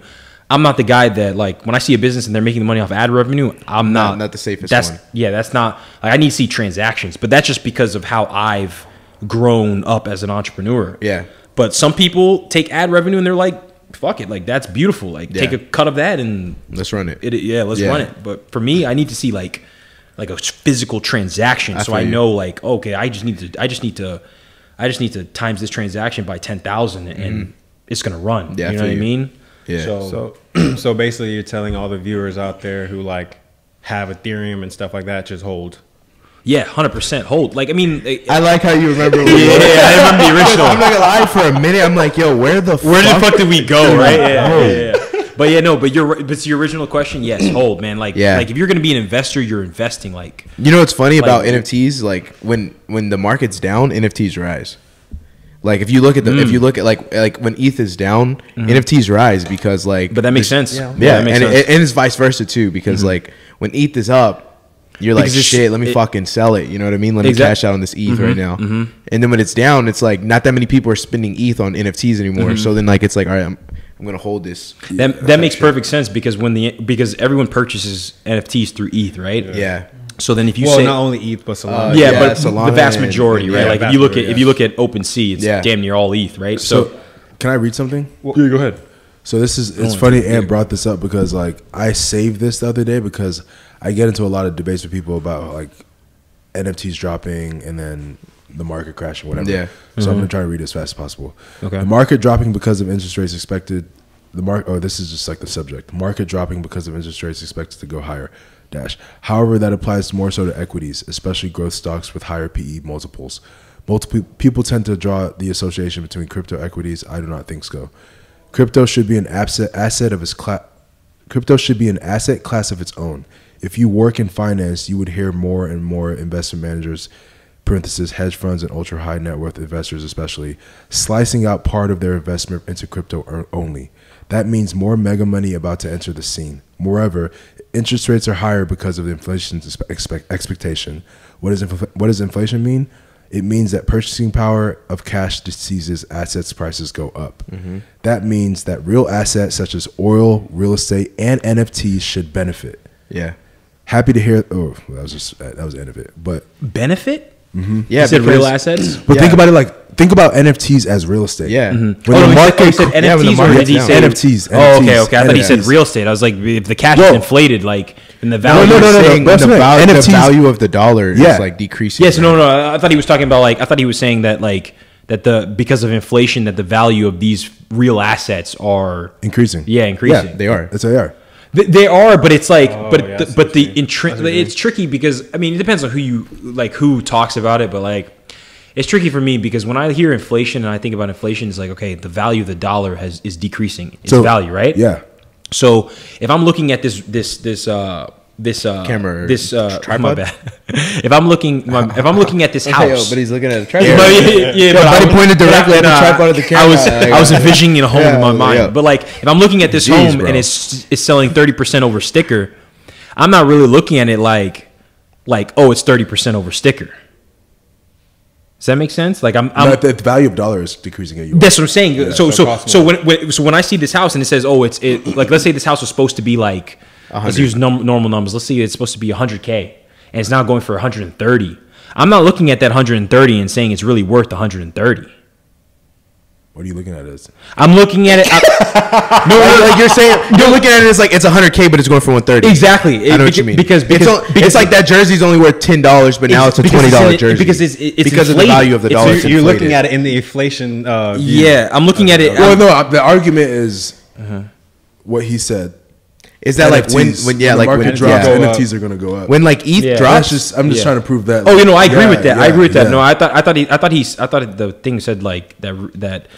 I'm not the guy that like when I see a business and they're making the money off ad revenue. I'm Not- not not the safest that's, one. Yeah, that's not. Like, I need to see transactions, but that's just because of how I've grown up as an entrepreneur. Yeah. But some people take ad revenue and they're like, "Fuck it, like that's beautiful. Like take a cut of that and Let's run it. it, yeah, let's Yeah. run it. But for me, I need to see like like a physical transaction, I so I you. know like okay, I just need to I just need to I just need to times this transaction by ten thousand and it's gonna run. Mm-hmm. Yeah, you know what I mean? Yeah. So, So, so basically, you're telling all the viewers out there who like have Ethereum and stuff like that, just hold. yeah, hundred percent hold. Like I mean, I like how you remember. yeah, I remember the original. I'm not gonna lie. For a minute, I'm like, yo, where the Where the fuck? fuck did we go? Right? Yeah, yeah, yeah, yeah. But yeah, no. But you're but to your original question, yes, hold, man. Like, Yeah. like if you're gonna be an investor, you're investing. Like, You know what's funny about NFTs? Like when when the market's down, NFTs rise. Like if you look at the Mm. if you look at like like when ETH is down, NFTs rise because like Mm-hmm. but that makes sense. Yeah, yeah, makes and, sense. Mm-hmm. it, and it's vice versa too because like when ETH is up, you're like Because it's- shit. Let me it- fucking sell it. You know what I mean? Let me Exact- cash out on this ETH right now. mhm. And then when it's down, it's like not that many people are spending ETH on NFTs anymore. Mm-hmm. So then like it's like all right, I'm I'm gonna hold this. That that makes perfect sense because when the because everyone purchases NFTs through ETH, right? Yeah. So then if you well, say not only ETH but Solana. Uh, yeah, yeah, but Solana the vast majority, and- right? yeah, like if you look at majority, if you look at OpenSea, it's Yeah. damn near all ETH, right? So, So, can I read something? yeah, go ahead. So this is it's funny Ant brought this up because like I saved this the other day because I get into a lot of debates with people about like NFTs dropping and then the market crashing, whatever. Yeah. So I'm gonna try to read as fast as possible. Okay. The market dropping because of interest rates expected. The mark. Oh, this is just like the subject. Market dropping because of interest rates expected to go higher. However, that applies more so to equities, especially growth stocks with higher PE multiples. Multiple people tend to draw the association between crypto equities. I do not think so. Crypto should be an asset asset of its class. Crypto should be an asset class of its own. If you work in finance, you would hear more and more investment managers, parenthesis hedge funds and ultra high net worth investors especially, slicing out part of their investment into crypto er- only. That means more mega money about to enter the scene. Moreover, interest rates are higher because of the inflation expect- expectation. What does infl- what does inflation mean? It means that purchasing power of cash diseases assets prices go up. Mm-hmm. That means that real assets such as oil, real estate, and NFTs should benefit. Yeah. Happy to hear. Oh, that was just that was the end of it. But benefit? Mm-hmm. Yeah. You said real assets? but Yeah. think about it like think about NFTs as real estate. Yeah. Mm-hmm. When oh, the no, he said, market, oh, he said yeah, when the NFTs or market's did he down. say NFTs, Oh, okay, okay. I thought he said real estate. I was like, if the cash No. is inflated, like in the No, value. no, no, no, saying that's the, what I value, the value of the dollar Yeah. is like decreasing. Yes, no, no. I- I thought he was talking about like I thought he was saying that like that the because of inflation that the value of these real assets are increasing. yeah increasing. Yeah, they are. That's what they are. They are, but it's like, Oh, but yeah, the, but the you intri- I see what you it's tricky because I mean it depends on who you like who talks about it, but like it's tricky for me because when I hear inflation and I think about inflation, it's like okay, the value of the dollar has is decreasing its So, value, right? Yeah. So if I'm looking at this this this uh this uh Camera, this uh my tripod? bad. if I'm looking my, if I'm looking at this house, but he's looking at a yeah, tripod. but, yeah, yeah, but buddy I- pointed but I- directly at the nah, tripod of the camera. I was like- I was envisioning a home Yeah, in my I was like, mind. yeah. But like if I'm looking at this Jeez, home bro. and it's it's selling thirty percent over sticker, I'm not really looking at it like like oh it's thirty percent over sticker. Does that make sense? Like I'm, I'm the, the value of dollar is decreasing at you. that's what I'm saying. so so so so when, when so when I see this house and it says oh it's it like let's say this house was supposed to be like let's use num- normal numbers. Let's say it's supposed to be 100k and it's now going for 130. I'm not looking at that 130 and saying it's really worth 130. What are you looking at? As I'm looking at it. I- no, like, like you're saying, you're looking at it as like it's 100k, but it's going for 130. Exactly. I know It- what you mean. because- it's, because- o- because- it's like that jersey's only worth ten dollars, but now it's a twenty dollar jersey because it's- it's because of the value of the It's- dollar. you're- You're looking at it in the inflation. Uh, yeah, I'm looking at it. well, I'm- no. The argument is what he said. Is that like when when yeah the like when drops, yeah. NFTs are gonna go up. when like ETH Yeah. Drops, just I'm just Yeah. trying to prove that. Oh, you know, I agree Yeah, with that. I agree with that. yeah. No, I thought I thought he I thought he I thought the thing said like that that no,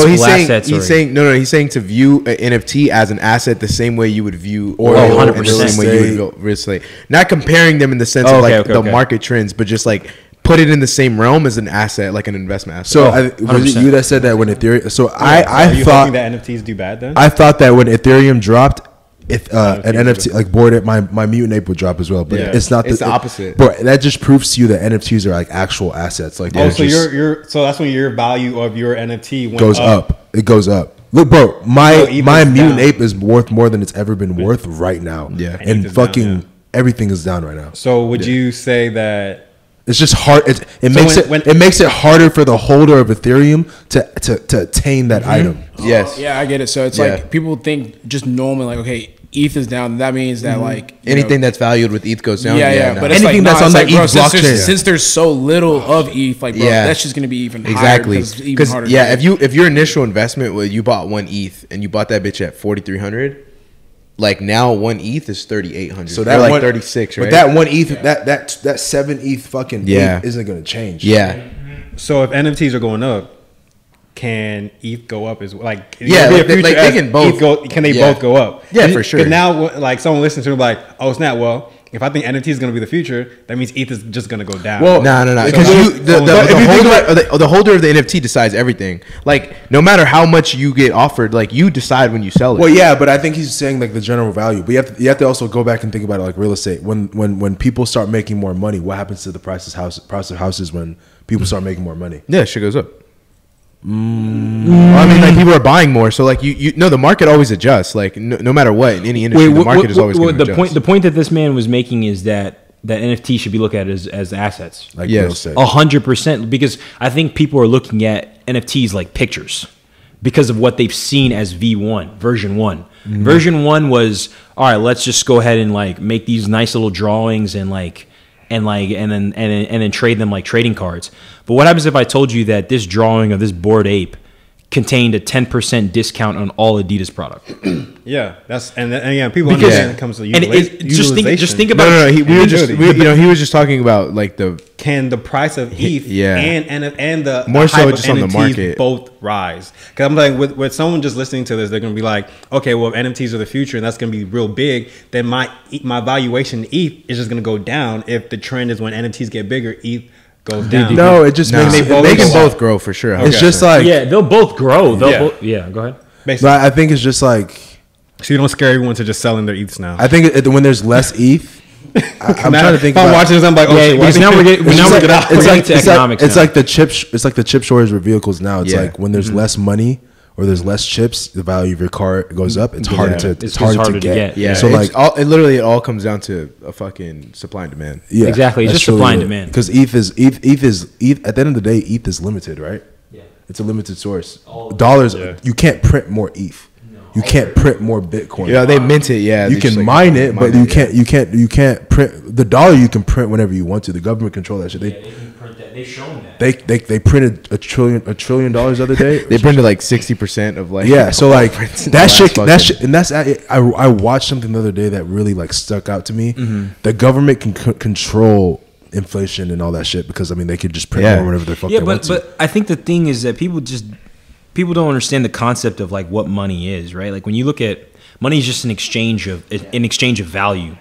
physical he's saying he's are- saying no, no, he's saying to view an NFT as an asset the same way you would view Oil, oil, and the 100%. same way you would go real estate. Not comparing them in the sense Oh, of okay, like okay, the okay. market trends, but just like put it in the same realm as an asset, like an investment asset. So Oh, I, was it you that said that when Ethereum? So I Are I you thought that NFTs do bad then? I thought that when Ethereum dropped, if uh, an NFT like bored my my mutant ape would drop as well, but Yeah. it's not. It's the opposite. Bro, that just proves to you that NFTs are like actual assets. Like oh, so your your so that's when your value of your NFT went goes up. up. It goes up. Look, bro, my So ETH my mutant down. ape is worth more than it's ever been worth right now. Yeah. And and ETH is down, fucking yeah. everything is down right now. So would you say that? It's just hard. It, it So makes when- it when- it makes it harder for the holder of Ethereum to to to attain that item. yes, Yeah, I get it. So it's Yeah. like people think just normally like, okay, ETH is down. That means that mm-hmm. like anything know, that's valued with ETH goes down. yeah, yeah, no. but it's Anything like, that's nah, on it's the like, bro, ETH since there's, blockchain. since there's so little oh, of ETH, like bro, Yeah. that's just gonna be even higher Exactly. because it's even harder. yeah, to if you if your initial investment was you bought one ETH and you bought that bitch at forty three hundred, like now one ETH is thirty eight hundred. So So that that like one- thirty six, right? But that one ETH, that that that seven ETH fucking Yeah. ape isn't gonna change. yeah, So if NFTs are going up, can ETH go up as well? Like Yeah, there'll be a like they- like they can both. ETH go, can they Yeah. both go up? Yeah, And- for sure. But now, like someone listens to it, like, oh snap! Well, if I think NFT is going to be the future, that means ETH is just going to go down. Well, no, no, no. Because then- you the, the, so the, if you think holder about- of the, the holder of the NFT decides everything. Like no matter how much you get offered, like you decide when you sell it. Well, yeah, but I think he's saying like the general value. But you have to, you have to also go back and think about it like real estate. When when when people start making more money, what happens to the prices house price of houses when people start making more money? yeah, shit goes up. Well, I mean, like people are buying more, so like you, you no, the market always adjusts. Like no, no matter what in any industry, the what- market what- is always what- going to the adjust. point. The point that this man was making is that that NFT should be looked at as as assets. Like Yes. A hundred percent, because I think people are looking at NFTs like pictures because of what they've seen as V one version one. Mm-hmm. Version one was all right. Let's just go ahead and like make these nice little drawings and like and like and then and then, and then trade them like trading cards. But what happens if I told you that this drawing of this Bored Ape contained a ten percent discount on all Adidas product? Yeah, that's and, and yeah, people Because- understand when it comes to And it- it- just think just think about no, no, no. He, we were just, we, you know, he was just talking about like the can the price of ETH Yeah. and and and the More the so just on the market. both rise? Because I'm like, with, with someone just listening to this, they're gonna be like, okay, well, if NFTs are the future and that's gonna be real big, then my E, my valuation ETH is just gonna go down. If the trend is when NFTs get bigger, ETH goes down. No, it just Nah, makes they, it both they can both grow for sure. It's just like yeah, they'll both grow. They'll Yeah. both, yeah. Go ahead. Basically, No, I think it's just like so you don't scare everyone to just selling their ETHs now. I think it, when there's less ETH, I, I'm Now, trying to think. If I'm watching this, I'm like, oh, Yeah, shit, because now we're getting- It's now we're like, getting- it's we're like, getting to it's like- it's like the chip. sh- It's like the chip shortage with vehicles now. It's Yeah. like when there's mm-hmm. less money or there's less chips, the value of your car goes up. It's harder to It's it's, harder, harder to to get. get. yeah. So So like like, all, it literally it all comes down to a fucking supply and demand. yeah, Exactly. It's that's just supply and truly it. demand. Because ETH is ETH, ETH is ETH. At the end of the day, ETH is limited, right? Yeah. It's a limited source. Dollars. You can't print more ETH. No, You can't print more Bitcoin. Yeah, they mint it. Yeah, you can like, mine it, but mine you yeah. can't. You can't. You can't print the dollar. You can print whenever you want to. The government control that shit. They They've shown that. they they, they printed a trillion a trillion dollars the other day. They printed like sixty percent of like yeah, so like that shit. last That shit, and that's I, I I watched something the other day that really like stuck out to me. Mm-hmm. The government can c- control inflation and all that shit because I mean they could just print Yeah. more whatever the fuck yeah, they want but to. but I think the thing is that people just people don't understand the concept of like what money is, right? Like when you look at money is just an exchange of an exchange of value.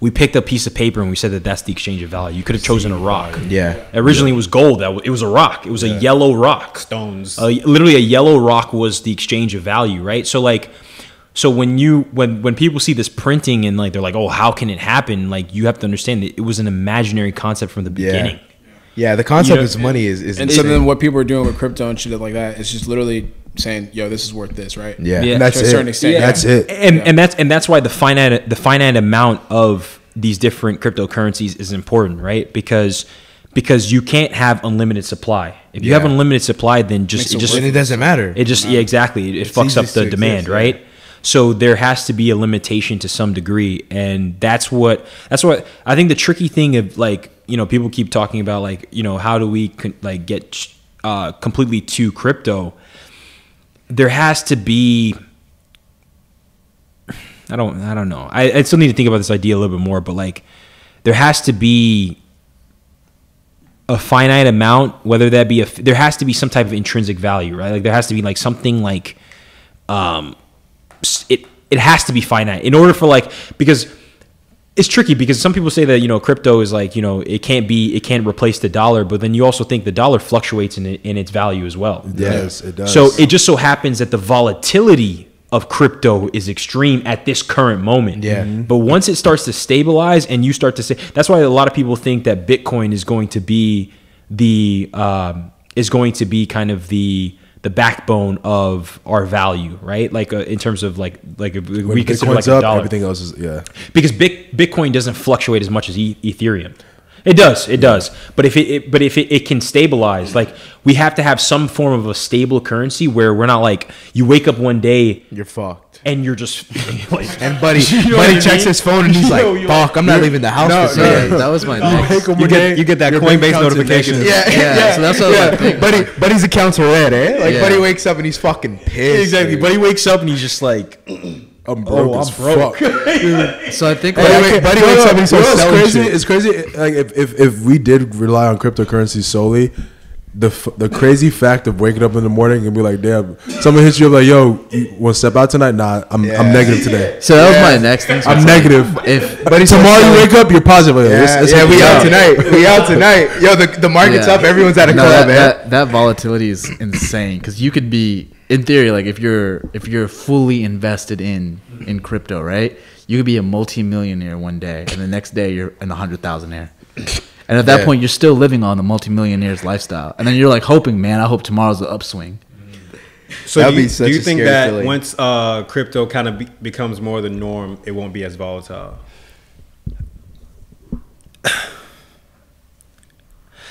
We picked a piece of paper and we said that that's the exchange of value. You could have chosen a rock. Yeah. Originally, it was gold. That it was a rock. It was a yellow rock. stones. Uh, literally, a yellow rock was the exchange of value, right? So like, so when you when when people see this printing and like they're like, oh, how can it happen? Like you have to understand that it was an imaginary concept from the beginning. Yeah, the concept You know- of money is is And so then what people are doing with crypto and shit like that, it's just literally saying, "Yo, this is worth this," right? yeah. Yeah. and that's to a it. certain extent, yeah. That's it. and and that's and that's why the finite the finite amount of these different cryptocurrencies is important, right? Because because you can't have unlimited supply. If you have unlimited supply, then just it it just and it doesn't matter. it just yeah exactly it, it fucks up the demand, exist, yeah. right? So there has to be a limitation to some degree, and that's what that's what I think. The tricky thing of like you know people keep talking about like you know how do we con- like get uh, completely to crypto? There has to be I don't I don't know. I, I still need to think about this idea a little bit more, but like there has to be a finite amount, whether that be a there has to be some type of intrinsic value, right? Like there has to be like something like um it it has to be finite in order for like because it's tricky because some people say that you know crypto is like you know it can't be it can't replace the dollar, but then you also think the dollar fluctuates in in its value as well. Yes, it does. So it just so happens that the volatility of crypto is extreme at this current moment. Yeah. Mm-hmm. Mhm. But once it starts to stabilize and you start to say that's why a lot of people think that Bitcoin is going to be the um, is going to be kind of the the backbone of our value, right? Like uh, in terms of like like when we consider like a up, dollar everything else is yeah. because Bit, Bitcoin doesn't fluctuate as much as e- Ethereum. It does, it does. But if it, it but if it, it can stabilize, like we have to have some form of a stable currency where we're not like you wake up one day You're fucked. and you're just like And buddy, You know what buddy I checks mean? his phone and he's like, Yo, you're "Fuck, I'm not leaving the house No, this no. Yeah, that was my next. you get you get that Coinbase notification. negative. Yeah, Yeah, so that's what I like buddy, buddy's account's red, eh? Like, Yeah. buddy wakes up and he's fucking pissed. exactly. dude. But he wakes up and he's just like, I'm broke oh, I'm broke. fuck. So I think Hey, like, I wait, can't- buddy no, wakes no, up and he you know starts selling crazy. shit. It's crazy. Like if, if if we did rely on cryptocurrency solely, the f- the crazy fact of waking up in the morning and be like, damn, someone hits you up like, yo, you want to step out tonight? Nah, I'm Yeah. I'm negative today. so that was my next thing. So I'm it's like, negative. If But tomorrow you wake up, you're positive. Like, Yeah, it's- it's yeah, we out tonight. We out tonight. Yo, the the market's Yeah. up. Everyone's at a no, club, that, man. that, that volatility is insane because you could be in theory like if you're if you're fully invested in in crypto right you could be a multi-millionaire one day and the next day you're an 100,000aire And at that Yeah. point, you're still living on the multimillionaire's lifestyle. And then you're like hoping, man, I hope tomorrow's the upswing. So That'd do you, be such do you a think scary that feeling. once uh, crypto kind of be- becomes more the norm, it won't be as volatile?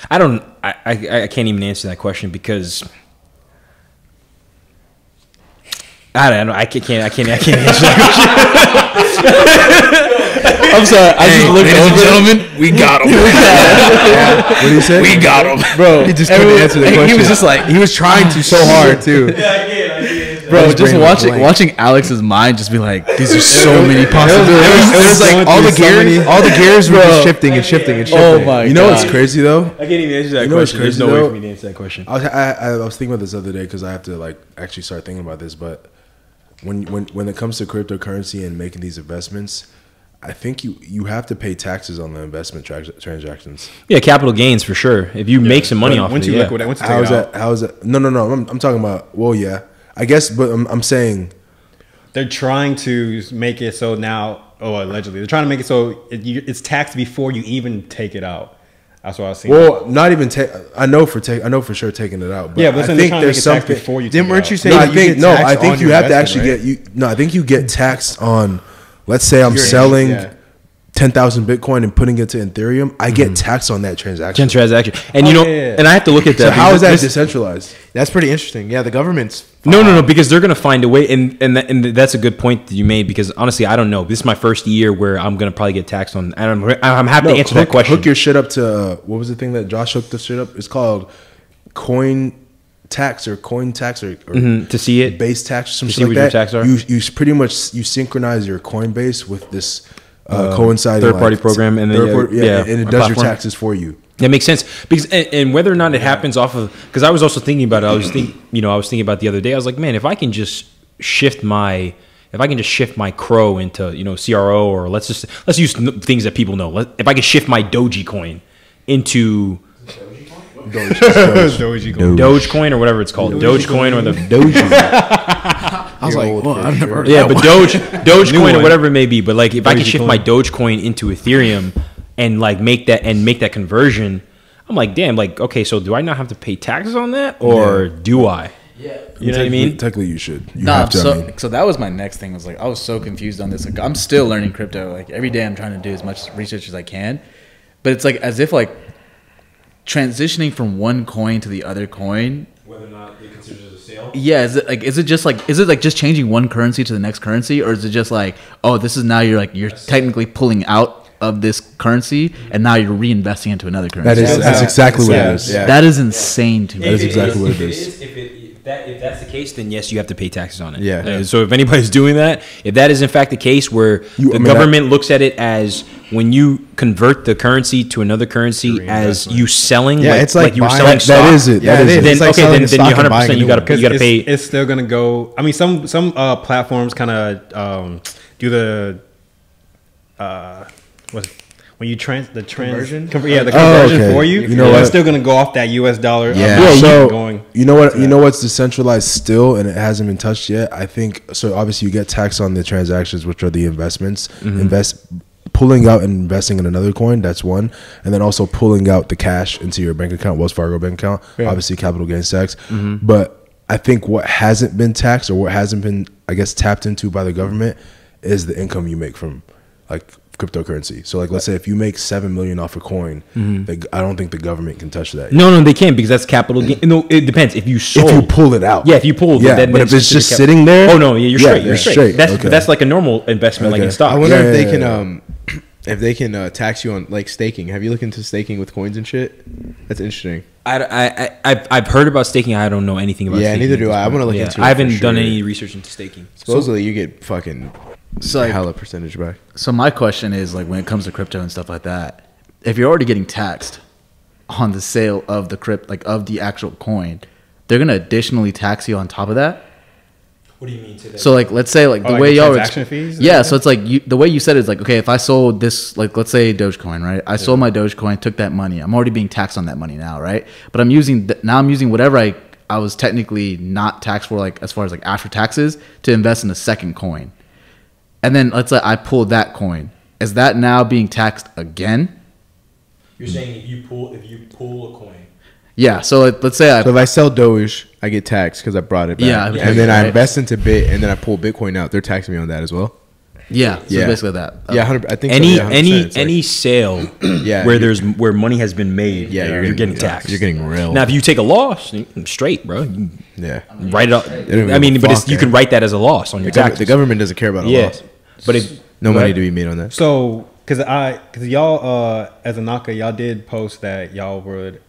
I don't. I, I I can't even answer that question because I don't know. I can't. I can't. I can't answer that question. I'm sorry. I just looked Ladies and over. gentlemen, we got him. What do you say? we got him. bro. He just couldn't answer the question. He was just like, he was trying to so hard too. bro, His just brain was watching blank. watching Alex's mind just be like, these are so many possibilities. It was, going like all the through so gears, all the gears were just Bro. shifting and shifting and Oh shifting. my You know what's crazy though? I can't even answer that You know what's question. There's crazy, no way for me to answer that question. I was, I, I, I was thinking about this the other day because I have to like actually start thinking about this. But when when when it comes to cryptocurrency and making these investments, I think you you have to pay taxes on the investment tra- transactions. Yeah, capital gains for sure. If you make some money off once of it, you yeah. once you take How out, that? How is that? No, no, no. I'm, I'm talking about. Well, yeah, I guess, but I'm, I'm saying they're trying to make it so now. Oh, allegedly, they're trying to make it so it, you, it's taxed before you even take it out. That's what I was seeing. Well, not even take. I know for take. I know for sure taking it out. But yeah, but I they're think trying to there's it taxed something. before you. Didn't- weren't you saying No, I you think get no. I think you have to actually investment, get you. No, I think you get taxed on. Let's say I'm Your- selling yeah. Ten thousand Bitcoin and putting it to Ethereum. I get taxed on that transaction. Transaction, and you Oh, know, yeah, yeah, yeah. and I have to look at that. So how is that this- decentralized? That's pretty interesting. Yeah, the government's No, no, no, because they're gonna find a way, and and that, and that's a good point that you made. Because honestly, I don't know. This is my first year where I'm gonna probably get taxed on. And I'm, I'm happy No, to answer hook, that question. Hook your shit up to uh, what was the thing that Josh hooked the shit up? It's called coin tax or coin tax or, or Mhm, to see it. base tax or something To see like what your that. tax are? You you pretty much you synchronize your Coinbase with this uh, coinciding third-party program, and then, third yeah, party- yeah, yeah, and it a does your taxes for you. That makes sense because and, and whether or not it happens off of because I was also thinking about it. I was think you know I was thinking about the other day. I was like, man, if I can just shift my if I can just shift my crow into you know CRO or let's just let's use things that people know. Let, if I can shift my Doji coin into Dogecoin. Dogecoin or whatever it's called, Dogecoin or the Doge. I was like, well, I've never heard Yeah, that but one. Doge, Dogecoin or whatever it may be. But like, if I can shift Dogecoin. my Dogecoin into Ethereum and like make that and make that conversion, I'm like, damn, like, okay, so do I not have to pay taxes on that, or do I? Yeah, you know what I mean. Technically, you should. You Nah, have to. so I mean. so that was my next thing. Was like I was so confused on this. Like I'm still learning crypto. Like every day I'm trying to do as much research as I can, but it's like as if like transitioning from one coin to the other coin. Whether or not they consider it a sale. Yeah, is it like is it just like is it like just changing one currency to the next currency, or is it just like oh this is now you're like you're technically pulling out of this currency and now you're reinvesting into another currency. That is that's exactly what it is. Yeah. that is insane to me. That is exactly what it is. if is. If, that, if that's the case, then yes, you have to pay taxes on it. Yeah. Uh, so if anybody's doing that, if that is in fact the case, where You- the I mean, government looks at it as when you convert the currency to another currency as you selling, Yeah, like, it's like you were selling That- stock. that is it. Yeah, That it is is. it. Then It's like okay, then, then you stock and 100 buying a percent you got to you got to pay. it's still gonna go. I mean, some some uh, platforms kind of um, do the uh, what when you trans the trans Conversion? yeah, the Oh, conversion okay. for you. You know but what? It's still gonna go off that U.S. dollar. Yeah. amount Yeah, so going. you know what? You know what's decentralized still, and it hasn't been touched yet. I think so. Obviously, you get taxed on the transactions, which are the investments. Mm-hmm. Invest, pulling out and investing in another coin. That's one, and then also pulling out the cash into your bank account, Wells Fargo bank account. Obviously, capital gains tax. Mm-hmm. But I think what hasn't been taxed or what hasn't been, I guess, tapped into by the government is the income you make from like cryptocurrency. So, like, let's say if you make seven million off a coin, Mm-hmm. the, I don't think the government can touch that. No, no, they can't because that's capital gain. No, it depends. If you sold, if you pull it out. Yeah, if you pull, Yeah, then but then if it's just cap- sitting there- oh no, yeah, you're Yeah, straight. You're yeah, straight. straight, That's okay. that's like a normal investment, like in stock. I wonder Yeah, if they yeah, can yeah. um if they can uh, tax you on like staking. Have you looked into staking with coins and shit? That's interesting. I, I, I, I've, I've heard about staking. I don't know anything about Yeah, staking neither do I. I wanna look Yeah, into it I haven't for done sure. any research into staking. Supposedly you get fucking So like, hella percentage back. So my question is like when it comes to crypto and stuff like that, if you're already getting taxed on the sale of the crypt like of the actual coin, they're gonna additionally tax you on top of that. What do you mean today? So like let's say like Oh, the like way the y'all transaction fees Yeah, so it's like you the way you said it is like okay, if I sold this like let's say Dogecoin, right? I sold my Dogecoin, took that money. I'm already being taxed on that money now, right? But I'm using th- now I'm using whatever I I was technically not taxed for like as far as like after taxes to invest in a second coin. And then let's say I pull that coin. Is that now being taxed again? You're saying if you pull if you pull a coin. Yeah. So like, let's say I So if I sell Doge, I get taxed because I brought it back. Yeah, and yeah, then I invest into Bit, and then I pull Bitcoin out. They're taxing me on that as well. Yeah. So Yeah. basically that. yeah, 100, I think so, Any yeah, 100%. any like- any sale Yeah, where there's where money has been made, Yeah, you're, you're getting, getting- taxed. you're getting real. Now, if you take a loss, straight, bro, you yeah. write it up. don't I mean, but it's, you can eh? write that as a loss on your gov- taxes. the government doesn't care about a yeah, loss. but if No money ahead. to be made on that. So, cause I, cause y'all, uh, as a Naka, y'all did post that y'all were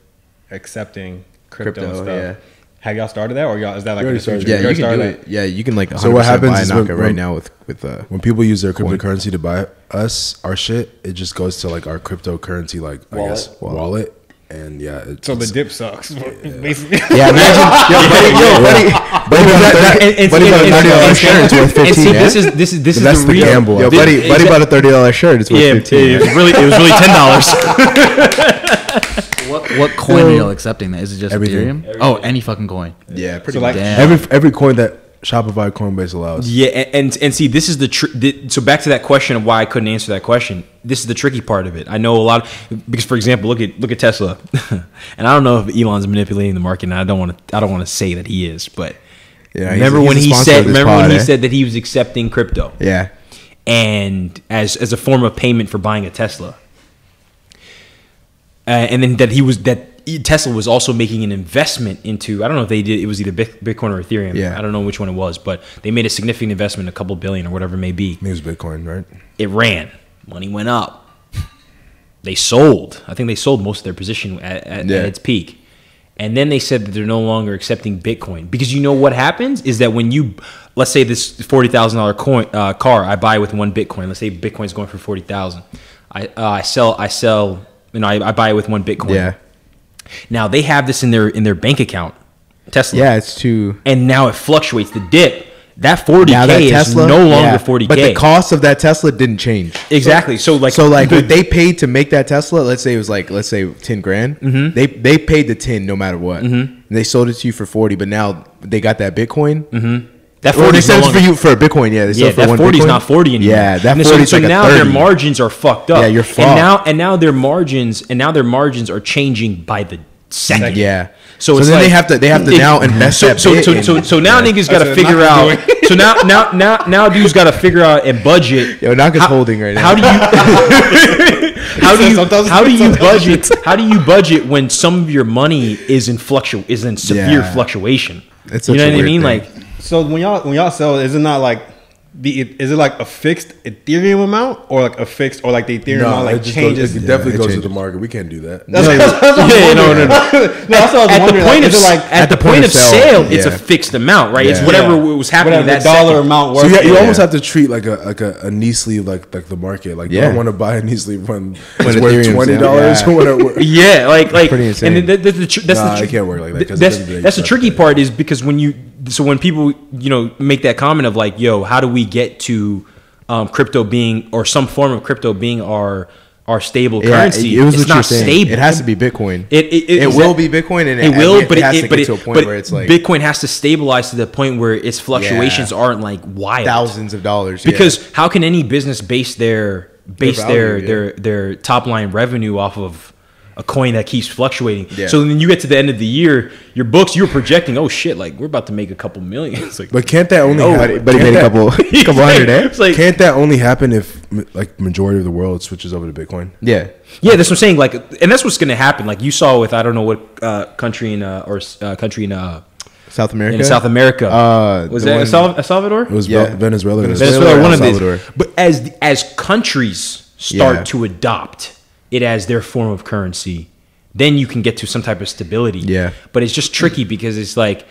accepting crypto, and Crypto, stuff. yeah. Have y'all started that, or y'all is that like We in already the future? started. Yeah, You you already can do started it. Yeah, you can like 100% So what happens buy is Naka when- right when- now with with uh, When people use their Coin. cryptocurrency to buy us our shit, it just goes to like our cryptocurrency like I guess wallet. And yeah, it's, So the dip sucks, basically. Yeah, imagine. yo, buddy, yo, buddy, buddy, bought a and- thirty- and- buddy and- bought a and- thirty dollar and- shirt. It's worth and fifteen. see, eh? this is this is this is that's the the real gamble. Yo, buddy, buddy that- bought a thirty dollar shirt. It's worth Yeah, fifteen. it was really it was really ten dollars. what what coin are y'all accepting? That is it just Everything. Ethereum? Oh, any fucking coin. Yeah, pretty So like, Damn. every every coin that Shopify Coinbase allows. Yeah, and, and and see, this is the, tr- the so back to that question of why I couldn't answer that question. This is the tricky part of it. I know a lot of, because, for example, look at look at Tesla, and I don't know if Elon's manipulating the market. And I don't want to I don't want to say that he is, but Yeah, remember he's when he said of this remember when he eh? said that he was accepting crypto Yeah, and as as a form of payment for buying a Tesla, uh, and then that he was that Tesla was also making an investment into I don't know if they did it was either Bitcoin or Ethereum. Yeah. I don't know which one it was, but they made a significant investment, a couple billion or whatever it may be. It was Bitcoin, right? It ran, money went up. They sold. I think they sold most of their position at, at, Yeah. at its peak. And then they said that they're no longer accepting Bitcoin because you know what happens is that when you, let's say this forty thousand dollar coin uh, car I buy with one Bitcoin. Let's say Bitcoin's going for forty thousand. I uh, I sell I sell you know I, I buy it with one Bitcoin. yeah, Now they have this in their in their bank account, Tesla. yeah. It's too. And now it fluctuates. The dip that forty Now k that is Tesla, no longer yeah. forty k. But the cost of that Tesla didn't change. exactly. So like so like what they paid to make that Tesla, let's say it was like let's say ten grand. Mm-hmm. They they paid the ten no matter what. And they sold it to you for forty, but now they got that Bitcoin. Mm-hmm. That 40 cents no for you for a Bitcoin. Yeah, they sell Yeah, for that one forty is not forty anymore. Yeah, that And so, forty is so like a now their margins are fucked up. Yeah, you're And now and now their margins and now their margins are changing by the second. Yeah. So, So it's then like, they have to- they have to it- now invest so, that so, bit so, in- so, so now niggas got to figure out. So now now now now dudes got to figure out and budget. Yo, Naka's how- holding right now. How do you how do you Sometimes- how do you budget how do you budget when some of your money is in fluctu is in severe Yeah. fluctuation? It's you know what I mean? thing. Like So when y'all when y'all sell, is it not like the is it like a fixed Ethereum amount or like a fixed or like the Ethereum amount like it changes? Goes, it definitely it goes changes. to the market. We can't do that. That's, that's what Yeah, no, wondering. no, no, that's what I was at the point like, of like at the point of sale, it's a fixed amount, right? It's whatever Yeah. was happening whatever that dollar second. amount So worth? you, you almost have to treat like a like a, a knee sleeve like like the market. Like, do Yeah. I want to buy a knee sleeve when, When it's worth twenty down? dollars Yeah. or whatever? Yeah, like like. And the, that's the it can't work like that, 'cause That's the end of the day, that's the tricky part is because when you so when people you know make that comment of like, yo, how do we get to um, crypto being or some form of crypto being our our stable Yeah, currency? it, it was it's what not stable. It has to be Bitcoin. It, it, it, It will be Bitcoin, and it will, but it, has to but get it, to a point where it's like- Bitcoin has to stabilize to the point where its fluctuations aren't like wild. Thousands of dollars. yeah. Because how can any business base their base their value, their, yeah. their top line revenue off of a coin that keeps fluctuating? Yeah. So then you get to the end of the year, your books you're projecting, oh shit, like we're about to make a couple million. It's like But can't that only Oh, happen? but he can't made a that- couple couple hundred. Eh? It's like Can't that only happen if like majority of the world switches over to Bitcoin? Yeah. yeah, that's what I'm saying. Like, and that's what's gonna happen. Like you saw with I don't know what uh, country in uh, or uh, country in uh, South America. in South America Uh, was the that one- El Salvador? It was Yeah. Venezuela. Venezuela. Venezuela, or one El of these. But as as countries start Yeah. to adopt it as their form of currency, then you can get to some type of stability. Yeah. But it's just tricky because it's like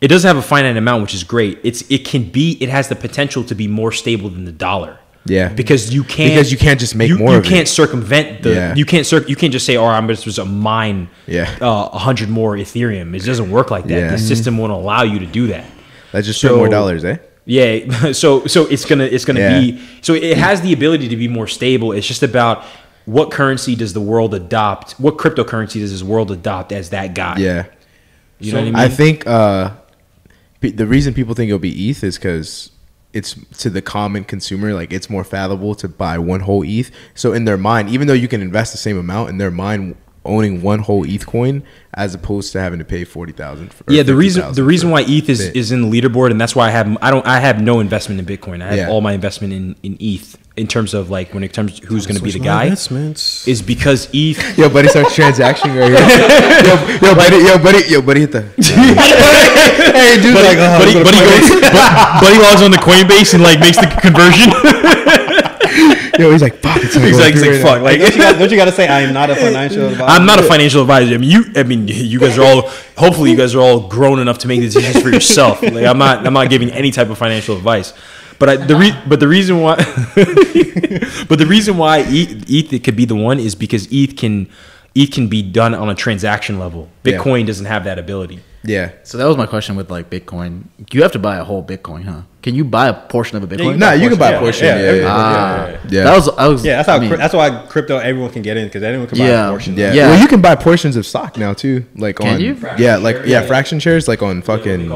it doesn't have a finite amount, which is great. It's it can be it has the potential to be more stable than the dollar. Yeah. Because you can't Because you can't just make you, more You can't circumvent the Yeah. you can't cir- you can't just say, oh, I'm just supposed to mine Yeah. uh, a hundred more Ethereum. It doesn't work like that. Yeah. The system won't allow you to do that. Let's just So- more dollars, eh? Yeah, so so it's gonna it's gonna Yeah. be so it has the ability to be more stable. It's just about what currency does the world adopt? What cryptocurrency does this world adopt as that guy? Yeah. you know what I mean. I think uh, the reason people think it'll be ETH is because it's to the common consumer like it's more fathomable to buy one whole ETH. So in their mind, even though you can invest the same amount in their mind, owning one whole ETH coin as opposed to having to pay forty thousand. Yeah, the reason the reason why ETH is, is in the leaderboard, and that's why I have I don't I have no investment in Bitcoin. I have Yeah. all my investment in, in ETH in terms of like when it comes to who's going to be the guy investments. is because ETH. Yo, buddy starts transacting right here. yo, yo, buddy, yo, buddy, yo, buddy, hit the. hey, dude, like, oh, Buddy, buddy, goes, buddy logs on the Coinbase and like makes the conversion. yo, he's like, fuck, it's he's like, he's like, fuck, like don't, you got, don't you got to say I am not a financial advisor? I'm not a financial advisor. I mean, you. I mean, you guys are all. Hopefully, you guys are all grown enough to make decisions for yourself. Like, I'm not. I'm not giving any type of financial advice. But I, the re, but the reason why, but the reason why ETH, ETH it could be the one is because ETH can, ETH can be done on a transaction level. Yeah. Bitcoin doesn't have that ability. Yeah. So that was my question with like Bitcoin. You have to buy a whole Bitcoin, huh? Can you buy a portion of a Bitcoin? Nah, you can buy a portion. yeah, Yeah, yeah, Ah, Yeah, yeah. That was I was. Yeah, that's how. I mean, that's why crypto everyone can get in because anyone can buy Yeah. a portion. Yeah. Yeah. Well, you can buy portions of stock now too, like Can on you? yeah, like yeah, fraction shares, like on fucking.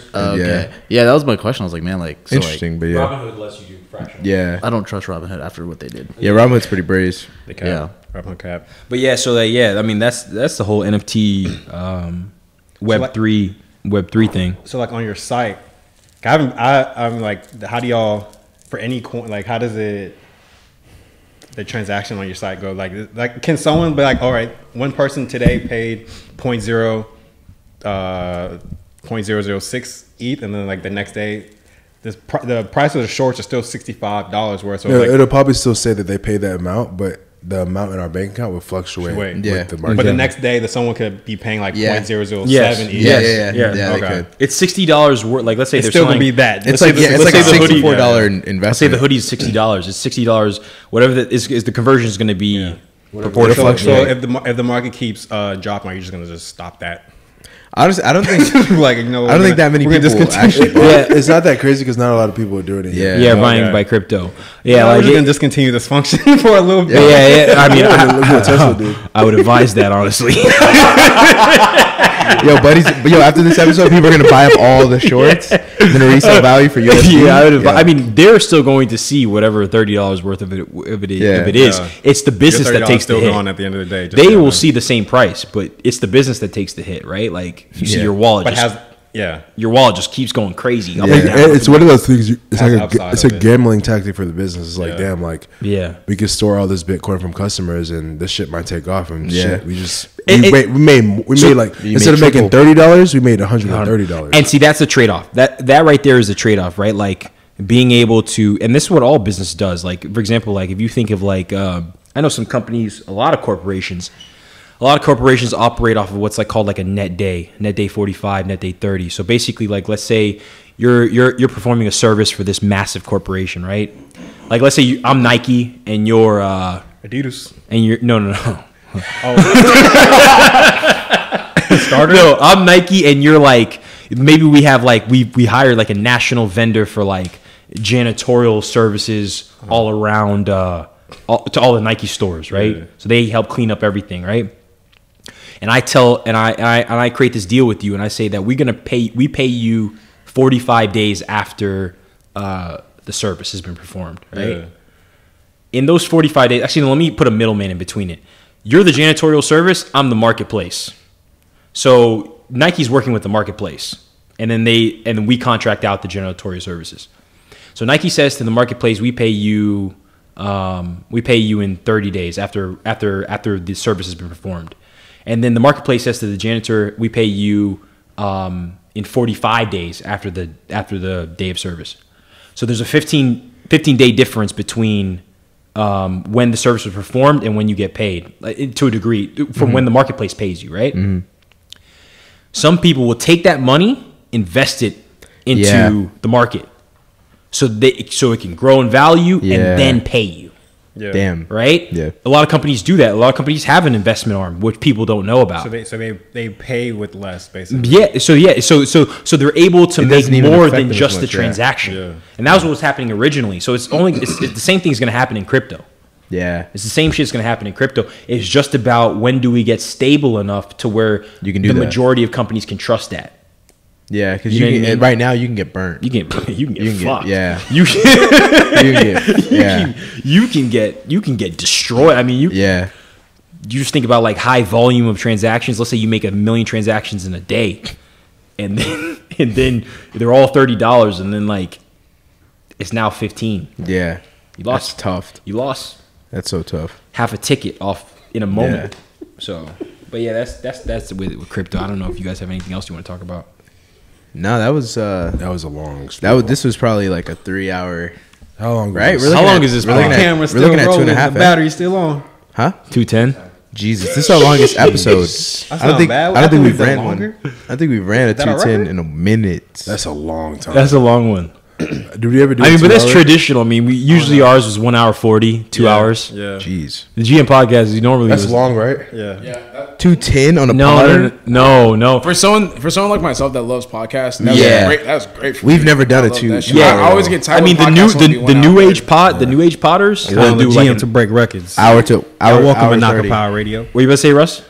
Fractional shares. uh, okay. Yeah. Yeah. that was my question. I was like, man, like, so Interesting, but yeah, Robinhood lets you do fractional. yeah, I don't trust Robinhood after what they did. yeah. Robinhood's pretty brazen. The cap. Yeah. Robinhood cap. But yeah, so like yeah, I mean that's that's the whole NFT um, Web like- three Web three thing. So like on your site, I haven't. I I'm like, how do y'all for any coin? Like, how does it? The transaction on your site go like like can someone be like all right one person today paid point zero uh point zero zero six ETH and then like the next day this pr- the price of the shorts are still sixty five dollars worth so Yeah, like it'll probably still say that they pay that amount, but the amount in our bank account will fluctuate Wait. with Yeah. the market. but the next day that someone could be paying like Yeah. point zero zero Yes. ETH Yeah, yeah, yeah, Yeah. yeah. Okay. It's sixty dollars worth. Like let's say it's still selling, gonna be that It's Let's like say yeah, the- it's let's like a say the hoodie- sixty-four dollar investment. Let's say the hoodie is sixty dollars. It's sixty dollars. Whatever that is, is the conversion is going to be so, proportional. so if the if the market keeps uh dropping are you just gonna just stop that Honestly, I don't think. like you know I don't think that many people actually. yeah, it's not that crazy because not a lot of people are doing it. Yeah. Yet. yeah, okay. buying by crypto. yeah Yeah, we're just it- gonna discontinue this function for a little bit yeah, yeah. I mean, Look what I, Tesla. I would advise that honestly. yo, buddies, but yo, after this episode, people are gonna buy up all the shorts, and then resale value for USD. yeah, I, would advi- I mean, they're still going to see whatever thirty dollars worth of it, if it, Yeah. if it is. Yeah. It's the business Your that $30 takes the still hit. gone at the end of the day they will you see the same price, but it's the business that takes the hit, right? Like you see your wallet, but just, has yeah your wallet just keeps going crazy. up Like, and it- it's one of those things. You, it's like a, upside it's a of it. gambling tactic for the business. It's like, Yeah. damn, like yeah. we could store all this Bitcoin from customers, and this shit might take off, and Yeah. shit, we just It- we, it- made, we made we So- made like instead made of making thirty dollars, we made one hundred and thirty dollars. And see, that's the trade off. That that right there is the trade off, right? Like being able to, and this is what all business does. Like for example, like if you think of like, um, I know some companies, a lot of corporations, a lot of corporations operate off of what's like called like a net day, net day forty five, net day thirty. So basically, like let's say you're you're you're performing a service for this massive corporation, right? Like let's say you, I'm Nike and you're uh, Adidas and you're no no no. oh. starter No, I'm Nike, and you're like maybe we have like we we hired like a national vendor for like janitorial services all around uh, all, to all the Nike stores, right? Yeah. So they help clean up everything, right? And I tell and I, and I and I create this deal with you, and I say that we're gonna pay we pay you 45 days after uh, the service has been performed, right? Yeah. in those 45 days actually let me put a middleman in between it you're the janitorial service i'm the marketplace so nike's working with the marketplace and then they and then we contract out the janitorial services so nike says to the marketplace we pay you um, we pay you in 30 days after after after the service has been performed and then the marketplace says to the janitor we pay you um, in 45 days after the after the day of service so there's a 15, 15 day difference between um, when the service was performed and when you get paid, like, to a degree, from when the marketplace pays you, right? Some people will take that money, invest it into Yeah. the market, so they so it can grow in value Yeah. and then pay you, yeah Damn. right? Yeah. A lot of companies do that. A lot of companies have an investment arm, which people don't know about. so they so they they pay with less basically Yeah, so yeah, so so so they're able to It make more than them as just the much, yeah. transaction, Yeah. and that was what was happening originally. So it's only it's, it's the same thing is going to happen in crypto. Yeah. It's the same shit that's going to happen in crypto. It's just about when do we get stable enough to where You can do the that. majority of companies can trust that. Yeah, because You you, can, I mean? right now you can get burnt. You can you can get You can get- fucked. yeah. You can, You can get, you yeah, can you can get you can get destroyed. I mean, you yeah, you just think about like high volume of transactions. Let's say you make a million transactions in a day, and then and then they're all thirty dollars, and then like it's now fifteen. yeah. You That's lost. tough. You lost That's so tough. half a ticket off in a moment. So, but yeah, that's that's that's with, with crypto. I don't know if you guys have anything else you want to talk about. No, that was uh, That was a long. that was this was probably like a three hour. How long? Right? this? We're How long at- is this We're looking at, we're still looking at two and rolling. The eh? battery's still on. Huh? Two ten. Jesus, this is our longest episode. That's I don't think bad. I I don't think think we've we've ran longer. one. I think we've ran a two ten in a minute. That's a long time. That's a long one. Did we ever do? I a mean, but that's two-hour? traditional. I mean, we usually oh, ours was one hour forty, two hours. Yeah. Jeez, The GM podcast is normally That's was, long, right? Yeah. Yeah. two ten on a No, pod. no, no, no. For someone, for someone like myself that loves podcasts, that Yeah. was great. That was great. For We've me. never done I a love two- Yeah. I, I always get tired. I mean, the new the, the new hour. age pod, the new age potters Kind they'll um, the do GM an, to break records. Hour to hour. Hour, welcome to Knocker 30. Power Radio. What you about to say, Russ?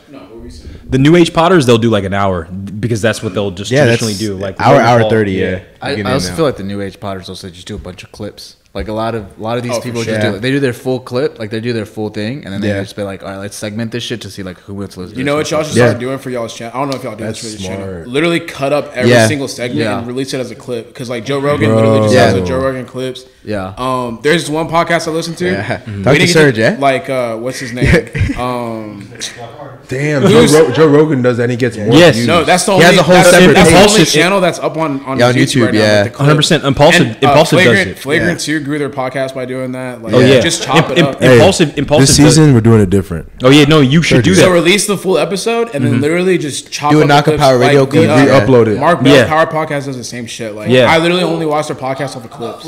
The new age potters they'll do like an hour because that's what they'll just Yeah, traditionally do. Like hour hour thirty. Yeah, I, I also now. feel like the new age potters also just do a bunch of clips. Like a lot of a lot of these Oh, people sure. just do they do their full clip, like they do their full thing, and then they Yeah. just be like, all right, let's segment this shit to see like who wants to listen. You know what y'all shit. should Yeah. start doing for y'all's channel? I don't know if y'all do That's this for your channel. Literally cut up every Yeah. single segment Yeah. and release it as a clip. Because like Joe Rogan Bro. literally just has a Joe Rogan clips. Yeah. Um, there's one podcast I listen to. Yeah. We Talk to didn't Serge, eh? Like uh, what's his name? um, Damn, Joe, Who's- Ro- Joe Rogan does that. and He gets more Yes. views. no, that's the He has a whole that's, separate that's the only channel that's up on on, Yeah, on YouTube, YouTube, right yeah. with the 100%. clips. Impulsive- And, uh, Impulsive does Flagrant, it. Flagrant Yeah. Two grew their podcast by doing that. Like, Oh yeah, just chop Imp- it up. imp- impulsive, impulsive. This does- season we're doing it different. oh yeah, no, you should do that. So release the full episode and then literally just chop Do a up Knock Up Power Radio the, clip, uh, re-upload it. Mark Bell's Yeah. Power Podcast does the same shit. Like Yeah. I literally only watch their podcast off the clips.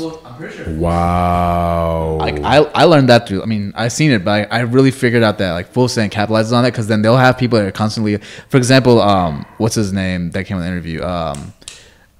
Wow. Like I, I learned that through. I mean, I've seen it, but I, I really figured out that like Full Send capitalizes on that because then they'll have people that are constantly. For example, um, what's his name that came on the interview? Um,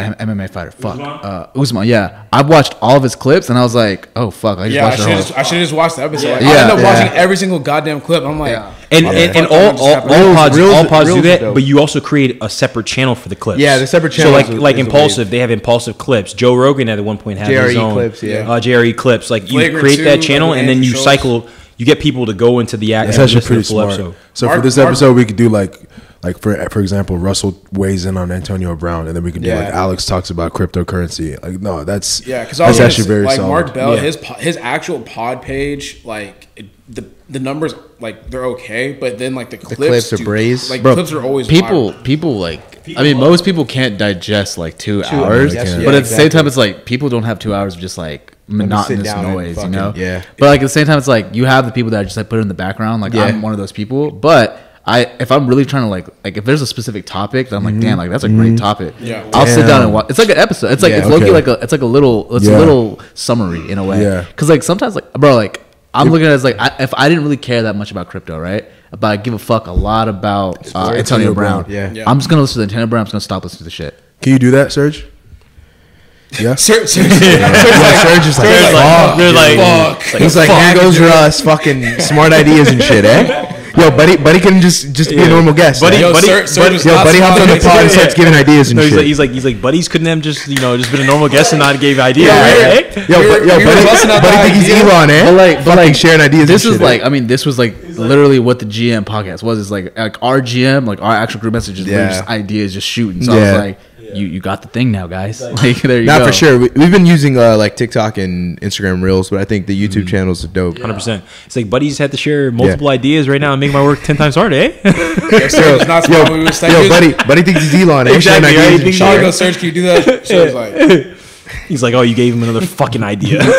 M- MMA fighter. Fuck. Uh, Usman. Yeah, I've watched all of his clips and I was like, oh fuck, I just Yeah, I watched the should whole. just I just watch the episode. Like, Yeah, I end up yeah. watching every single goddamn clip. I'm like, Yeah. And, My and, and all, all, all pods, Reels- all pods do that, dope. but you also create a separate channel for the clips. Yeah, the separate channel. So like is like is the impulsive, they have impulsive clips. Joe Rogan at one point had JRE his own clips, yeah. uh, JRE clips. Like you Flagrant create that channel like and then you cycle. You get people to go into the act That's and actually pretty smart. episode. So for this episode, we could do like, like for for example, Russell weighs in on Antonio Brown, and then we can do Yeah. like Alex talks about cryptocurrency. Like, no, that's Yeah, because I was that's actually say, very like solid. Mark Bell, Yeah. his his actual pod page, like it, the the numbers, like they're okay, but then like the clips, clips are dude, braised. Like Bro, clips are always people viral. people like I mean most people can't digest like two, hours, they can't. but Yeah, at the same time it's like people don't have two hours of just like monotonous down and noise, you know? yeah. But like at the same time it's like you have the people that just like put it in the background. Like Yeah. I'm one of those people, but. I if I'm really trying to like like if there's a specific topic that I'm like damn like that's a great topic Yeah. I'll sit down and watch it's like an episode it's like Yeah, it's low-key okay. like a it's like a little it's Yeah. a little summary in a way Yeah. because like sometimes like bro like I'm looking at it as like I, if I didn't really care that much about crypto right but I give a fuck a lot about uh, Antonio, Antonio Brown. Brown, yeah. Yeah. I'm just gonna listen to Antonio Brown. I'm just gonna stop listening to the shit. Can you do that, Serge? Yeah. Ser- ser- ser- Serge is like, fuck. They're like, fuck. He's like, here goes Russ, fucking smart ideas and shit, eh? Yo, buddy, buddy can just just be a normal guest. Buddy- eh? Yo, Buddy- Ser- Serge buddy- is Yo, buddy hops on the pod and starts giving ideas and no, he's shit. like, he's like, he's like, buddies couldn't have just, you know, just been a normal guest and not gave ideas, Yeah, right? Yo, We were- but, yo, we were buddy, busting buddy think he's. Elon, eh? But like, but like, sharing ideas. This and is shit, like? I mean, this was like literally what the GM podcast was. Is like, like our GM, like our actual group messages, Yeah. just ideas, just shooting. So I was like, you, you got the thing now, guys. Like, there you Not go. for sure. We, we've been using uh, like TikTok and Instagram Reels, but I think the YouTube channels are dope. Hundred percent. It's like buddies had to share multiple ideas right now and make my work ten times harder, eh? Yo, Serge is not smiling. We was Yo, buddy, buddy thinks he's Elon. eh? Exactly, ideas right? and He thinks shit, Sean eh? goes, Serge, can you do that? Serge was like, He's like, oh, you gave him another fucking idea.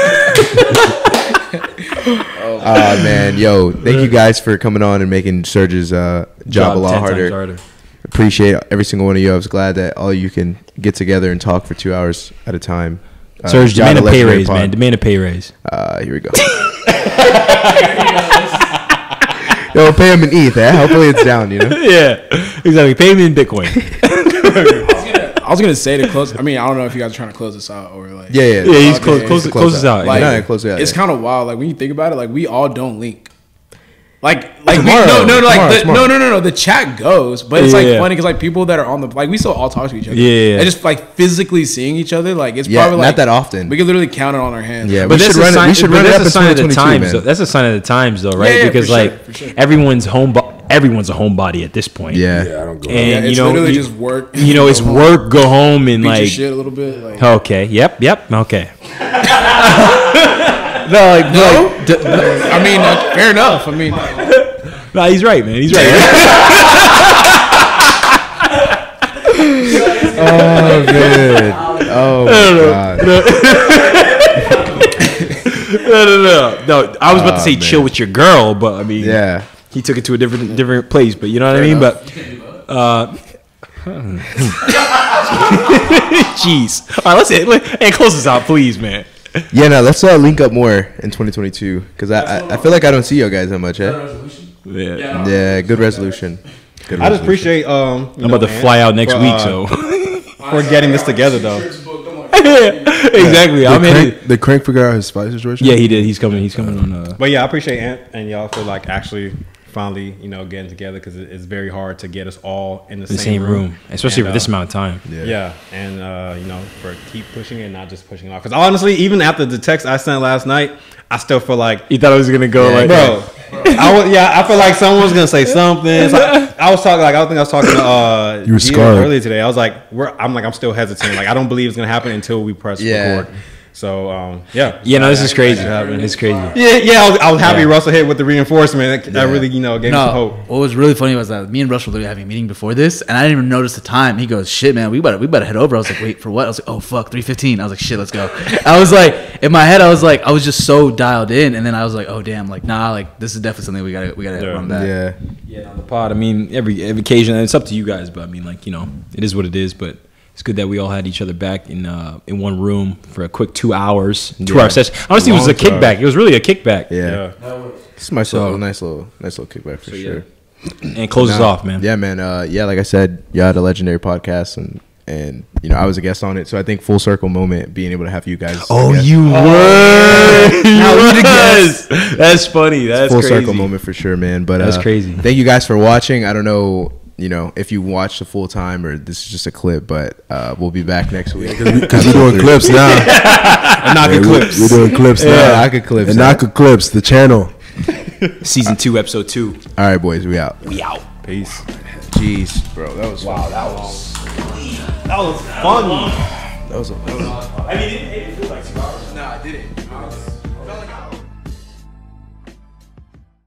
Oh man, yo, thank you guys for coming on and making Serge's uh, job, a lot 10 times harder. Appreciate every single one of you. I was glad that all you can get together and talk for two hours at a time. Uh, Serge, demand a pay raise, Pod. man. Demand a pay raise. Uh, here we go. Yo, pay him in ETH, eh? Hopefully it's down, you know? yeah, exactly. Pay me in Bitcoin. I was gonna say to close. I mean, I don't know if you guys are trying to close this out or like. Yeah, yeah. Yeah, he's Okay. close, close, Close close this out. out. Like, No, yeah, close it out, It's yeah. kind of wild. Like when you think about it, like we all don't link. Like, like we, no, no, no, like Tomorrow, the, tomorrow. no, no, no, no. The chat goes, but it's Yeah, like yeah. funny because like people that are on the like we still all talk to each other. Yeah, yeah, yeah. And just like physically seeing each other, like it's Yeah, probably not that often. We can literally count it on our hands. Yeah, But we that's should a run sign, it. We should but run it that's up a sign of the times. Though. That's a sign of the times, though, right? Yeah, yeah, because for sure, like for sure. everyone's home, everyone's a homebody at this point. Yeah. Yeah, I don't go. and Yeah, you it's know, literally you, just work. you know, it's home, work, go home, and like, shit a little bit. Like, okay, yep, yep, okay. No, like, no, I mean, uh, fair enough. I mean, No, he's right, man. He's right. oh man. Oh my god. no, no, no, no. I was about to say Oh, chill with your girl, but I mean, Yeah. he took it to a different different place. But you know what I mean. But uh, jeez. All right, let's let, and close this out, please, man. Yeah, no, let's uh, link up more in 2022 because I, I I feel like I don't see you guys that much, eh? Yeah. Yeah, good resolution. Good I just appreciate um. I'm about to fly out next week, so we're getting this together though. exactly. I'm Did in Crank, it. did Crank figure out his fight situation? Yeah, he did. He's coming. He's coming on. Uh, But yeah, I appreciate Ant and y'all for like actually finally you know getting together because it's very hard to get us all in the, the same, same room, especially And, for this uh, amount of time. Yeah. yeah. and uh, you know, for keep pushing it, not just pushing it off. Because honestly, even after the text I sent last night, I still feel like, You thought I was gonna go Yeah, like, bro, I was, yeah, I feel like someone's gonna say something. So I, I was talking, like, I think I was talking to uh, You were earlier today. I was like, we're, I'm like, I'm still hesitant. Like, I don't believe it's gonna happen until we press Yeah. record. So um, yeah, Yeah, no, this is crazy. happened. It's crazy. Yeah, yeah, I was, I was happy Yeah. Russell hit with the reinforcement. That, that really, you know, gave me some hope. what was really funny was that me and Russell were literally having a meeting before this, and I didn't even notice the time. He goes, "Shit, man, we better we better head over." I was like, "Wait for what?" I was like, "Oh fuck, three 15. I was like, "Shit, let's go." I was like, in my head, I was like, I was just so dialed in, and then I was like, "Oh damn, like nah, like this is definitely something we gotta we gotta Yeah. run back." Yeah. Yeah, on the pod. I mean, every every occasion, and it's up to you guys, but I mean, like you know, it is what it is. But it's good that we all had each other back in uh, in one room for a quick two hours, two Yeah. hour session. Honestly, it was a time. kickback. It was really a kickback. Yeah. Yeah. It's my So- little, nice little, nice little kickback for So, yeah. sure. And closes Nah, off, man. Yeah, man. Uh, yeah, like I said, you had a legendary podcast, and and you know I was a guest on it, so I think full circle moment being able to have you guys. as a Oh, you were. Now we the. That's funny. That's crazy. full crazy. circle moment for sure, man. But That's uh, crazy. Thank you guys for watching. I don't know, you know, if you watch the full time or this is just a clip, but uh, we'll be back next week. Because we're doing clips now. Knocking Yeah, we- clips. We're doing clips now. Yeah, I could clips. And now. Naka Clips, the channel. Season two, episode two. All right, boys, we out. We out. Peace. Jeez, bro, that was wow. That was fun. That was. A, that was I mean, it, it,